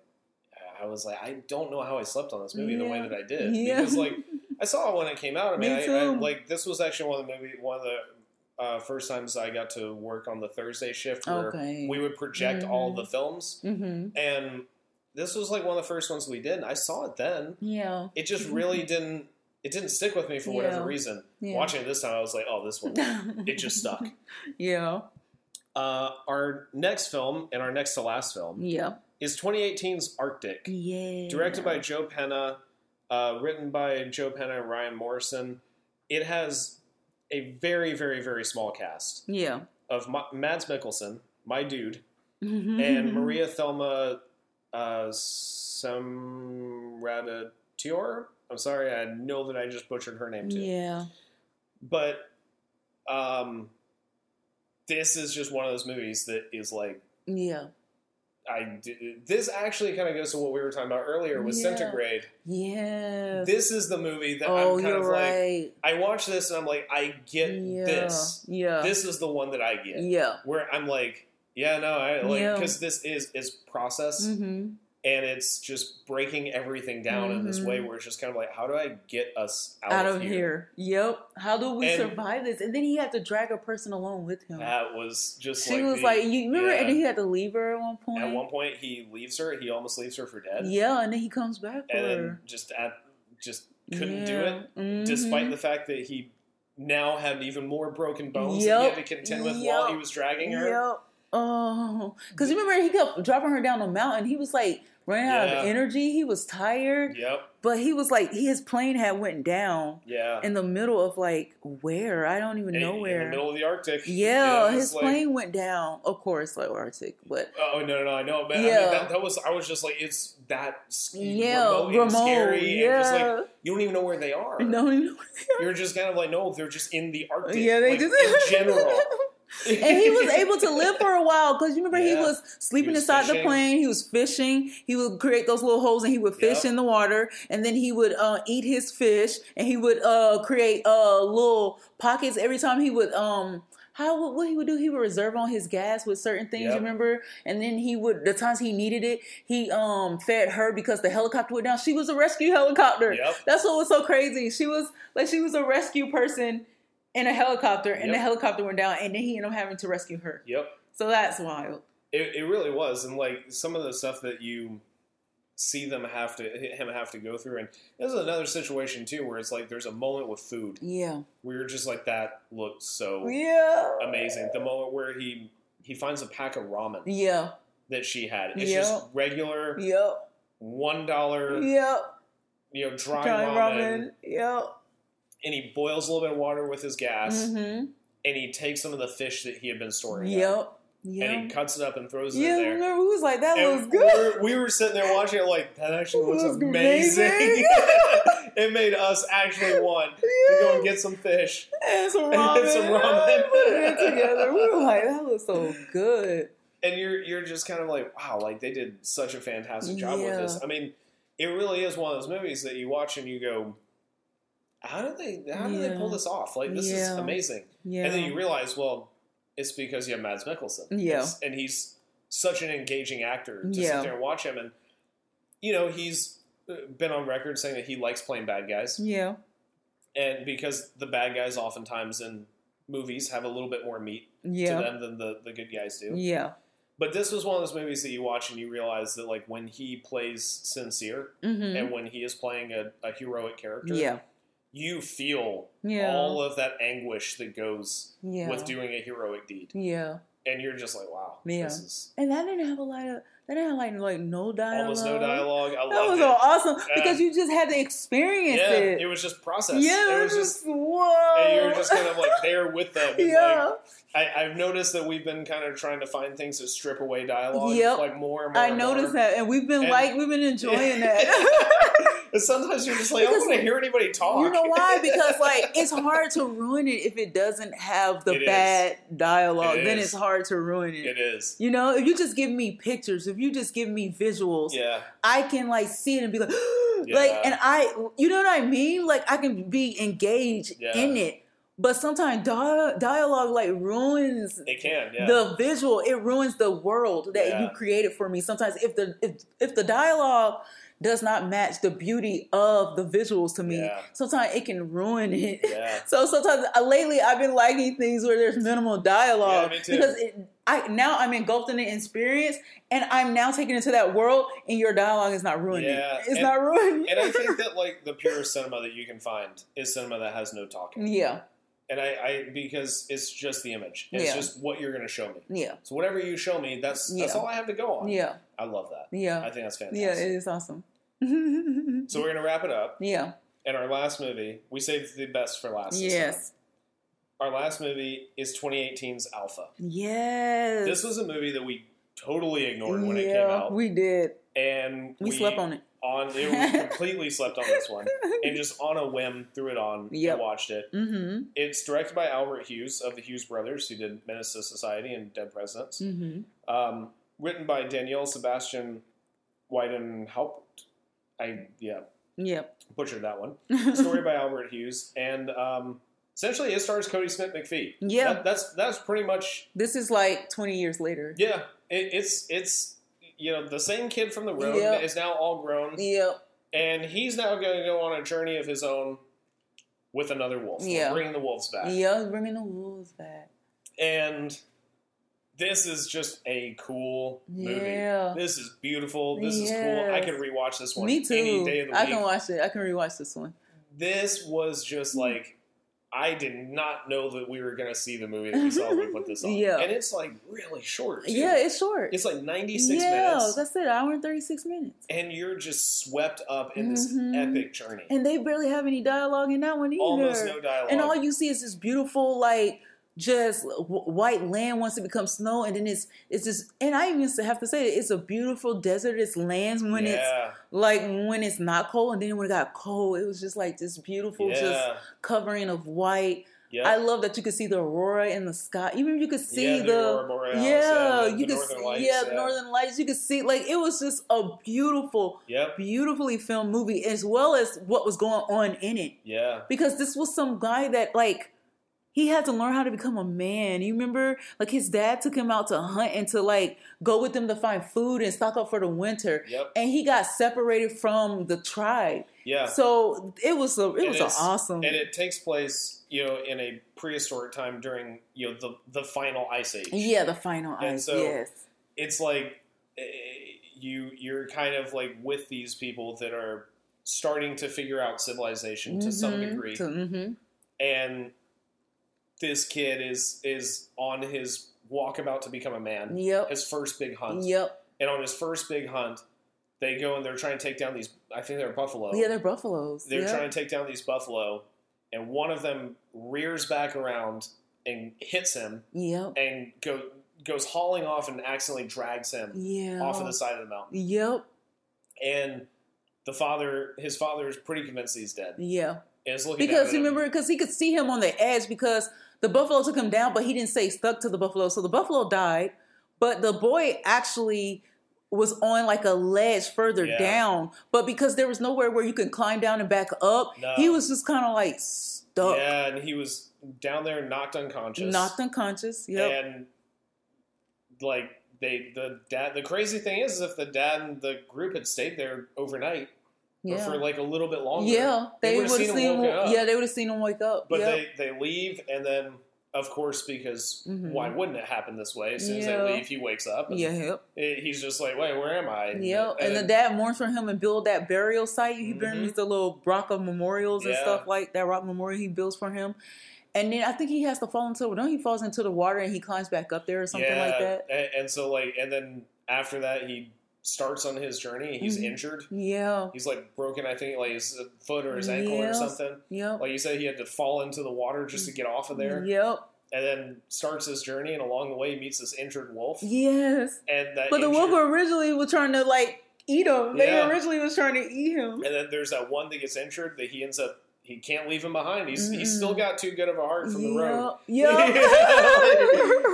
I was like I don't know how I slept on this movie the way that I did Yeah. because like I saw it when it came out. I mean, Me I, I, like this was actually one of the movie one of the uh, first times I got to work on the Thursday shift where Okay. we would project all Mhm. the films, Mm-hmm. and this was like one of the first ones we did. And I saw it then. Yeah. It just really didn't. It didn't stick with me for whatever Yeah. reason. Yeah. Watching it this time, I was like, "Oh, this one." It just stuck. Yeah. Uh, our next film and our next to last film Yeah. is 2018's Arctic, Yeah. directed by Joe Penna, uh, written by Joe Penna and Ryan Morrison. It has a very, very, very small cast Yeah. of Ma- Mads Mikkelsen, my dude, and Maria Thelma uh, Samradatior. I'm sorry, I know that I just butchered her name too. Yeah. But um, this is just one of those movies that is like Yeah. I this actually kind of goes to what we were talking about earlier with Yeah. Centigrade. Yeah. This is the movie that oh, I'm kind of like right. I watch this and I'm like I get yeah. this. Yeah. This is the one that I get. Yeah. Where I'm like yeah, no, I like because this is is process Mm-hmm. and it's just breaking everything down in this way where it's just kind of like how do I get us out, Out of here. Yep. How do we And- survive this? And then he had to drag a person along with him. That was just she like was the- like, you remember, yeah. and then he had to leave her at one point. At one point, he leaves her. He almost leaves her for dead. yeah, and then he comes back for and then just at just couldn't do Yeah. it, Mhm. despite the fact that he now had even more broken bones Yep. that he had to contend with while he was dragging her. Yep. Oh, because you remember he kept dropping her down the mountain. He was like running out of energy. He was tired, Yep. but he was like his plane had went down Yeah. in the middle of like where I don't even In- know where. in the middle of the Arctic. yeah, it's his like- plane went down. Of course, like Arctic, but Oh, oh no, no, no! I know, but I Yeah. mean, that, that was I was just like, it's that yeah, remote remote. scary, yeah, just like you don't even know where they are. no, no. You're just kind of like, no, they're just in the Arctic. Yeah, they like, just in general. and he was able to live for a while because you remember he was sleeping He was inside the plane. He was fishing. He would create those little holes and he would fish Yep. in the water, and then he would uh, eat his fish, and he would uh, create uh, little pockets every time he would. Um, how what he would do? He would reserve on his gas with certain things. Yep. You remember? And then he would the times he needed it, he um fed her because the helicopter went down. She was a rescue helicopter. Yep. That's what was so crazy. She was like she was a rescue person in a helicopter, and the helicopter went down, and then he ended up having to rescue her. Yep. So that's wild. It, it really was, and like some of the stuff that you see them have to him have to go through, and this is another situation too where it's like there's a moment with food Yeah. where you're just like that looks so Yeah. amazing. The moment where he he finds a pack of ramen Yeah. that she had, it's Yeah. just regular Yep. one dollar, Yep. you know, dry, Dry ramen, ramen. Yep. And he boils a little bit of water with his gas, Mm-hmm. and he takes some of the fish that he had been storing, up, Yep. and he cuts it up and throws it Yeah. in there. Remember, we was like, that And looks we good. were, we were sitting there watching it like that actually looks Looks amazing. amazing. it made us actually want to go and get some fish. And some And ramen. some ramen. Put it together. We were like, that looks so good. And you're you're just kind of like, wow, like they did such a fantastic job with this. I mean, it really is one of those movies that you watch and you go, how did they how did they pull this off? Like this is amazing. Yeah. And then you realize, well, it's because you have Mads Mikkelsen. Yeah. It's- and he's such an engaging actor to Yeah. sit there and watch him. And, you know, he's been on record saying that he likes playing bad guys. yeah. And because the bad guys oftentimes in movies have a little bit more meat Yeah. to them than the, the good guys do. Yeah. But this was one of those movies that you watch and you realize that, like, when he plays sincere Mm-hmm. and when he is playing a, a heroic character, Yeah. You feel Yeah. all of that anguish that goes yeah. with doing a heroic deed. yeah. And you're just like, wow, Yeah. this is And that didn't have a lot of that didn't have like like no dialogue. almost no dialogue. I That was it. awesome Yeah. because you just had to experience yeah, it. it was just process. yeah, it was just, whoa. and you're just kind of like there with them. Yeah. like, I, I've noticed that we've been kind of trying to find things that strip away dialogue, Yep. like more and more. I and noticed more. that, and we've been And- like we've been enjoying that. sometimes you're just like, I don't want to hear anybody talk. You know why? Because like it's hard to ruin it if it doesn't have the It is. bad dialogue. It then is. it's hard to ruin it. it is. You know, if you just give me pictures, if you just give me visuals, Yeah, I can like see it and be like, Yeah. like, and I, you know what I mean? Like I can be engaged Yeah. in it. But sometimes dia- dialogue like ruins it can. Yeah, the visual. It ruins the world that Yeah. you created for me. Sometimes if the if if the dialogue does not match the beauty of the visuals to me, Yeah. sometimes it can ruin it. yeah. So sometimes uh, lately I've been liking things where there's minimal dialogue Yeah, because it, I now I'm engulfed in the experience and I'm now taken into that world and your dialogue is not ruining Yeah, it. It's and- not ruining it. And I think that like the purest cinema that you can find is cinema that has no talking. Yeah, And I, I because it's just the image. It's Yeah. just what you're going to show me. yeah, So whatever you show me, that's that's Yeah. all I have to go on. yeah, I love that. Yeah. I think that's fantastic. yeah. It is awesome. So we're going to wrap it up. yeah. And our last movie, we saved the best for last. Yes. Our last movie is 2018's Alpha. Yes. This was a movie that we totally ignored when it came out, We did. and We, slept on it. On it, we completely slept on this one, and just on a whim threw it on Yep. and watched it. Mm-hmm. It's directed by Albert Hughes of the Hughes brothers, who did Menace to Society and Dead Presidents. Mm-hmm. Um, written by Danielle Sebastian Wiedenhaupt. I yeah Yep. butchered that one. Story by Albert Hughes, and um, essentially it stars Kodi Smit-McPhee. Yeah. That- that's that's pretty much This is like 20 years later. yeah. It, it's it's you know the same kid from the road Yeah. is now all grown, Yep. and he's now going to go on a journey of his own with another wolf. Yeah. bringing the wolves back, Yeah, bringing the wolves back. and this is just a cool movie. Yeah. This is beautiful. This is cool. I Yes. could rewatch this one Me too. any day of the week. I can watch it. I can rewatch this one. this was just mm. like I did not know that we were going to see the movie that we saw when we put this on. Yeah. And it's like really short. Too. Yeah, it's short. It's like 96 yeah, minutes. that's it. Hour and thirty six minutes. And you're just swept up in this Mhm. epic journey. And they barely have any dialogue in that one either. Almost no dialogue. And all you see is this beautiful, like, just w- white land wants to become snow, and then it's it's just. And I even have to say, it's a beautiful desertous lands when it's like when it's not cold, and then when it got cold, it was just like this beautiful, just covering of white. Yeah. I love that you could see the aurora in the sky. Even you could see Yeah, the the, borealis, yeah, yeah, the- you could northern see, lights, yeah, yeah. northern lights. You could see like it was just a beautiful, Yep. beautifully filmed movie, as well as what was going on in it. Yeah. Because this was some guy that like he had to learn how to become a man. You remember, like his dad took him out to hunt and to like go with them to find food and stock up for the winter. Yep. And he got separated from the tribe. Yeah. So it was a it And was an awesome. And it takes place, you know, in a prehistoric time during, you know, the the final ice age. yeah, the final And ice. so- yes. It's like eh, you you're kind of like with these people that are starting to figure out civilization to some Mhm. degree. To- mhm. and this kid is is on his walkabout to become a man. Yep. His first big hunt. Yep. And on his first big hunt, they go and they're trying to take down these I think they're buffalo. Yeah, they're buffaloes. they're yep. trying to take down these buffalo and one of them rears back around and hits him Yep. and go goes hauling off and accidentally drags him Yeah. off of the side of the mountain. Yep. And the father his father is pretty convinced he's dead. Yeah. And is looking Because at remember, because he could see him on the edge because the buffalo took him down, but he didn't say stuck to the buffalo. So the buffalo died, but the boy actually was on like a ledge further Yeah. down. But because there was nowhere where you can climb down and back up, No. he was just kind of like stuck, Yeah, and he was down there knocked unconscious. knocked unconscious. yeah. And like they the dad the crazy thing is if the dad and the group had stayed there overnight yeah. for like a little bit longer. yeah. they They would have seen him seen him. up. Yeah, they would have seen him wake up. But Yep. they, they leave and then of course because Mhm. why wouldn't it happen this way? As soon as they leave he wakes up and yeah. Yep. he's just like, Wait, where am I? Yep. And, the dad mourns for him and build that burial site. He Mhm. buries the little rock of memorials and Yeah. stuff like that rock memorial he builds for him. And then I think he has to fall into no, he falls into the water and he climbs back up there or something yeah, like that. And, and so like and then after that he starts on his journey, he's Mhm. injured. Yeah. He's like broken, I think, like his foot or his ankle or something. Yep. Like you said, he had to fall into the water just to get off of there, Yep. and then starts his journey. And along the way, he meets this injured wolf, Yes. and that. But the injured- wolf originally was trying to like eat him. They Yeah. originally was trying to eat him. And then there's that one that gets injured that he ends up. He can't leave him behind. He's he's Mm-mm. still mm. got too good of a heart from the road. Yep.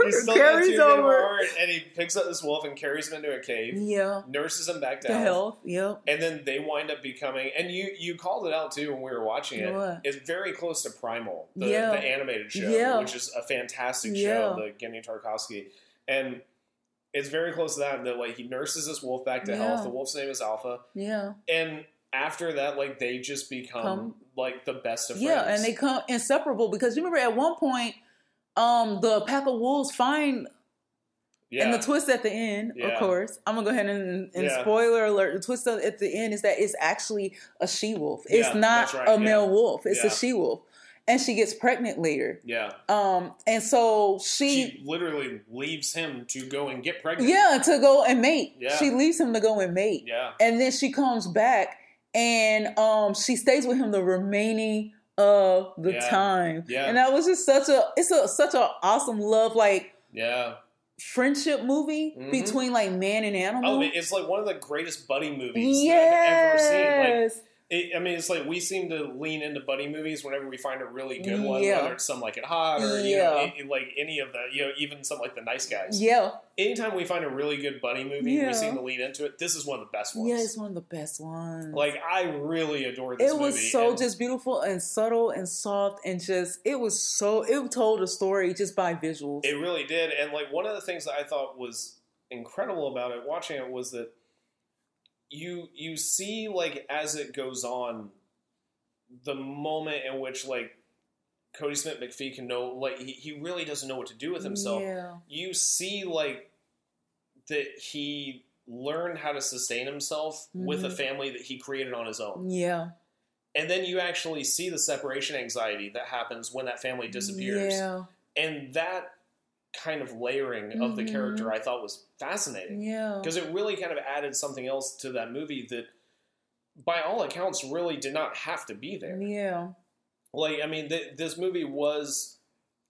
he's still got too Carries good of a heart, and he picks up this wolf and carries him into a cave, Yeah. nurses him back down, health. Yep. and then they wind up becoming. And you you called it out too when we were watching it. What? It's very close to Primal, the, Yeah. the animated show, Yeah. which is a fantastic Yeah. show, the Genndy Tartakovsky, and it's very close to that. That like he nurses this wolf back to Yeah. health. The wolf's name is Alpha, Yeah. and after that, like they just become Come- like the best of friends. Yeah, friends. and they come inseparable because you remember at one point, um, the pack of wolves find yeah. and the twist at the end, Yeah. of course. I'm gonna go ahead and, and Yeah. spoiler alert: the twist at the end is that it's actually a she wolf. It's not right, a male wolf. It's a she wolf, and she gets pregnant later. yeah, Um, and so she, she literally leaves him to go and get pregnant. yeah, to go and mate. Yeah. She leaves him to go and mate, yeah, and then she comes back and um she stays with him the remaining of the Yeah. time. Yeah. And that was just such a it's a such an awesome love like yeah. friendship movie Mhm. between like man and animal. Oh, it's like one of the greatest buddy movies that I've ever seen. Like, yes. It, I mean, it's like we seem to lean into buddy movies whenever we find a really good one, Yeah. whether it's Some Like It Hot or you know, Yeah. it- like any of the, you know, even some like The Nice Guys. yeah. Anytime we find a really good buddy movie, Yeah. we seem to lean into it. This is one of the best ones. Yeah, it's one of the best ones. Like I really adore this movie. it was so and just beautiful and subtle and soft and just it was so it told a story just by visuals. It really did. And like one of the things that I thought was incredible about it, watching it, was that you you see like as it goes on, the moment in which like Kodi Smit-McPhee can know like he, he really doesn't know what to do with himself. Yeah. You see like that he learned how to sustain himself with a Mhm. family that he created on his own. Yeah. and then you actually see the separation anxiety that happens when that family disappears, Yeah. and that kind of layering of the character mm-hmm. I thought was fascinating Yeah. because it really kind of added something else to that movie that, by all accounts, really did not have to be there. Yeah. Like, I mean, th- this movie was,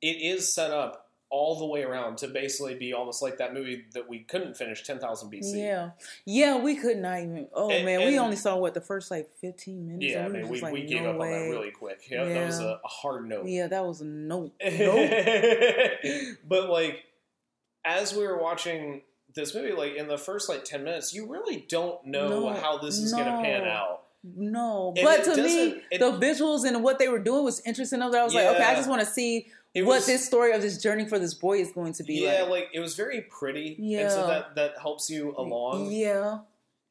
it is set up all the way around to basically be almost like that movie that we couldn't finish, 10,000 BC. Yeah. Yeah, we could not even. Oh, And- man. we only saw, what, the first like 15 minutes? Yeah, I and mean, we, like, we gave no up on that really quick. Yeah, that was a, a hard note. Yeah, that was a nope. Nope. but like, as we were watching this movie, like in the first like ten minutes, you really don't know No, how this is going to pan out. No, And but to me, it- the visuals and what they were doing was interesting. Enough that I was like, okay, I just want to see what was- this story of this journey for this boy is going to be yeah, like. like it was very pretty, and so that that helps you along. Yeah,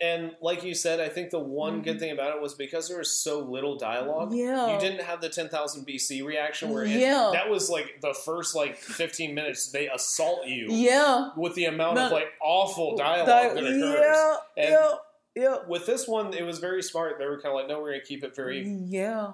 And like you said, I think the one good Mhm. thing about it was because there was so little dialogue. yeah, You didn't have the ten thousand BC reaction where it, Yeah. that was like the first like fifteen minutes they assault you yeah. with the amount of like awful dialogue Di- that occurs. Yeah, And- yeah, yeah, With this one, it was very smart. They were kind of like, no, we're going to keep it very, yeah.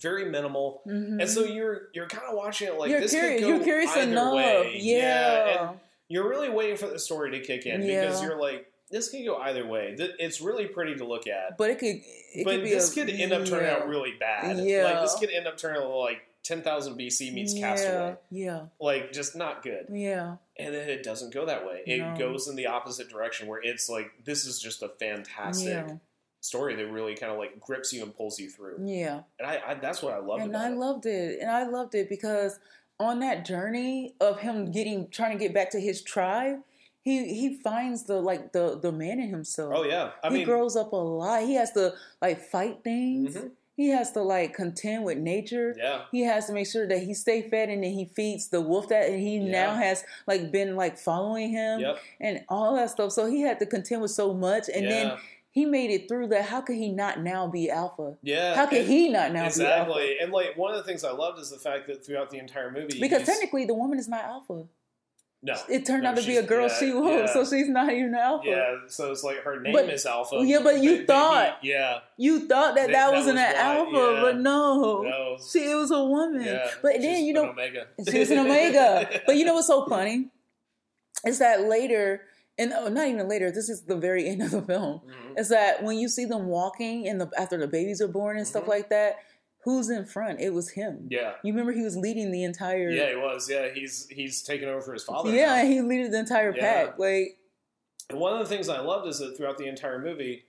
Very minimal. Mhm. And so you're you're kind of watching it like you're this curious. could go You're curious either enough. way. Yeah, and you're really waiting for the story to kick in because you're like, this could go either way. It's really pretty to look at, but it could. It but could be this a, could end up turning yeah. out really bad. Yeah. like this could end up turning out like ten thousand BC meets Castaway. Yeah, Like just not good. yeah, yeah. And then it doesn't go that way. It No. goes in the opposite direction where it's like this is just a fantastic Yeah. Story that really kind of like grips you and pulls you through. Yeah. And I, I that's what I loved and I it. loved it. And I loved it because on that journey of him getting trying to get back to his tribe, he he finds the like the the man in himself. oh yeah, I he mean, grows up a lot. He has to like fight things. Mhm. He has to like contend with nature. yeah, He has to make sure that he stay fed and then he feeds the wolf that he Yeah. now has like been like following him yep, and all that stuff. So he had to contend with so much and yeah, then he made it through that. How could he not now be alpha? yeah. How could and- he not now be alpha? exactly? And like one of the things I loved is the fact that throughout the entire movie, Because technically, the woman is not alpha. no, It turned No, out to be a girl yeah, she wolf, yeah. so she's not even alpha. yeah. So it's like her name But- is Alpha. yeah, but you he- thought- yeah, You thought that That- that, that wasn't was an why, alpha, yeah. but no. no, She it was a woman. yeah. But then you know Omega. she was an omega. but you know what's so funny? Is that later and oh, not even later, this is the very end of the film. Mhm. Is that when you see them walking and the after the babies are born and stuff Mhm. like that, who's in front? It was him. Yeah, You remember he was leading the entire yeah, he was. Yeah, he's he's taken over for his father. Yeah, now. he leaded the entire Yeah. pack. Like And one of the things I loved is that throughout the entire movie,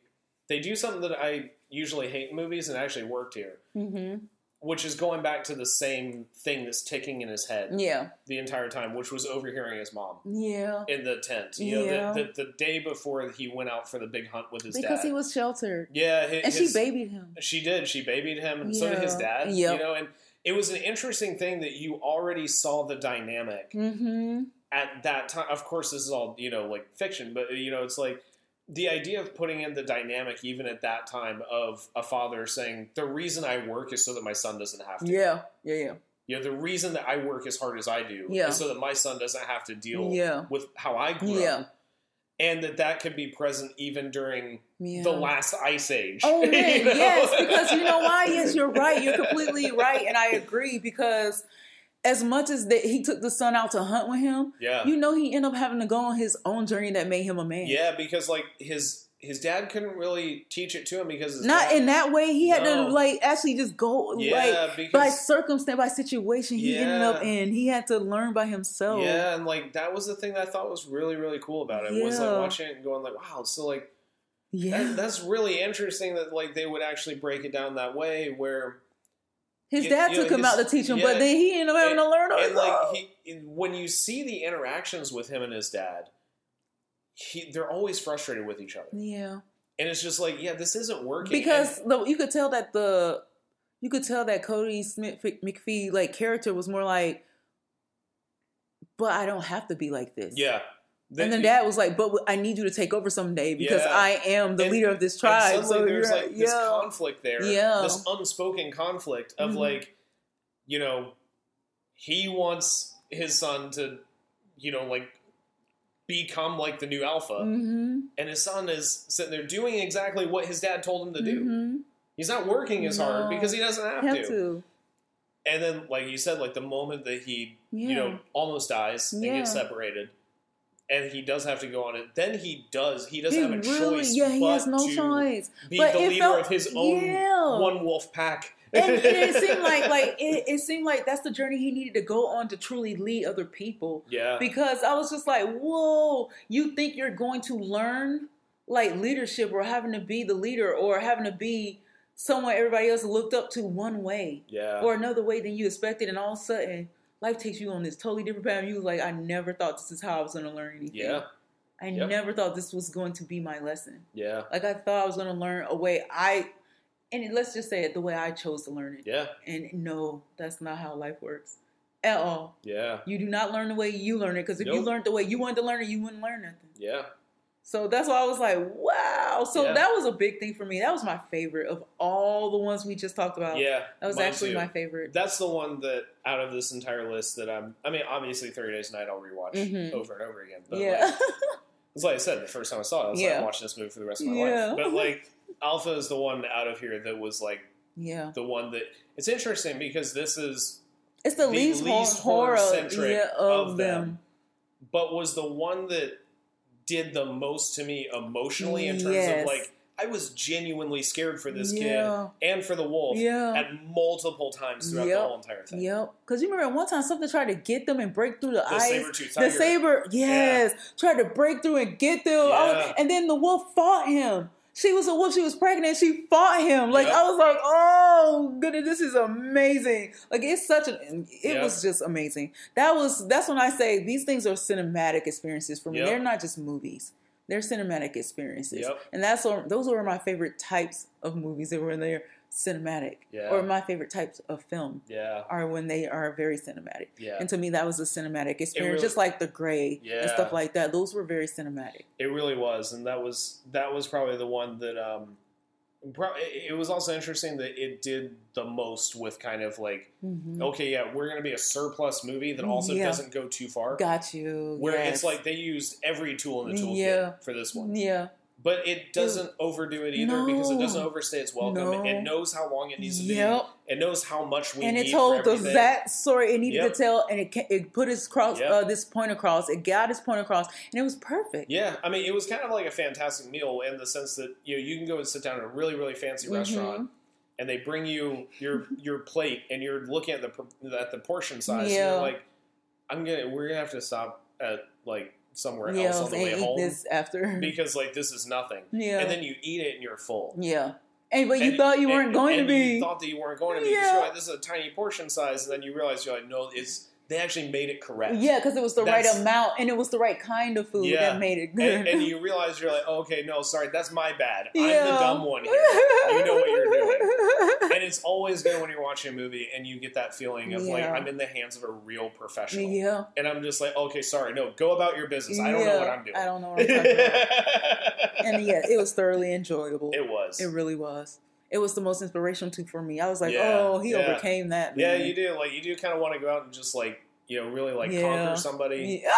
they do something that I usually hate in movies and actually worked here, hmm which is going back to the same thing that's ticking in his head Yeah. the entire time, which was overhearing his mom Yeah. in the tent. You know, Yeah. the, the, the day before he went out for the big hunt with his dad. Because he was sheltered. yeah, hi- And his- she babied him. She did. She babied him, and so did his dad. Yep. You know, and it was an interesting thing that you already saw the dynamic Mm-hmm. at that time. Of course, this is all you know, like fiction, but you know, it's like the idea of putting in the dynamic even at that time of a father saying the reason I work is so that my son doesn't have to. Yeah. Yeah. Yeah. You know, the reason that I work as hard as I do Yeah. is so that my son doesn't have to deal Yeah. with how I grew Yeah. up, and that that can be present even during Yeah. the last ice age. Oh you man, know? yes, because you know why? Yes, you're right. You're completely right, and I agree. Because as much as that he took the son out to hunt with him, yeah, you know he ended up having to go on his own journey that made him a man. Yeah, because like his his dad couldn't really teach it to him because Not dad, in that way. He had No. to like actually just go like yeah by circumstance, by situation he ended up in. He had to learn by himself. yeah, and like that was the thing that I thought was really really cool about it was like watching it and going like wow, so like yeah. that, that's really interesting that like they would actually break it down that way where his you- dad you know, took him his- out to teach him, yeah. but then he ended up having to learn and like he when you see the interactions with him and his dad. He, they're always frustrated with each other, yeah. and it's just like, yeah, this isn't working. because And- the, you could tell that the you could tell that Kodi Smit-McPhee like character was more like, but I don't have to be like this. yeah, and then dad was like, but I need you to take over someday because Yeah. I am the And- leader of this tribe. So there's like this conflict there, Yeah. this unspoken conflict of Mhm. like, you know, he wants his son to, you know, like become like the new alpha, Mm-hmm. and his son is sitting there doing exactly what his dad told him to do. Mm-hmm. He's not working as hard because he doesn't have, Have to. to. And then, like you said, like the moment that he, Yeah. you know, almost dies and Yeah. gets separated, and he does have to go on it, then he does. He doesn't He have a really, choice. yeah, he has no choice. Be But the leader felt- of his own yeah. one wolf pack. and, and it seemed like like it, it seemed like that's the journey he needed to go on to truly lead other people. yeah, Because I was just like, whoa, you think you're going to learn like leadership or having to be the leader or having to be someone everybody else looked up to one way yeah, or another way than you expected, and all of a sudden life takes you on this totally different path. And you was like, I never thought this is how I was going to learn anything. yeah, I Yep. never thought this was going to be my lesson. yeah, Like I thought I was going to learn a way I, and let's just say it the way I chose to learn it. yeah, And no, that's not how life works at all. yeah, You do not learn the way you learn it because if you Nope. learned the way you wanted to learn it, you wouldn't learn nothing. yeah. So that's why I was like, wow. So Yeah. that was a big thing for me. That was my favorite of all the ones we just talked about. Yeah, That was actually too. my favorite. That's the one that out of this entire list that I'm. I mean, obviously, Thirty Days a Night I'll rewatch Mhm. over and over again. But yeah. like, it's like I said, the first time I saw it, I was like, I'm watching this movie for the rest of my Yeah. life. But like, Alpha is the one out of here that was like yeah. the one that. It's interesting because this is, It's the, the least, least horror, yeah, of, of them. them. but was the one that did the most to me emotionally in terms Yes. of like I was genuinely scared for this Yeah. kid and for the wolf Yeah. at multiple times throughout Yep. the whole entire thing. Yep. Because you remember one time something tried to get them and break through the, The ice. saber-tooth The saber, yes, tried to break through and get them. Was- Yeah. and then the wolf fought him. She was a wolf. She was pregnant. She fought him. Like Yep. I was like, oh goodness, this is amazing. Like it's such an. It Yep. was just amazing. That was. That's when I say these things are cinematic experiences for me. Yep. They're not just movies. They're cinematic experiences. And that's those were my favorite types of movies that were in there cinematic. Yeah. Or my favorite types of film Yeah, are when they are very cinematic. yeah. And to me, that was a cinematic experience, really- just like The Grey and stuff like that. Those were very cinematic. It really was, and that was that was probably the one that um, pro- it was also interesting that it did the most with kind of like, Mhm. okay, yeah, we're gonna be a surplus movie that also Yeah. doesn't go too far. Got you. where yes. it's like they used every tool in the toolkit Yeah. for this one, yeah, but it doesn't overdo it either because it doesn't overstay its welcome. No. It knows how long it needs to be. Yep. It knows how much we and need it told the that story it needed Yep. to tell, and it it put its cross Yep. uh, this point across. It got its point across, and it was perfect. Yeah, I mean, it was kind of like a fantastic meal in the sense that you know you can go and sit down at a really really fancy Mhm. restaurant, and they bring you your your plate, and you're looking at the at the portion size, Yeah. and you're like, I'm gonna we're gonna have to stop at like somewhere else on the way home this after. because like this is nothing, yeah, and then you eat it and you're full. yeah. And but you And- thought you weren't and- going to be. You thought that you weren't going to be. Yeah. You're like, this is a tiny portion size, and then you realize you're like, no, it's they actually made it correct. Yeah, because it was the right amount and it was the right kind of food Yeah. that made it good. And, and you realize you're like, oh, okay, no, sorry, that's my bad. Yeah. I'm the dumb one here. You know what you're doing. And it's always good when you're watching a movie and you get that feeling of like, I'm in the hands of a real professional. yeah. And I'm just like, okay, sorry, no, go about your business. I don't know what I'm doing. I don't know what I'm talking about. and yeah, it was thoroughly enjoyable. it was. It really was. It was the most inspirational too for me. I was like, Yeah, oh, he yeah. overcame that. yeah, you do. Like, you do kind of want to go out and just like, you know, really like Yeah. conquer somebody.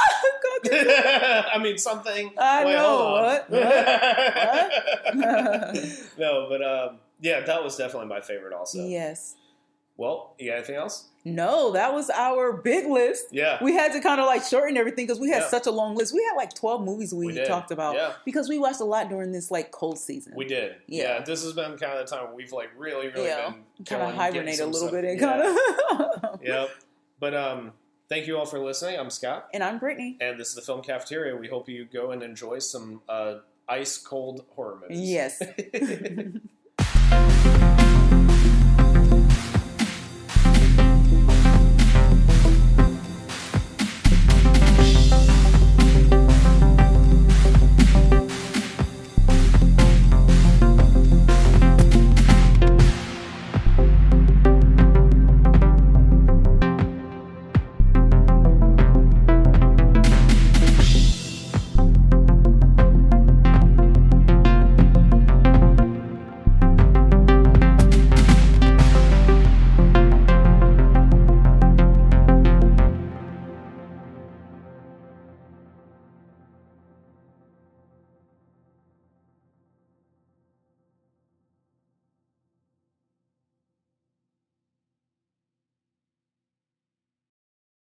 Yeah. I mean, something. I Wait, know, hold on. what? no, but um, yeah, that was definitely my favorite. Also, yes. Well, you got anything else? No, that was our big list. Yeah, We had to kind of like shorten everything because we had Yeah. such a long list. We had like 12 movies we, We talked about Yeah. because we watched a lot during this like cold season. we did. Yeah. Yeah. this has been kind of the time we've like really, really Yeah. been kind of hibernate a little stuff- bit and kind of. Yep. But um, thank you all for listening. I'm Scott, And I'm Brittany. and this is the Film Cafeteria. We hope you go and enjoy some uh, ice cold horror movies. Yes.